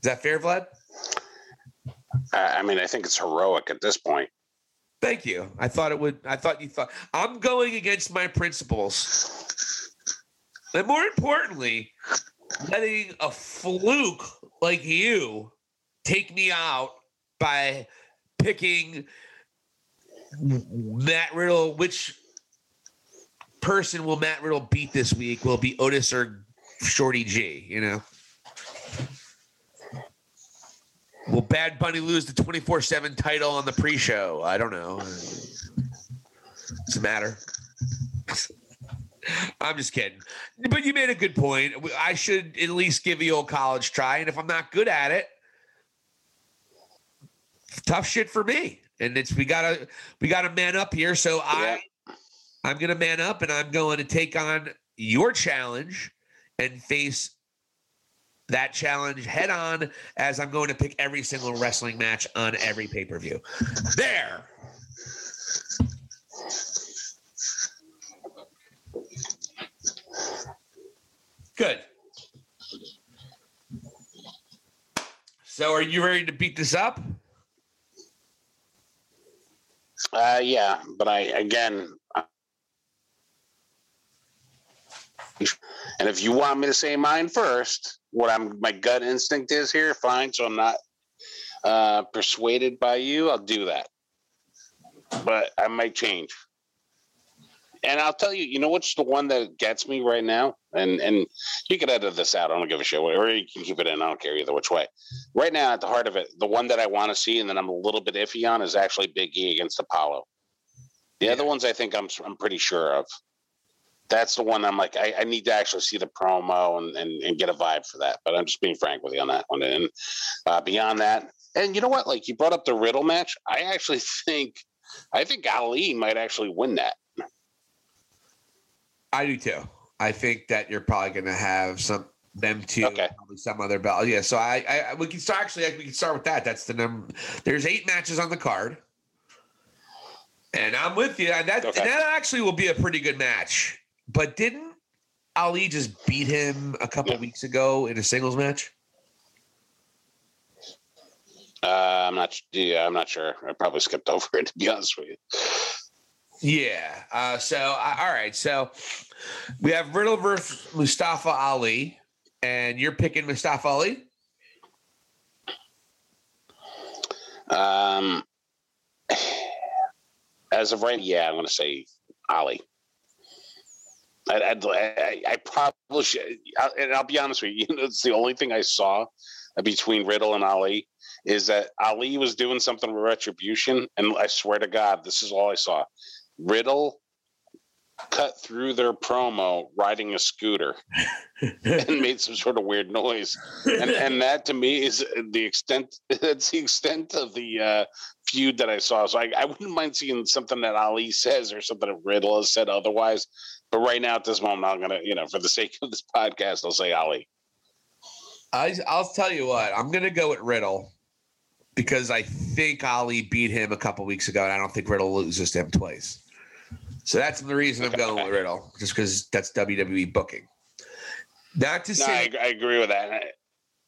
that fair, Vlad? Uh, I mean, I think it's heroic at this point. Thank you. I thought it would. I thought you thought I'm going against my principles, and more importantly, letting a fluke like you take me out by picking Matt Riddle. Which person will Matt Riddle beat this week? Will it be Otis or Shorty G? You know. Will Bad Bunny lose the 24 7 title on the pre show? I don't know. Does it matter? I'm just kidding. But you made a good point. I should at least give the old college try. And if I'm not good at it, tough shit for me. And it's we gotta we gotta man up here. So I I'm gonna man up and I'm going to take on your challenge and face that challenge head on as I'm going to pick every single wrestling match on every pay-per-view. There. Good. So, are you ready to beat this up? Uh, yeah, but I again, and if you want me to say mine first, what I'm my gut instinct is here, fine. So I'm not uh, persuaded by you. I'll do that, but I might change. And I'll tell you, you know what's the one that gets me right now? And and you can edit this out. I don't give a shit. Or you can keep it in. I don't care either which way. Right now, at the heart of it, the one that I want to see and then I'm a little bit iffy on is actually Big E against Apollo. The yeah. other ones I think I'm I'm pretty sure of. That's the one I'm like, I, I need to actually see the promo and, and, and get a vibe for that. But I'm just being frank with you on that one. And uh, beyond that, and you know what? Like you brought up the Riddle match. I actually think I think Ali might actually win that. I do too. I think that you're probably going to have some them two, okay. probably some other belt. Yeah, so I, I we can start actually. We can start with that. That's the number. There's eight matches on the card, and I'm with you. And That okay. that actually will be a pretty good match. But didn't Ali just beat him a couple yeah. weeks ago in a singles match? Uh, I'm not. Yeah, I'm not sure. I probably skipped over it to be honest with you. Yeah. Uh, so, uh, all right. So we have Riddle versus Mustafa Ali, and you're picking Mustafa Ali. Um, as of right, yeah, I'm going to say Ali. I, I, I probably should, and I'll be honest with you. You know, it's the only thing I saw between Riddle and Ali is that Ali was doing something with retribution, and I swear to God, this is all I saw. Riddle cut through their promo riding a scooter and made some sort of weird noise. And and that to me is the extent that's the extent of the uh, feud that I saw. So I, I wouldn't mind seeing something that Ali says or something that Riddle has said otherwise. But right now at this moment, I'm gonna, you know, for the sake of this podcast, I'll say Ali. I, I'll tell you what, I'm gonna go with Riddle because I think Ali beat him a couple weeks ago, and I don't think Riddle loses to him twice. So that's the reason I'm going with Riddle, just because that's WWE booking. Not to no, say, I, I, agree with that.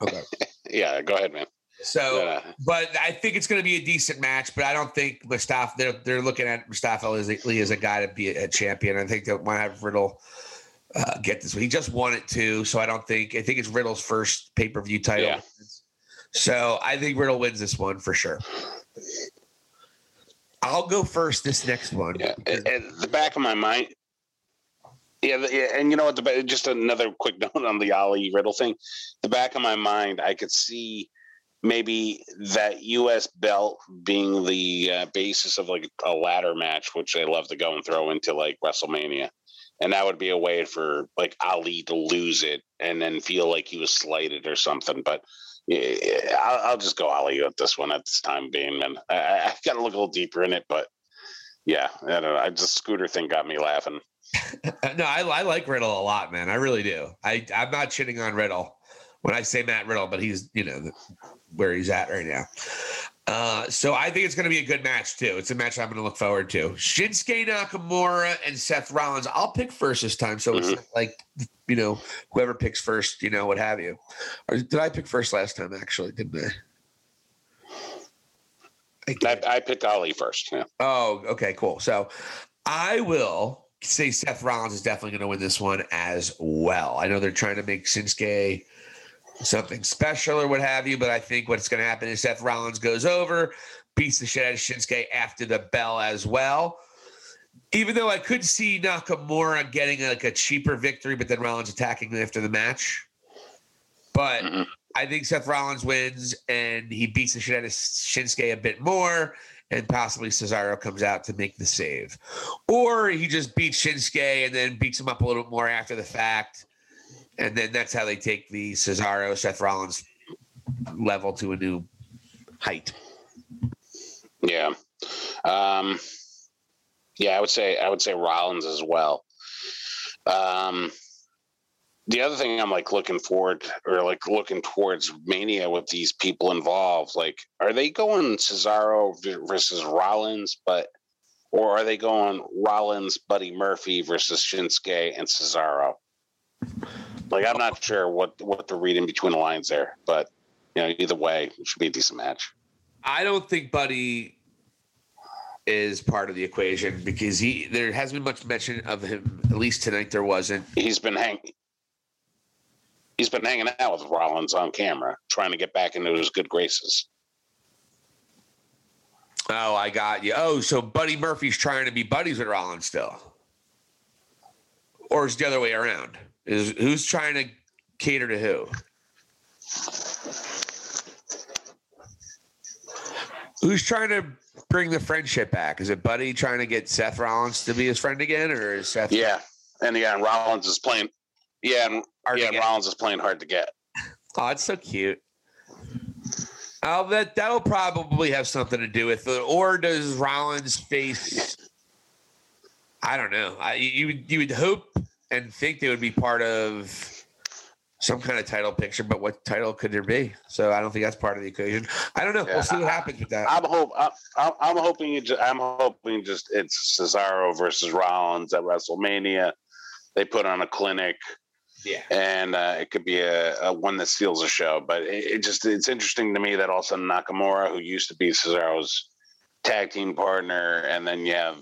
Okay. yeah, go ahead, man. So, yeah. but I think it's going to be a decent match. But I don't think Mustafa. They're they're looking at Mustafa as a, as a guy to be a, champion. I think they might have Riddle uh, get this. He just won it too, so I don't think. I think it's Riddle's first pay per view title. Yeah. So I think Riddle wins this one for sure. I'll go first this next one. Yeah, at the back of my mind, Yeah, yeah, and you know what? The, just another quick note on the Ali Riddle thing. The back of my mind, I could see maybe that U.S. belt being the uh, basis of like a ladder match, which they love to go and throw into like WrestleMania, and that would be a way for like Ali to lose it and then feel like he was slighted or something. But yeah, I'll, I'll just go Ali at this one at this time being, man. I, I got to look a little deeper in it, but yeah, I don't know. I just scooter thing got me laughing. No, I, I like Riddle a lot, man. I really do. I I'm not shitting on Riddle when I say Matt Riddle, but he's you know where he's at right now. Uh, so I think it's going to be a good match too. It's a match I'm going to look forward to. Shinsuke Nakamura and Seth Rollins. I'll pick first this time, so it's Mhm. not like you know whoever picks first, you know what have you. Or did I pick first last time? Actually, didn't I? I I. I picked Ali first. Yeah. Oh, okay, cool. So I will say Seth Rollins is definitely going to win this one as well. I know they're trying to make Shinsuke something special or what have you, but I think what's going to happen is Seth Rollins goes over, beats the shit out of Shinsuke after the bell as well. Even though I could see Nakamura getting like a cheaper victory, but then Rollins attacking after the match. But Mhm. I think Seth Rollins wins and he beats the shit out of Shinsuke a bit more, and possibly Cesaro comes out to make the save. Or he just beats Shinsuke and then beats him up a little bit more after the fact. And then that's how they take the Cesaro Seth Rollins level to a new height. Yeah. Um, yeah, I would say I would say Rollins as well. Um, the other thing I'm like looking forward or like looking towards Mania with these people involved, like, are they going Cesaro versus Rollins, but or are they going Rollins, Buddy Murphy versus Shinsuke and Cesaro? Like, I'm not sure what what they're reading between the lines there, but you know, either way, it should be a decent match. I don't think Buddy is part of the equation because he there hasn't been much mention of him. At least tonight there wasn't. he's been hang he's been hanging out with Rollins on camera, trying to get back into his good graces. Oh, I got you. Oh, so Buddy Murphy's trying to be buddies with Rollins still, or is it the other way around? Is who's trying to cater to who? Who's trying to bring the friendship back? Is it Buddy trying to get Seth Rollins to be his friend again, or is Seth? Yeah, and yeah, and Rollins is playing. Yeah, and, Hard yeah, and. Rollins is playing hard to get. Oh, it's so cute. Oh, that that'll probably have something to do with it. Or does Rollins face? I don't know. I, you would you would hope and think they would be part of some kind of title picture, but what title could there be? So I don't think that's part of the equation. I don't know. Yeah, we'll see what I- happens with that. I'm hope I'm, I'm I'm hoping you just, I'm hoping just it's Cesaro versus Rollins at WrestleMania. They put on a clinic, yeah. and uh, it could be a, a one that steals a show. But it, it just it's interesting to me that also Nakamura, who used to be Cesaro's tag team partner, and then you have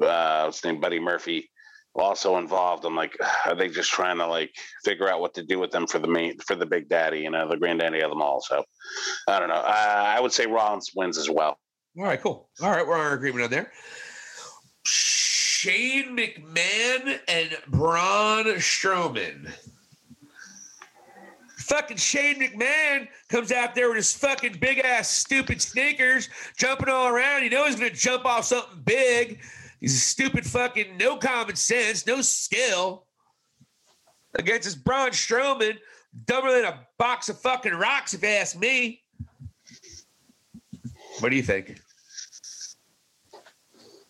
uh, what's his name, Buddy Murphy, also involved. I'm like, are they just trying to like figure out what to do with them for the main for the big daddy, you know, the granddaddy of them all? So I don't know. Uh, I would say Rollins wins as well. All right, cool. All right, we're on agreement on there. Shane McMahon and Braun Strowman. Fucking Shane McMahon comes out there with his fucking big ass stupid sneakers, jumping all around. You know he's gonna jump off something big. He's a stupid fucking no common sense, no skill. Against his Braun Strowman, dumber than a box of fucking rocks, if you ask me. What do you think?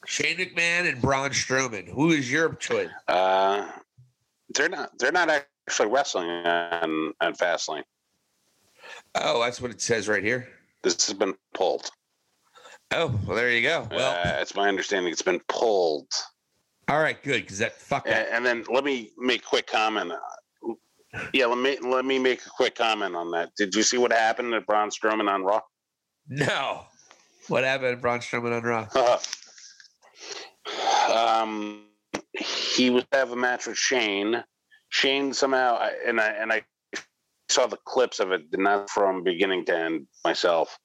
Shane McMahon and Braun Strowman. Who is your choice? Uh, they're not. They're not actually wrestling on on Fastlane. Oh, that's what it says right here. This has been pulled. Oh, well, there you go. Well, uh, it's my understanding it's been pulled. all right, good. Because that fuck And, and then let me make a quick comment. Yeah, let me let me make a quick comment on that. Did you see what happened to Braun Strowman on Raw? No. What happened to Braun Strowman on Raw? um, he was have a match with Shane. Shane somehow, and I and I saw the clips of it, not from beginning to end myself.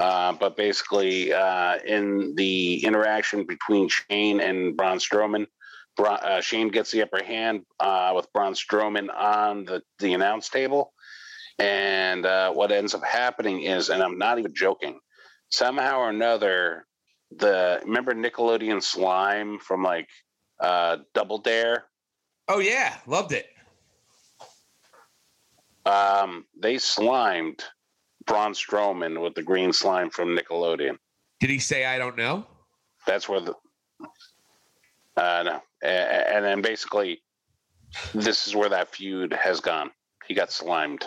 Uh, but basically, uh, in the interaction between Shane and Braun Strowman, Bra- uh, Shane gets the upper hand uh, with Braun Strowman on the, the announce table. And uh, what ends up happening is, and I'm not even joking, somehow or another, the remember Nickelodeon slime from like uh, Double Dare? Oh yeah, loved it. Um, they slimed Braun Strowman with the green slime from Nickelodeon. Did he say I don't know? That's where the uh, no, and then basically, this is where that feud has gone. He got slimed.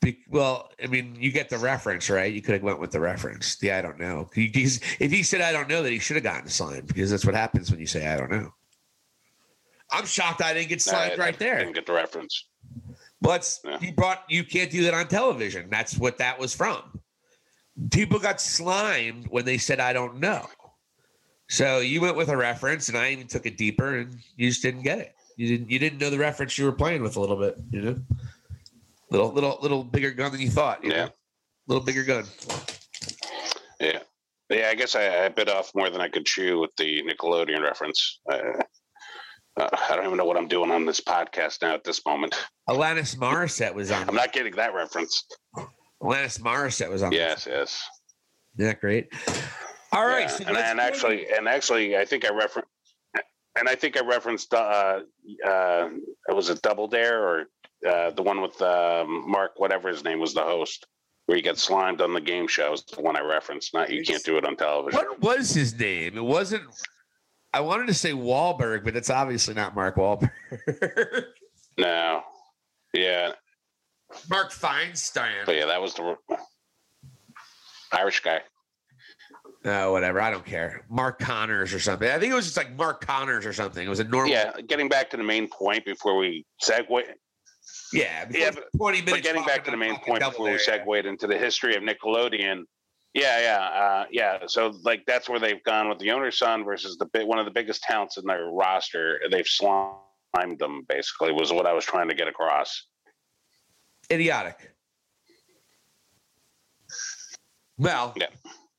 Be- well, I mean, you get the reference, right? You could have went with the reference. The I don't know. He- if he said I don't know, that he should have gotten slimed because that's what happens when you say I don't know. I'm shocked I didn't get slimed I- I right there. Didn't get the reference. But Yeah. you brought you can't do that on television. That's what that was from. People got slimed when they said I don't know. So you went with a reference, and I even took it deeper, and you just didn't get it. You didn't you didn't know the reference you were playing with a little bit, you know. Little little little bigger gun than you thought. You Yeah. know? little bigger gun. Yeah, yeah. I guess I, I bit off more than I could chew with the Nickelodeon reference. Uh, uh, I don't even know what I'm doing on this podcast now at this moment. Alanis Morissette was on. I'm not getting that reference. Alanis Morissette was on. Yes, yes. Isn't that great? All right. Yeah, so and, and actually, and actually, I think I referenced, and I think I referenced, uh, uh, was it Double Dare or uh, the one with um, Mark, whatever his name was, the host, where he got slimed on the game show shows. The one I referenced. Not you can't do it on television. What was his name? It wasn't. I wanted to say Wahlberg, but it's obviously not Mark Wahlberg. No, yeah, Mark Feinstein. but yeah, that was the Irish guy. No, whatever. I don't care. Mark Connors or something. I think it was just like Mark Connors or something. It was a normal. Yeah, getting back to the main point before we segue. Yeah. Yeah, before 20 minutes. But getting back to the main point before we Dare, yeah. into the history of Nickelodeon. Yeah, yeah, uh, yeah. So like that's where they've gone with the owner's son versus the big, one of the biggest talents in their roster. They've slimed them basically was what I was trying to get across. Idiotic. Well, Yeah.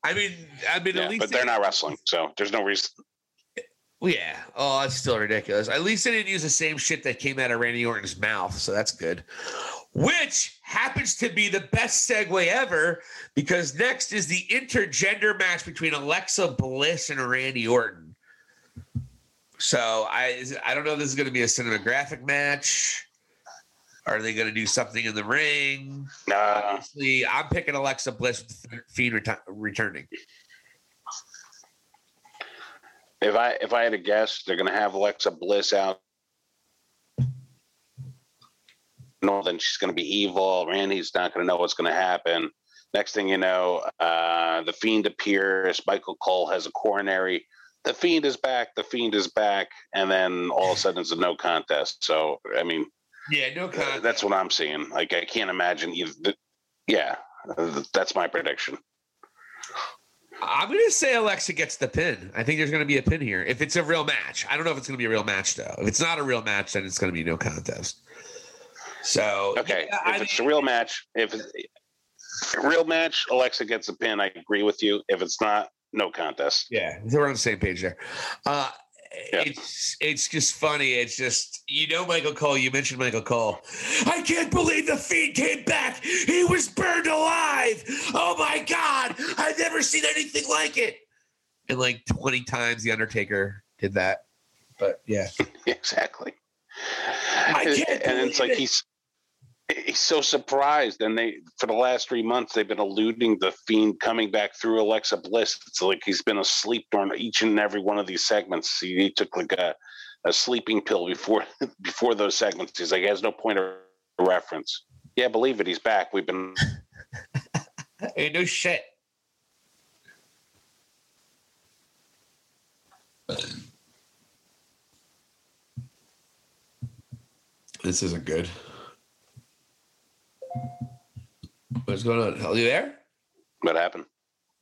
I mean, I mean, Yeah, at least but they're not wrestling, so there's no reason. Yeah. Oh, it's still ridiculous. At least they didn't use the same shit that came out of Randy Orton's mouth, so that's good. Which happens to be the best segue ever because next is the intergender match between Alexa Bliss and Randy Orton. So I I don't know if this is going to be a cinematographic match. Are they going to do something in the ring? Obviously, I'm picking Alexa Bliss with Fiend reti- returning. if I if I had to guess, they're going to have Alexa Bliss out. No, then she's going to be evil. Randy's not going to know what's going to happen. Next thing you know, uh, the Fiend appears. Michael Cole has a coronary. The Fiend is back. The Fiend is back, and then all of a sudden it's a no contest. So I mean, Yeah, no uh, that's what I'm seeing. Like I can't imagine either. th- Yeah, that's my prediction. I'm going to say Alexa gets the pin. I think there's going to be a pin here. If it's a real match, I don't know if it's going to be a real match though. If it's not a real match, then it's going to be no contest. So Okay, yeah, I if it's a real match, if it's a real match, Alexa gets a pin. I agree with you. If it's not, no contest. yeah, we're on the same page there. Uh, Yeah. It's it's just funny. It's just you know Michael Cole. You mentioned Michael Cole. I can't believe the fiend came back. He was burned alive. Oh my god! I've never seen anything like it. And like 20 times the Undertaker did that. But yeah. Exactly. I can't and it's like it. he's he's so surprised, and they for the last three months they've been alluding the fiend coming back through Alexa Bliss. It's like he's been asleep during each and every one of these segments. He, he took like a, a sleeping pill before before those segments. He's like, he has no point of reference. Yeah, believe it, he's back. We've been Hey, no shit. This isn't good. What's going on? Are you there? what happened?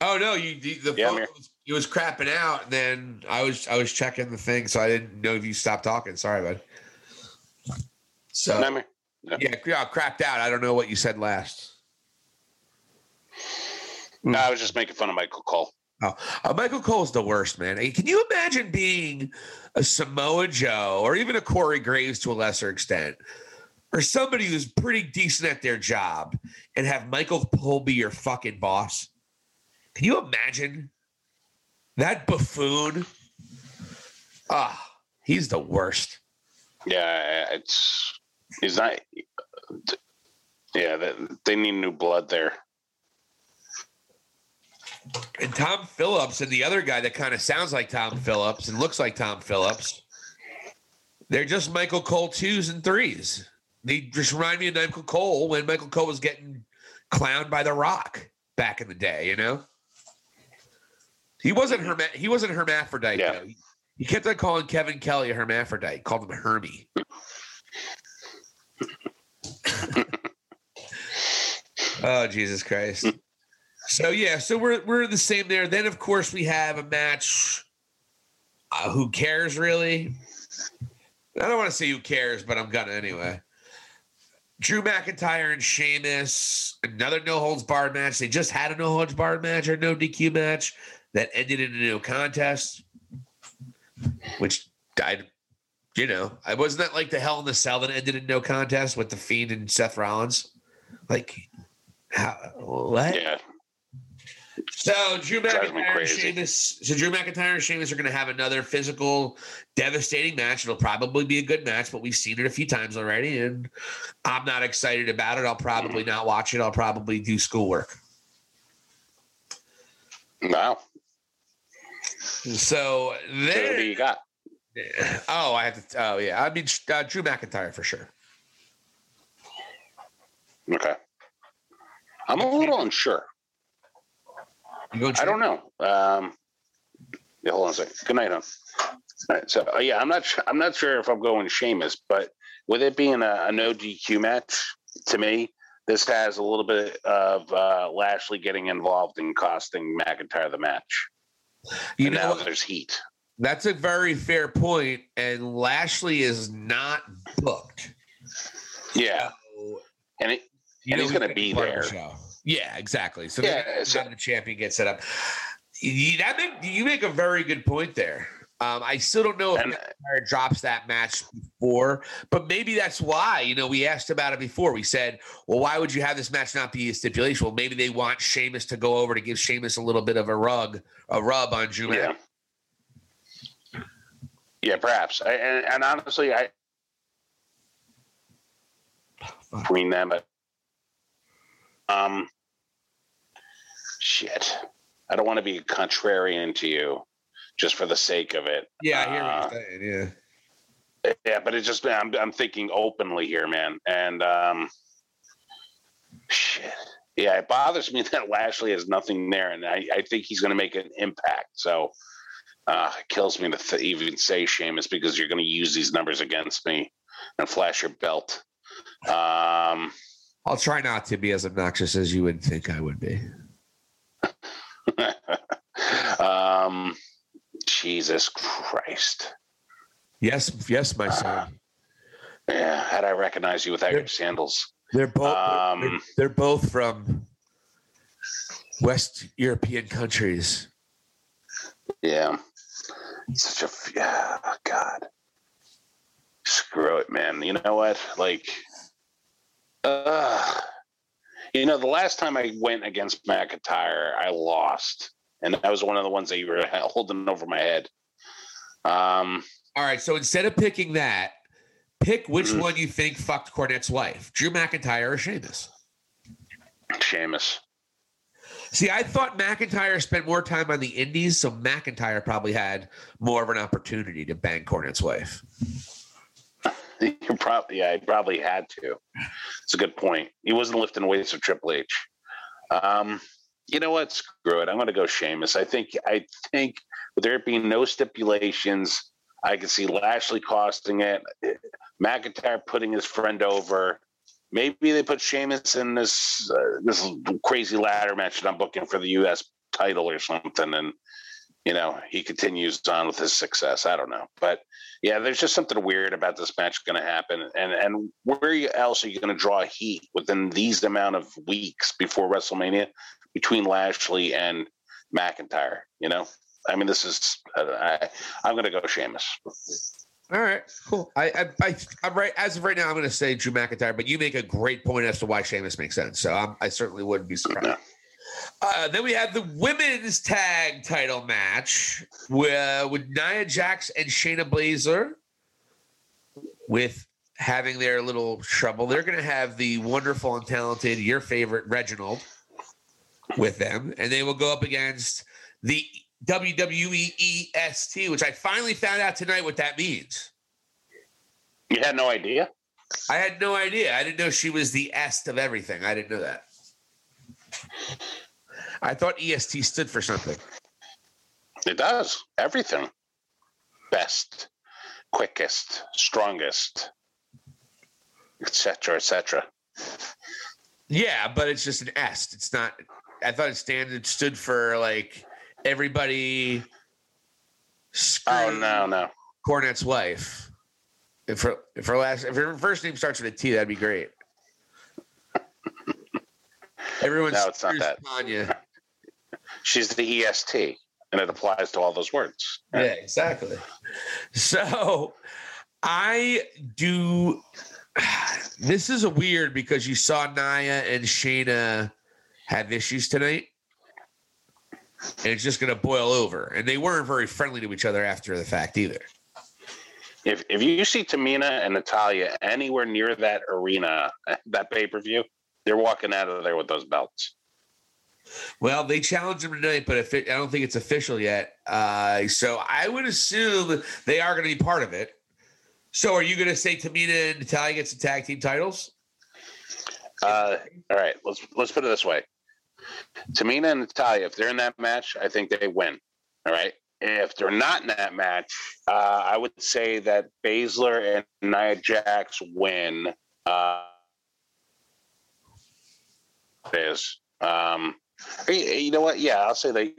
Oh no, you the, the Yeah, phone was, it was crapping out. And then I was I was checking the thing, so I didn't know if you stopped talking. Sorry, bud. So No, yeah, yeah, crapped out. I don't know what you said last. No, I was just making fun of Michael Cole. Oh, uh, Michael Cole's the worst, man. Can you imagine being a Samoa Joe or even a Corey Graves to a lesser extent, or somebody who's pretty decent at their job and have Michael Cole be your fucking boss? Can you imagine that buffoon? Ah, he's the worst. Yeah, it's he's not. Yeah, they, they need new blood there. And Tom Phillips and the other guy that kind of sounds like Tom Phillips and looks like Tom Phillips, they're just Michael Cole twos and threes. They just remind me of Michael Cole when Michael Cole was getting clowned by The Rock back in the day. You know, he wasn't herma- he wasn't hermaphrodite. Yeah. Though. He, he kept on calling Kevin Kelly a hermaphrodite. Called him Hermie. oh Jesus Christ! So yeah, so we're we're the same there. Then of course we have a match. Uh, who cares really? I don't want to say who cares, but I'm gonna anyway. Drew McIntyre and Sheamus, another no holds barred match. They just had a no holds barred match or no DQ match that ended in a no contest, which died. You know, I wasn't that like the Hell in the Cell that ended in no contest with the Fiend and Seth Rollins. Like, how, what? Yeah, So Drew McIntyre and. Sheamus. So Drew McIntyre and Sheamus are going to have another physical, devastating match. It'll probably be a good match, but we've seen it a few times already, and I'm not excited about it. I'll probably not watch it. I'll probably do schoolwork. wow. So there. you got? Oh, I have to. Oh, yeah. I mean, uh, Drew McIntyre for sure. Okay, I'm a little unsure. Going? I don't know. Um, yeah, hold on a second. Good night, hon. All right, so uh, yeah, I'm not. Sure, I'm not sure if I'm going Sheamus, but with it being a, a no DQ match, to me, this has a little bit of uh, Lashley getting involved and costing McIntyre the match. You and know, now there's heat. that's a very fair point, and Lashley is not booked. Yeah, So, and it, And he's gonna gonna be the there. show. Yeah, exactly. So Yeah, so- the champion gets set up. You, that make, you make a very good point there. Um, I still don't know if McIntyre drops that match before, but maybe that's why. You know, we asked about it before. We said, well, why would you have this match not be a stipulation? Well, maybe they want Sheamus to go over to give Sheamus a little bit of a rug, a rub on Drew. yeah, yeah, perhaps. I, and, and honestly, I between them, but um, shit. I don't want to be contrarian to you, just for the sake of it. Yeah, I hear Uh, what you're saying. Yeah. Yeah, but it's just I'm I'm thinking openly here, man, and um, shit. Yeah, it bothers me that Lashley has nothing there, and I, I think he's going to make an impact. So uh, it kills me to th- even say Sheamus because you're going to use these numbers against me and flash your belt. Um, I'll try not to be as obnoxious as you would think I would be. um, Jesus Christ. Yes, yes, my son. Yeah, how'd I recognize you without your sandals? They're both Um, they're, they're both from West European countries. Yeah. Such a yeah, God. Screw it, man. You know what? Like, uh, you know, the last time I went against McIntyre, I lost, and that was one of the ones that you were holding over my head. Um, All right, so instead of picking that, pick which Mhm. one you think fucked Cornette's wife, Drew McIntyre or Sheamus. Sheamus. See, I thought McIntyre spent more time on the Indies, so McIntyre probably had more of an opportunity to bang Cornette's wife. You probably, yeah, I probably had to. It's a good point. He wasn't lifting weights for Triple H. Um, you know what? Screw it. I'm going to go Sheamus. I think. I think with there being no stipulations, I can see Lashley costing it. McIntyre putting his friend over. Maybe they put Sheamus in this uh, this crazy ladder match that I'm booking for the U.S. title or something, and you know he continues on with his success. I don't know, but yeah, there's just something weird about this match going to happen, and and where else are you going to draw heat within these amount of weeks before WrestleMania between Lashley and McIntyre. You know, I mean, this is I, I'm going to go Sheamus. All right, cool. I, I, I, I'm right as of right now. I'm going to say Drew McIntyre, but you make a great point as to why Sheamus makes sense. So I'm, I certainly wouldn't be surprised. No. Uh, then we have the women's tag title match with, with Nia Jax and Shayna Baszler With having their little trouble, they're going to have the wonderful and talented, your favorite Reginald, with them, and they will go up against the WWE EST, which I finally found out tonight what that means. You had no idea. I had no idea. I didn't know she was the est of everything. I didn't know that. I thought EST stood for something. It does everything. Best, quickest, strongest, etc., etc. Yeah, but it's just an est. It's not. I thought it standard stood for like everybody. Oh no, no. Cornette's wife. If her if her last if her first name starts with a T, that'd be great. Everyone No, it's not that. Tanya. She's the EST, and it applies to all those words. Yeah, exactly. So I do. This is a weird because you saw Nia and Shayna have issues tonight. And it's just going to boil over. And they weren't very friendly to each other after the fact either. If if you see Tamina and Natalya anywhere near that arena, that pay per view, they're walking out of there with those belts. Well, they challenged them tonight, but if it, I don't think it's official yet. Uh, so I would assume they are going to be part of it. So are you going to say Tamina and Natalya get some tag team titles? Uh, all right, let's let's put it this way: Tamina and Natalya, if they're in that match, I think they win. All right. If they're not in that match, uh, I would say that Baszler and Nia Jax win. Uh, is um, you you know what? Yeah, I'll say they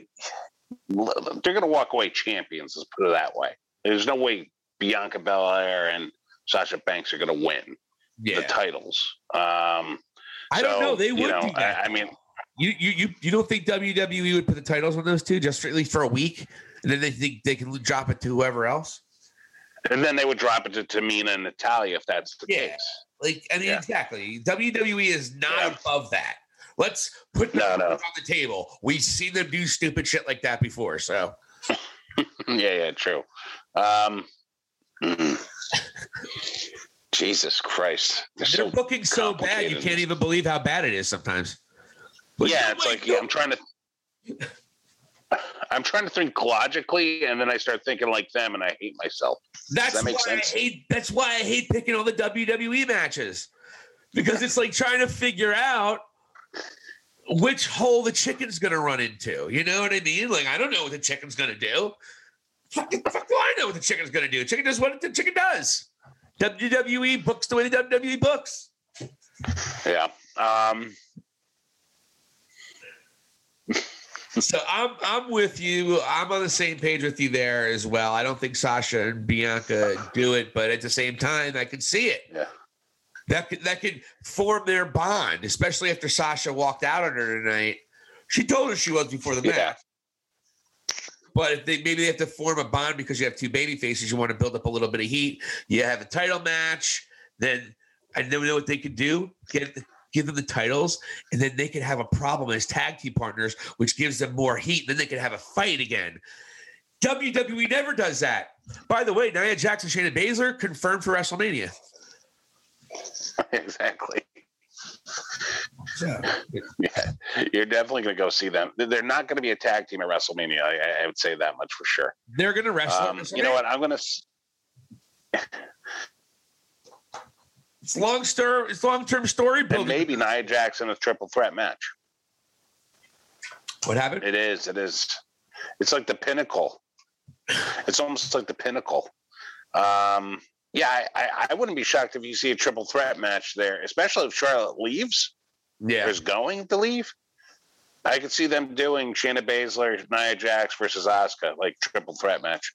they're going to walk away champions. Let's put it that way. There's no way Bianca Belair and Sasha Banks are going to win the titles. Um, I don't know. They you would know, do. I, I mean, You you you you don't think WWE would put the titles on those two just for, at least for a week, and then they think they can drop it to whoever else? and then they would drop it to Tamina and Natalya if that's the Yeah. case. Like I mean, Yeah. exactly. WWE is not Yeah. above that. Let's put the No, no. on the table. We've seen them do stupid shit like that before. So yeah, yeah, true. Um, mm. Jesus Christ. They're they're so- booking so bad you can't even believe how bad it is sometimes. But yeah, it's like yeah, I'm trying to I'm trying to think logically and then I start thinking like them and I hate myself. That's that why sense? I hate. That's why I hate picking all the WWE matches because it's like trying to figure out which hole the chicken's going to run into. You know what I mean? Like I don't know what the chicken's going to do. Fucking fuck do I know what the chicken's going to do? Chicken does what the chicken does. WWE books the way the WWE books. Yeah. Um So I'm I'm with you. I'm on the same page with you there as well. I don't think Sasha and Bianca do it, but at the same time, I can see it. Yeah. That could that could form their bond, especially after Sasha walked out on her tonight. She told her she was before the Yeah. match. But if they maybe they have to form a bond because you have two baby faces, you want to build up a little bit of heat. You have a title match, then I know know what they could do. Get give them the titles, and then they could have a problem as tag team partners, which gives them more heat. Then they could have a fight again. WWE never does that. By the way, Nia Jackson, Shayna Baszler confirmed for WrestleMania. exactly. Yeah. yeah. You're definitely going to go see them. They're not going to be a tag team at WrestleMania. I, I- would say that much for sure. They're going to wrestle. Um, you know what? I'm going to It's long story. It's long term story and building. maybe Nia Jackson a triple threat match. What happened? It is. It is. It's like the pinnacle. It's almost like the pinnacle. Um, yeah, I, I, wouldn't be shocked if you see a triple threat match there, especially if Charlotte leaves or Yeah, is going to leave. I could see them doing Shayna Baszler, Nia Jax versus Asuka, like triple threat match.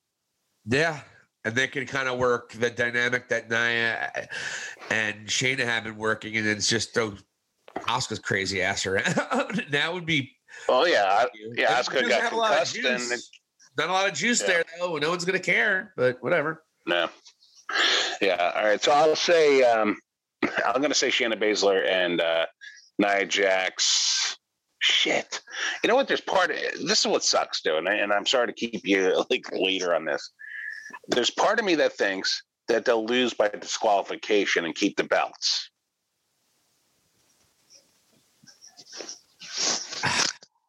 yeah, and they can kind of work the dynamic that Nia and Shayna have been working, and it's just throw Asuka's crazy ass around. that would be Oh yeah, yeah. Asuka got have a lot of concussed, and Not a lot of juice Yeah. there though. No one's gonna care, but whatever. no. Yeah. All right. So I'll say um, I'm going to say Shayna Baszler and uh, Nia Jax. Shit. You know what? There's part of this is what sucks, dude. And, I, and I'm sorry to keep you like later on this. There's part of me that thinks that they'll lose by disqualification and keep the belts.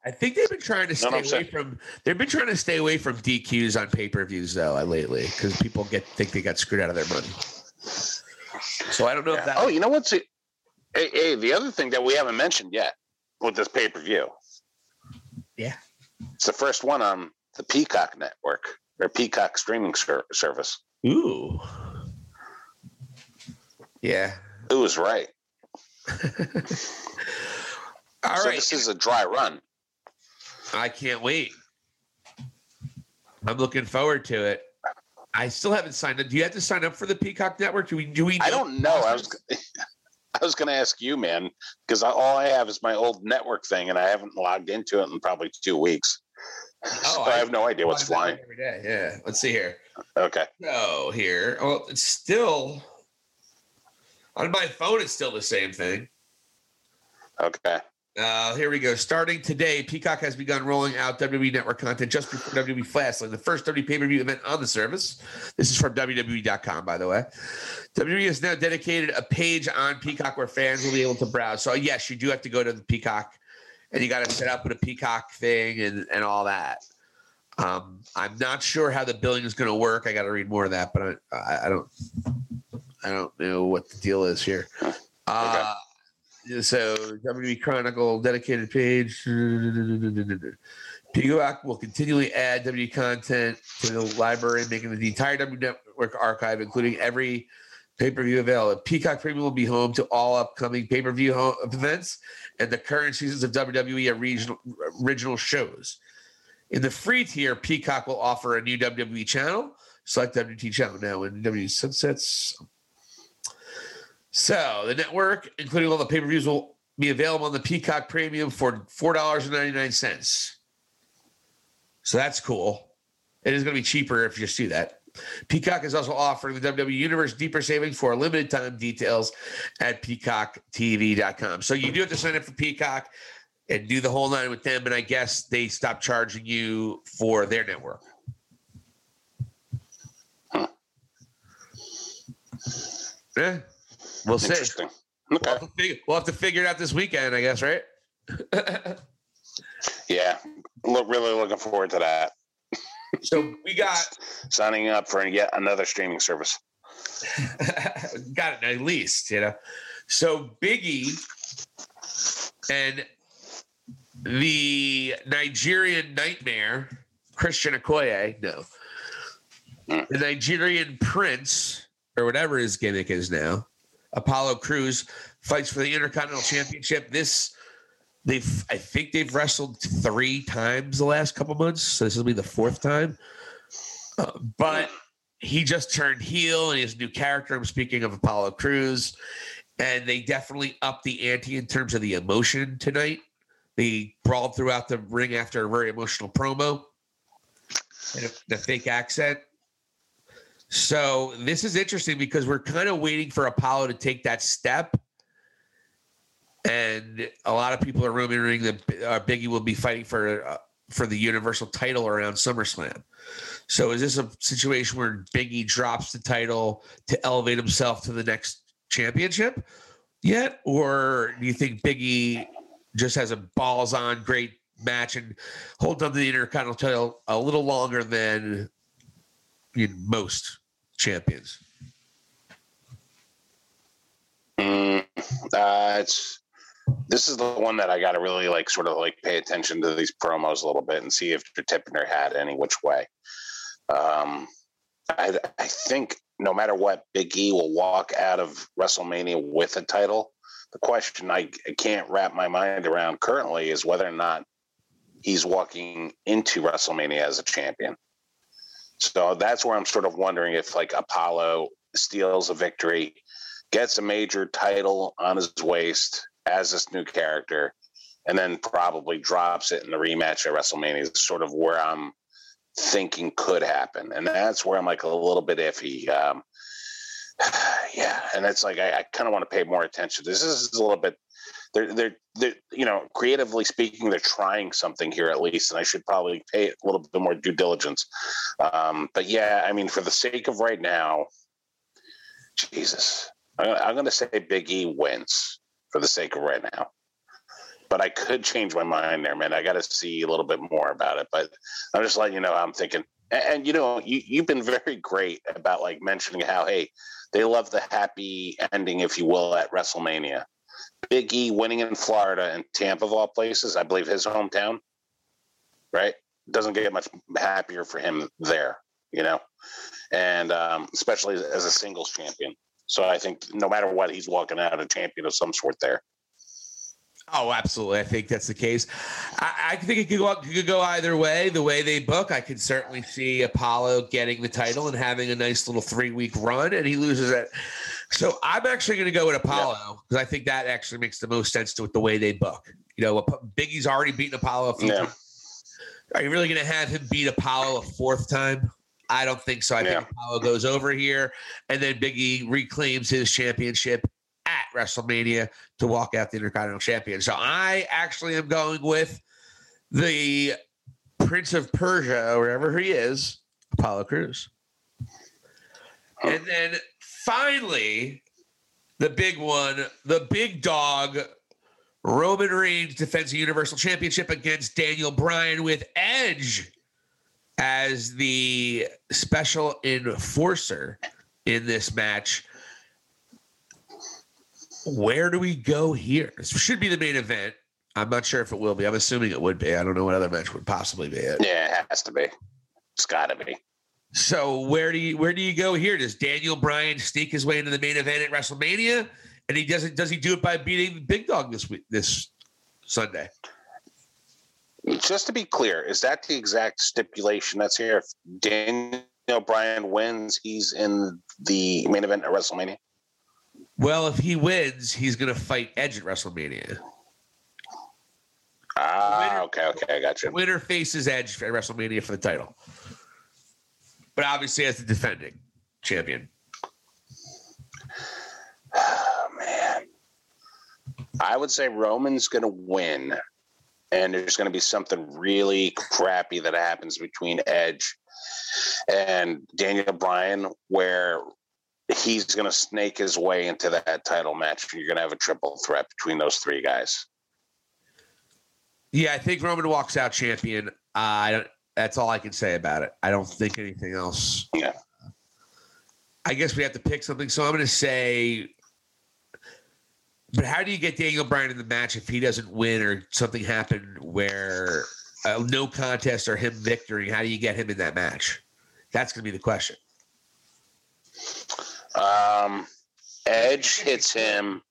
I think they've been trying to stay no, away saying- from. They've been trying to stay away from DQs on pay per views though uh, lately because people get think they got screwed out of their money. So I don't know if that. Oh, you know what's it? Hey, hey, the other thing that we haven't mentioned yet with this pay per view. Yeah. It's the first one on the Peacock network or Peacock streaming ser- service. Ooh. Yeah. It was right. All so right. this is a dry run. I can't wait. I'm looking forward to it. I still haven't signed up. Do you have to sign up for the Peacock Network? Do we? Do we? I don't know. I was I was going to ask you, man, because all I have is my old network thing, and I haven't logged into it in probably two weeks. so oh, I, have no idea what's flying. every day. Yeah. Let's see here. Okay. So here. Well, it's still on my phone. It's still the same thing. Okay. Uh, here we go. Starting today, Peacock has begun rolling out WWE Network content just before WWE Fastlane, the first WWE pay per view event on the service. This is from WWE.com, by the way. WWE has now dedicated a page on Peacock where fans will be able to browse. So, yes, you do have to go to the Peacock and you got to set up with a Peacock thing and, and all that. Um, I'm not sure how the billing is going to work. I got to read more of that, but I, I, I don't, I don't know what the deal is here. Uh, so WWE Chronicle dedicated page. Peacock will continually add WWE content to the library, making the entire W Network archive, including every pay-per-view available. Peacock Premium will be home to all upcoming pay-per-view events and the current seasons of WWE original shows. In the free tier, Peacock will offer a new WWE channel. Select WT channel now when WWE sunsets. So the network, including all the pay-per-views, will be available on the Peacock Premium for four dollars and ninety-nine cents. So that's cool. It is going to be cheaper if you just do that. Peacock is also offering the WWE Universe deeper savings for a limited time. Details at peacocktv.com. So you do have to sign up for Peacock and do the whole nine with them. And I guess they stop charging you for their network. Yeah, we'll see. Interesting. We'll have, to figure, we'll have to figure it out this weekend, I guess, right? Yeah. Look, really looking forward to that. so we got Signing up for yet another streaming service. got it at least, you know. So Biggie and the Nigerian nightmare, Christian Okoye, no. Mm. The Nigerian prince, or whatever his gimmick is now, Apollo Crews, fights for the Intercontinental Championship. This they've I think they've wrestled three times the last couple months. So this will be the fourth time. Uh, but he just turned heel and a new character. I'm speaking of Apollo Crews. And they definitely upped the ante in terms of the emotion tonight. They brawled throughout the ring after a very emotional promo and the fake accent. So this is interesting because we're kind of waiting for Apollo to take that step. And a lot of people are rumoring that uh, Biggie will be fighting for uh, for the Universal title around SummerSlam. So is this a situation where Biggie drops the title to elevate himself to the next championship yet? Or do you think Biggie just has a balls on great match and holds on to the Intercontinental title a little longer than know, most champions? Mm, uh, it's this is the one that I got to really like sort of like pay attention to these promos a little bit and see if they're tipping their hat any which way. Um, I, I think no matter what, Big E will walk out of WrestleMania with a title. The question I, I can't wrap my mind around currently is whether or not he's walking into WrestleMania as a champion. So that's where I'm sort of wondering if like Apollo steals a victory, gets a major title on his waist as this new character, and then probably drops it in the rematch at WrestleMania. Is sort of where I'm thinking could happen, and that's where I'm like a little bit iffy. Um, yeah, and it's like I, I kind of want to pay more attention. This is a little bit. They're, they're, they're, you know, creatively speaking, they're trying something here at least, and I should probably pay a little bit more due diligence. Um, but yeah, I mean, for the sake of right now, Jesus, I'm, going to say Big E wins for the sake of right now. But I could change my mind there, man. I got to see a little bit more about it. But I'm just letting you know I'm thinking. And, and you know, you, you've been very great about like mentioning how, hey, they love the happy ending, if you will, at WrestleMania. Big E winning in Florida and Tampa of all places, I believe his hometown, right? Doesn't get much happier for him there, you know, and um, especially as a singles champion. So I think no matter what, he's walking out a champion of some sort there. Oh, absolutely. I think that's the case. I, I think it could go it could go either way. The way they book, I could certainly see Apollo getting the title and having a nice little three week run, and he loses it. So I'm actually going to go with Apollo because I think that actually makes the most sense to it the way they book. You know, Big E's already beaten Apollo a few Yeah. times. Are you really going to have him beat Apollo a fourth time? I don't think so. I Yeah. think Apollo goes over here, and then Biggie reclaims his championship at WrestleMania to walk out the Intercontinental Champion. So I actually am going with the Prince of Persia, wherever he is, Apollo Crews. And then finally, the big one, the big dog, Roman Reigns defends the Universal Championship against Daniel Bryan with Edge as the special enforcer in this match. Where do we go here? This should be the main event. I'm not sure if it will be. I'm assuming it would be. I don't know what other match would possibly be it. Yeah, it has to be. It's got to be. So where do you where do you go here? Does Daniel Bryan sneak his way into the main event at WrestleMania? And he doesn't does he do it by beating big dog this week this Sunday? Just to be clear, is that the exact stipulation that's here? If Daniel Bryan wins, he's in the main event at WrestleMania. Well, if he wins, he's gonna fight Edge at WrestleMania. Ah, Winner- okay, okay, I got you. Winner faces Edge at WrestleMania for the title. But obviously as the defending champion. Oh, man. I would say Roman's going to win, and there's going to be something really crappy that happens between Edge and Daniel Bryan, where he's going to snake his way into that title match. You're going to have a triple threat between those three guys. Yeah, I think Roman walks out champion. Uh, I don't. That's all I can say about it. I don't think anything else. Yeah. I guess we have to pick something. So I'm going to say. But how do you get Daniel Bryan in the match if he doesn't win or something happened where uh, no contest or him victory? How do you get him in that match? That's going to be the question. Um, Edge hits him.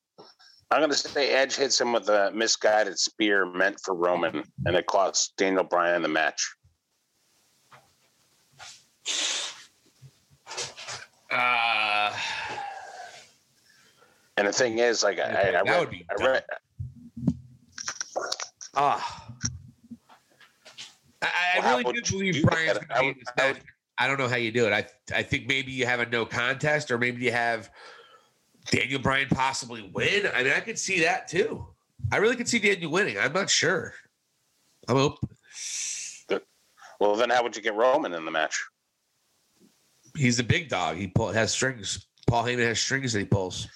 I'm going to say Edge hits him with a misguided spear meant for Roman, and it costs Daniel Bryan the match. Uh, And the thing is, like, I, I, I read, be I read, ah. I, I Well, really do believe Bryan's going to I be would- this I would- match. I don't know how you do it. I I think maybe you have a no contest, or maybe you have Daniel Bryan possibly win. I mean, I could see that too. I really could see Daniel winning. I'm not sure. I'm open. well, then how would you get Roman in the match? He's the big dog. He pull, has strings. Paul Heyman has strings that he pulls.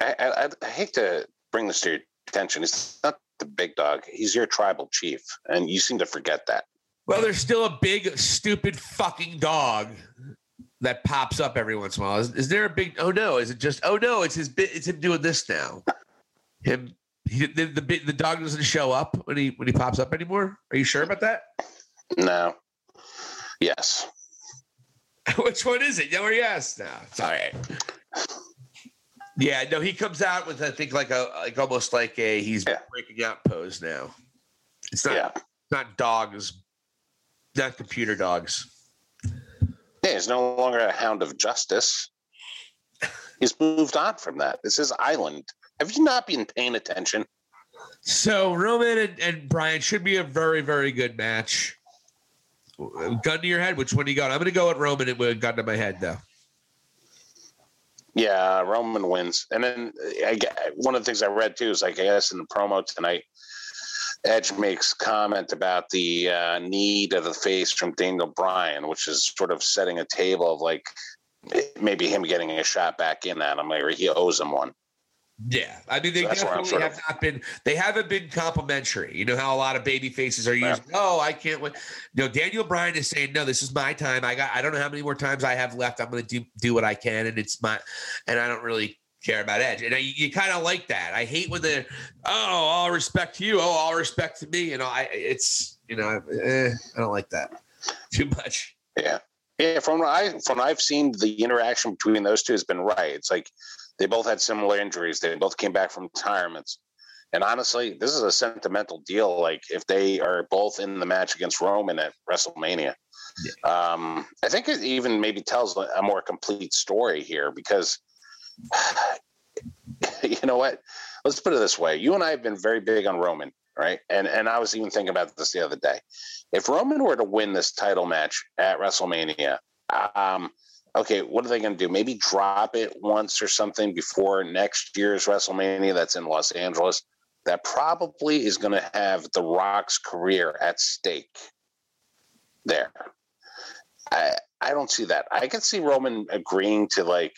I, I, I hate to bring this to your attention. He's not the big dog. He's your tribal chief, and you seem to forget that. Well, there's still a big, stupid fucking dog that pops up every once in a while. Is, is there a big? Oh no! Is it just? Oh no! It's his. bit. It's him doing this now. Him. He, the, the the dog doesn't show up when he when he pops up anymore. Are you sure about that? No. Yes. Which one is it? Yeah, where yes. No, it's all right. Yeah, no, he comes out with I think like a like almost like a he's Yeah. breaking out pose now. It's not Yeah. not dogs, not computer dogs. Yeah, he's no longer a hound of justice. He's moved on from that. This is island. Have you not been paying attention? So Roman and, and Bryan should be a very, very good match. Gun to your head, which one do you got? I'm going to go with Roman and with gun to my head, though. Yeah, Roman wins. And then I, one of the things I read too is like I guess in the promo tonight, Edge makes comment about the uh, need of the face from Daniel Bryan, which is sort of setting a table of like maybe him getting a shot back in at him, or he owes him one. Yeah, I mean they So that's where I'm definitely have not been. They haven't been complimentary. You know how a lot of baby faces are used. Oh, I can't wait. No, Daniel Bryan is saying, "No, this is my time. I got. I don't know how many more times I have left. I'm going to do do what I can, and it's my. And I don't really care about Edge. And I, you kind of like that. I hate when they're, oh, all respect to you. Oh, all respect to me. You know, I. It's you know, eh, I don't like that too much. Yeah. Yeah, from what I from what I've seen, the interaction between those two has been right. It's like they both had similar injuries. They both came back from retirements. And honestly, this is a sentimental deal. Like if they are both in the match against Roman at WrestleMania, um, I think it even maybe tells a more complete story here because you know what? Let's put it this way: you and I have been very big on Roman, right? And and I was even thinking about this the other day. If Roman were to win this title match at WrestleMania, um, okay, what are they going to do? Maybe drop it once or something before next year's WrestleMania that's in Los Angeles. That probably is going to have The Rock's career at stake. There, I I don't see that. I can see Roman agreeing to like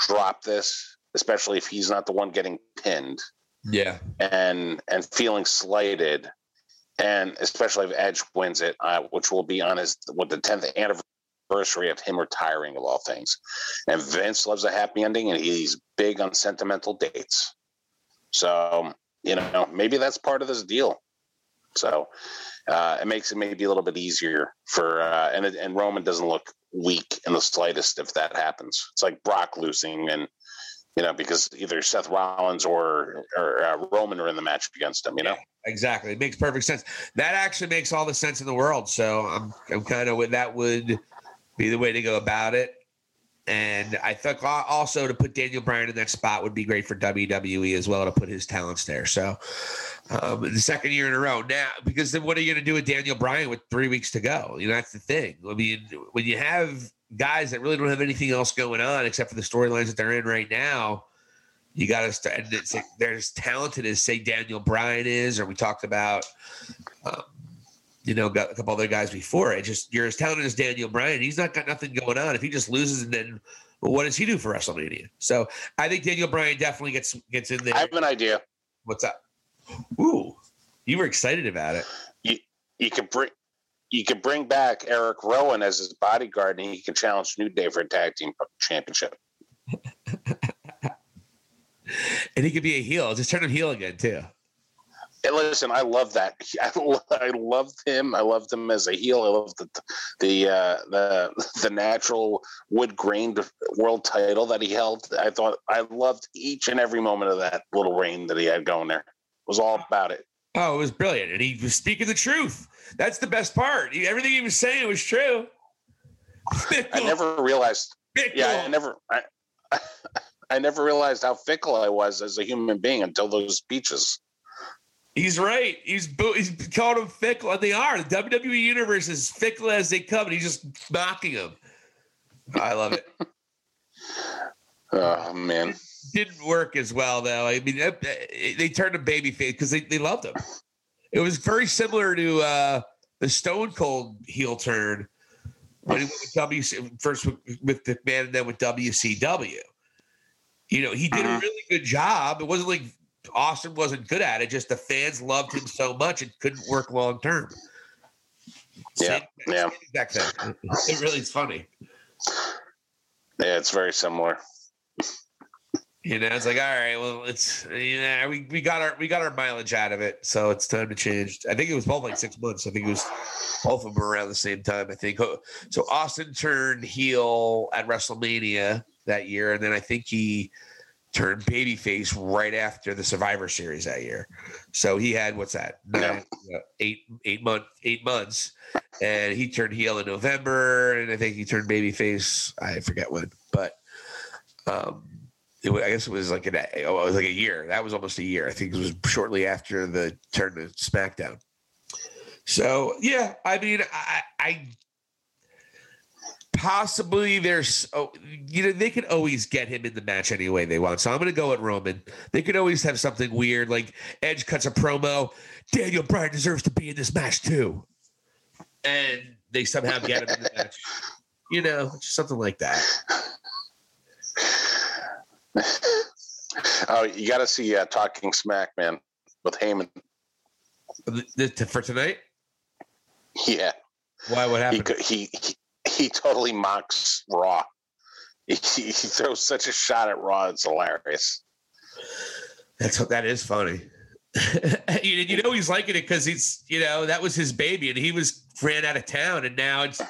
drop this, especially if he's not the one getting pinned Yeah. and and feeling slighted, and especially if Edge wins it, uh, which will be on his with the tenth anniversary of him retiring of all things. And Vince loves a happy ending, and he's big on sentimental dates. So you know maybe that's part of this deal. So uh, it makes it maybe a little bit easier for uh, and and Roman doesn't look weak in the slightest if that happens. It's like Brock losing and you know, because either Seth Rollins or or uh, Roman are in the match against him. You know, Exactly. It makes perfect sense. That actually makes all the sense in the world. So I'm I'm kind of with that would be the way to go about it. And I think also to put Daniel Bryan in that spot would be great for WWE as well to put his talents there. So um, the second year in a row now, because then what are you going to do with Daniel Bryan with three weeks to go? You know, that's the thing. I mean, when you have guys that really don't have anything else going on except for the storylines that they're in right now, you got to start. And it's like, they're as talented as say Daniel Bryan is, or we talked about, um, you know, got a couple other guys before it. Just you're as talented as Daniel Bryan. He's not got nothing going on. If he just loses, and then what does he do for WrestleMania? So I think Daniel Bryan definitely gets gets in there. I have an idea. What's up? Ooh, you were excited about it. You you could bring you could bring back Eric Rowan as his bodyguard, and he can challenge New Day for a tag team championship. And he could be a heel. Just turn him heel again too. And listen, I love that. I, I loved him. I loved him as a heel. I loved the the uh, the the natural wood grained world title that he held. I thought I loved each and every moment of that little reign that he had going there. It was all about it. Oh, it was brilliant, and he was speaking the truth. That's the best part. He, everything he was saying was true. I never realized. Fickle. Yeah, I never. I, I never realized how fickle I was as a human being until those speeches. He's right. He's he's called them fickle, and they are. The WWE universe is fickle as they come, and he's just mocking them. I love it. Oh man. Didn't work as well though. I mean, it- it- they turned him babyface because they, they loved him. It was very similar to uh, the Stone Cold heel turn when he went with WC first with, with McMahon and then with WCW. You know, he did a Mhm. really good job. It wasn't like Austin wasn't good at it; just the fans loved him so much it couldn't work long term. Yeah, Same- yeah. same exact thing. It really is funny. Yeah, it's very similar. You know, it's like, all right, well, it's you know, we, we got our we got our mileage out of it, so it's time to change. I think it was both like six months. I think it was both of them around the same time. I think so. Austin turned heel at WrestleMania that year, and then I think he turned babyface right after the Survivor Series that year. So he had what's that? Nine, uh, eight eight month eight months, and he turned heel in November, and I think he turned babyface. I forget when, but um, it I guess it was like an, oh, it was like a year. That was almost a year. I think it was shortly after the turn to SmackDown. So yeah, I mean, I, I possibly there's, oh, you know, they could always get him in the match any way they want. So I'm going to go at Roman. They could always have something weird, like Edge cuts a promo. Daniel Bryan deserves to be in this match too, and they somehow get him in the match. You know, just something like that. Oh, you got to see uh, Talking Smack, man, with Heyman. The- the- for tonight. Yeah, Why? What happened? he he, he totally mocks Raw. He, he he throws such a shot at Raw. It's hilarious. That's that is funny. you, you know he's liking it because he's you know that was his baby and he was ran out of town and now it's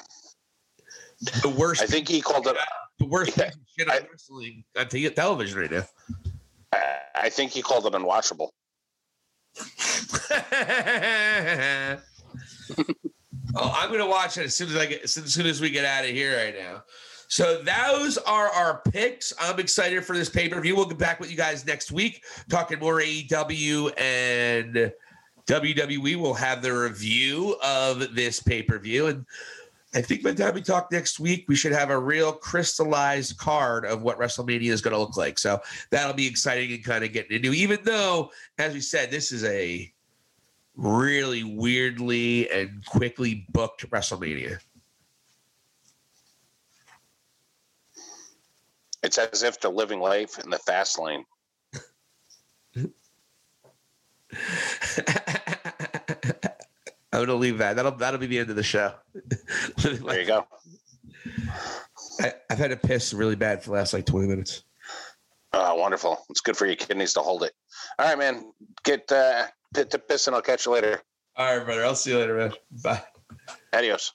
the worst. I think he called it. the worst Yeah, shit on I- wrestling on te- television right now. I- I think he called it unwatchable. Oh, I'm gonna watch it as soon as I get as soon as we get out of here right now. So those are our picks. I'm excited for this pay per view. We'll get back with you guys next week, talking more AEW and WWE. We'll have the review of this pay per view, and I think by the time we talk next week, we should have a real crystallized card of what WrestleMania is going to look like. So that'll be exciting and kind of getting into. Even though, as we said, this is a really weirdly and quickly booked WrestleMania. It's as if they're living life in the fast lane. I'm gonna leave that. That'll that'll be the end of the show. There you go. I, I've had to piss really bad for the last like 20 minutes. Oh, wonderful. It's good for your kidneys to hold it. All right, man. Get uh, pit to piss and I'll catch you later. All right, brother. I'll see you later, man. Bye. Adios.